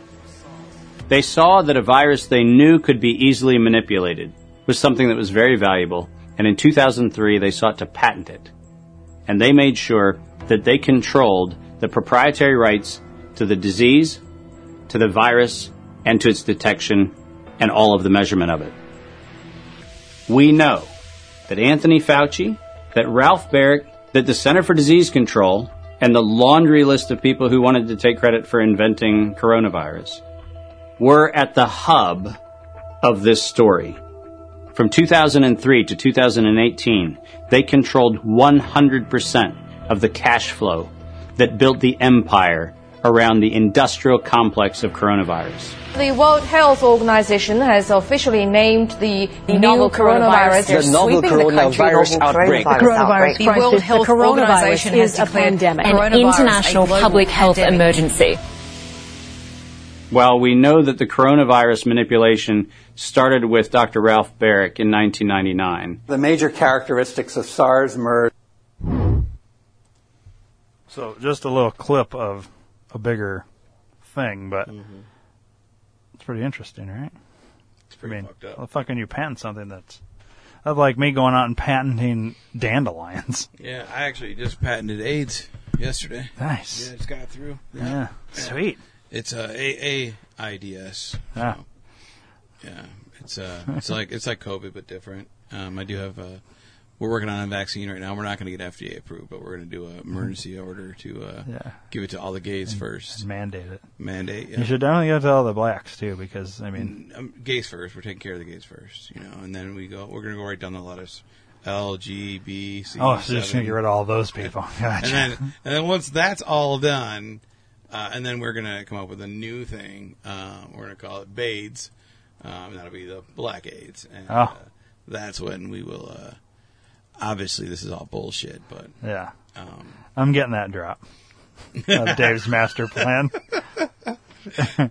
They saw that a virus they knew could be easily manipulated was something that was very valuable, and in 2003 they sought to patent it. And they made sure that they controlled the proprietary rights to the disease, to the virus, and to its detection, and all of the measurement of it. We know that Anthony Fauci, that Ralph Baric, that the Center for Disease Control, and the laundry list of people who wanted to take credit for inventing coronavirus were at the hub of this story. From 2003 to 2018, they controlled 100% of the cash flow that built the empire around the industrial complex of coronavirus. The World Health Organization has officially named the, The new novel coronavirus, coronavirus The novel sweeping the country. outbreak. The coronavirus The crisis. World Health the coronavirus Organization has is a declared pandemic. an international a global public health pandemic. emergency. Well, we know that the coronavirus manipulation started with Dr. Ralph Baric in 1999, The major characteristics of SARS, MERS, So just a little clip of a bigger thing, but it's pretty interesting, right? It's pretty I mean, fucked up. How the fuck you patent something that's that's like me going out and patenting dandelions? (laughs) Yeah, I actually just patented AIDS yesterday. Nice. Yeah, it's got through. Yeah. Sweet. It's a A A I D S. Yeah. Yeah. It's uh it's like it's like COVID but different. Um, I do have a. We're working on a vaccine right now. We're not going to get FDA approved, but we're going to do an emergency order to uh, Yeah. give it to all the gays first. And mandate it. Mandate. Yeah. You should definitely go to all the blacks too, because I mean, um, gays first. We're taking care of the gays first, you know, and then we go. We're gonna go right down the letters. L, G, B, C. oh, so you're just gonna 7. get rid of all those people. Gotcha. And then, and then once that's all done, uh, and then we're gonna come up with a new thing. Uh, we're gonna call it BAIDS. Um, that'll be the Black AIDS, and Oh. uh, that's when we will. Obviously, this is all bullshit, but yeah, um, I'm getting that drop of (laughs) Dave's master plan. (laughs)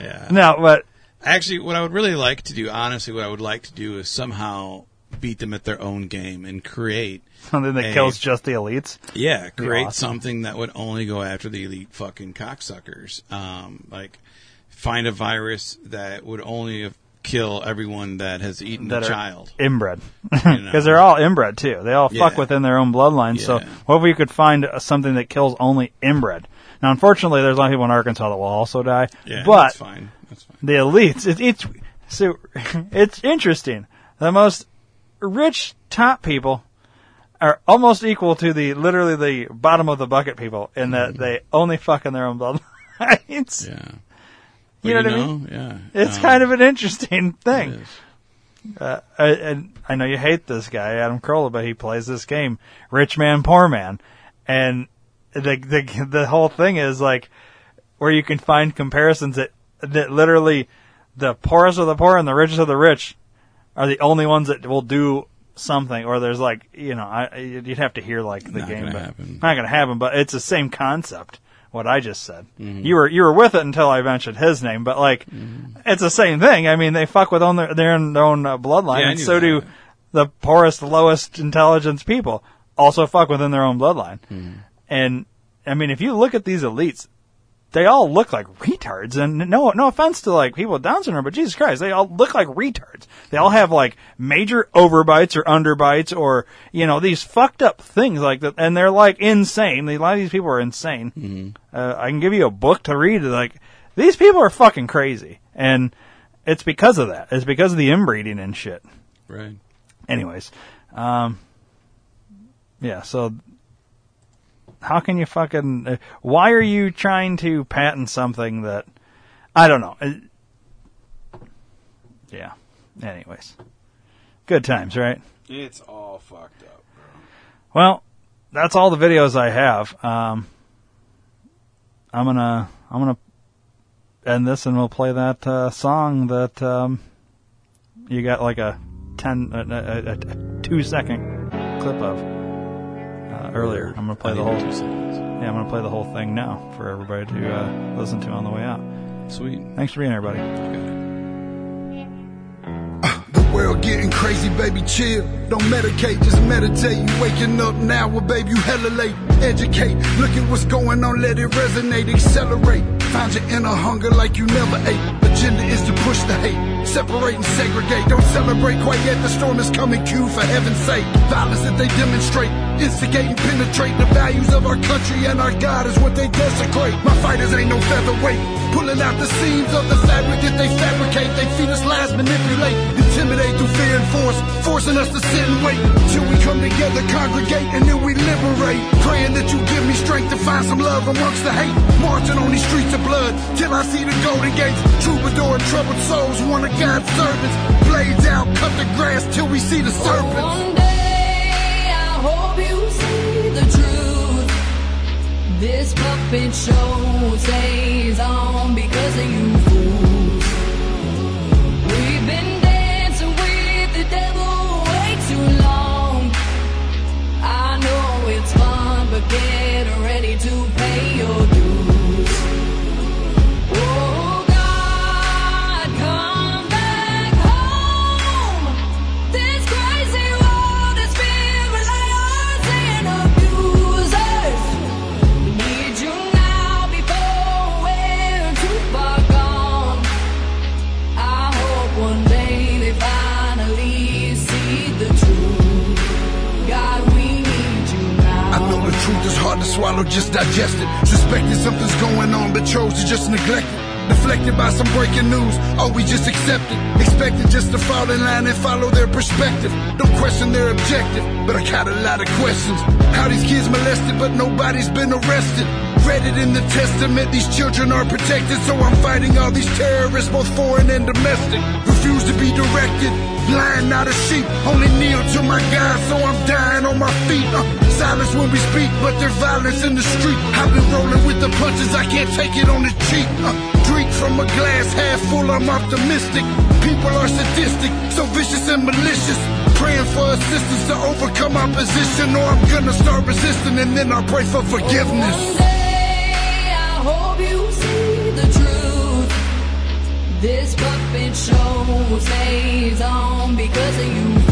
yeah. No, but actually, what I would really like to do, honestly, what I would like to do is somehow beat them at their own game and create something that a- kills just the elites. Yeah, create awesome. something that would only go after the elite fucking cocksuckers. Um, like find a virus that would only kill everyone that has eaten that a child. inbred, You because (laughs) know. they're all inbred too. They all fuck within their own bloodline. So Yeah. what if we could find something that kills only inbred? Now, unfortunately, there's a lot of people in Arkansas that will also die. Yeah, but that's fine. That's fine. the elites, it, it's so (laughs) it's interesting. The most rich top people are almost equal to the literally the bottom of the bucket people in that mm-hmm. they only fuck in their own (laughs) bloodlines. Yeah. You Well, know you what I mean? yeah. It's Um, kind of an interesting thing. Uh, I- and I know you hate this guy, Adam Carolla, but he plays this game, Rich Man, Poor Man. And the, the, the whole thing is like, where you can find comparisons that, that literally the poorest of the poor and the richest of the rich are the only ones that will do something, or there's like, you know, I, you'd have to hear like the Not game, gonna but happen. not gonna happen, but it's the same concept. What I just said. Mhm. You were you were with it until I mentioned his name, but like, Mm-hmm. it's the same thing. I mean, they fuck with own their, their own, their own uh, bloodline, Yeah, and so do the poorest, lowest intelligence people. Also fuck within their own bloodline. Mm-hmm. And I mean, if you look at these elites, they all look like retards. And no, no offense to like people with Down syndrome, but Jesus Christ, they all look like retards. They all have like major overbites or underbites or, you know, these fucked up things like that. And they're like insane. A lot of these people are insane. Mm-hmm. Uh, I can give you a book to read. Like, these people are fucking crazy. And it's because of that. It's because of the inbreeding and shit. Right. Anyways, um, yeah. So, how can you fucking? Uh, why are you trying to patent something that I don't know? Uh, yeah. Anyways, good times, right? It's all fucked up. Well, that's all the videos I have. Um, I'm gonna I'm gonna end this and we'll play that uh, song that um, you got like a ten a, a, a, two second clip of earlier. I'm gonna play the whole. Yeah, I'm gonna play the whole thing now for everybody to uh, listen to on the way out. Sweet. Thanks for being here, buddy. The world getting crazy, baby, chill. Don't medicate, just meditate. You waking up now, well, baby, you hella late. Educate, look at what's going on, let it resonate, accelerate. Find your inner hunger like you never ate. Agenda is to push the hate, separate and segregate. Don't celebrate quite yet, the storm is coming, Q, for heaven's sake. Violence that they demonstrate, instigate and penetrate the values of our country and our God is what they desecrate. My fighters ain't no featherweight, pulling out the seams of the fabric that they fabricate. They feed us lies, manipulate, intimidate through fear and force, forcing us to sit and wait till we come together, congregate, and then we liberate. Praying that you give me strength to find some love amongst the hate. Marching on these streets of blood till I see the golden gates. Troubadour and troubled souls, one of God's servants. Blades out, cut the grass till we see the oh, serpents. One day I hope you see the truth. This puppet show stays on because of you swallow, just digest it. Suspected something's going on, but chose to just neglect it. Deflected by some breaking news, oh, we just accept it. Expected just to fall in line and follow their perspective. Don't question their objective, but I got a lot of questions. How these kids molested, but nobody's been arrested. Read it in the testament, these children are protected, so I'm fighting all these terrorists, both foreign and domestic. Refuse to be directed, blind, not a sheep. Only kneel to my God, so I'm dying on my feet. Uh, silence when we speak, but there's violence in the street. I've been rolling with the punches, I can't take it on the cheap. Uh, drink from a glass half full, I'm optimistic. People are sadistic, so vicious and malicious. Praying for assistance to overcome opposition, or I'm gonna start resisting and then I'll pray for forgiveness. One day I hope you see the truth. This puppet show stays on because of you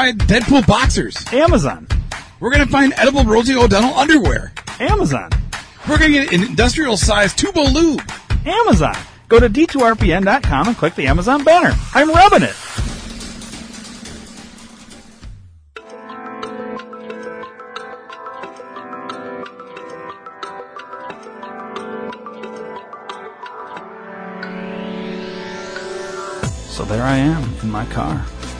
Find Deadpool boxers. Amazon. We're gonna find edible Rosie O'Donnell underwear. Amazon. We're gonna get an industrial size tubo lube. Amazon. Go to d2rpn.com and click the Amazon banner. I'm rubbing it. So there I am in my car,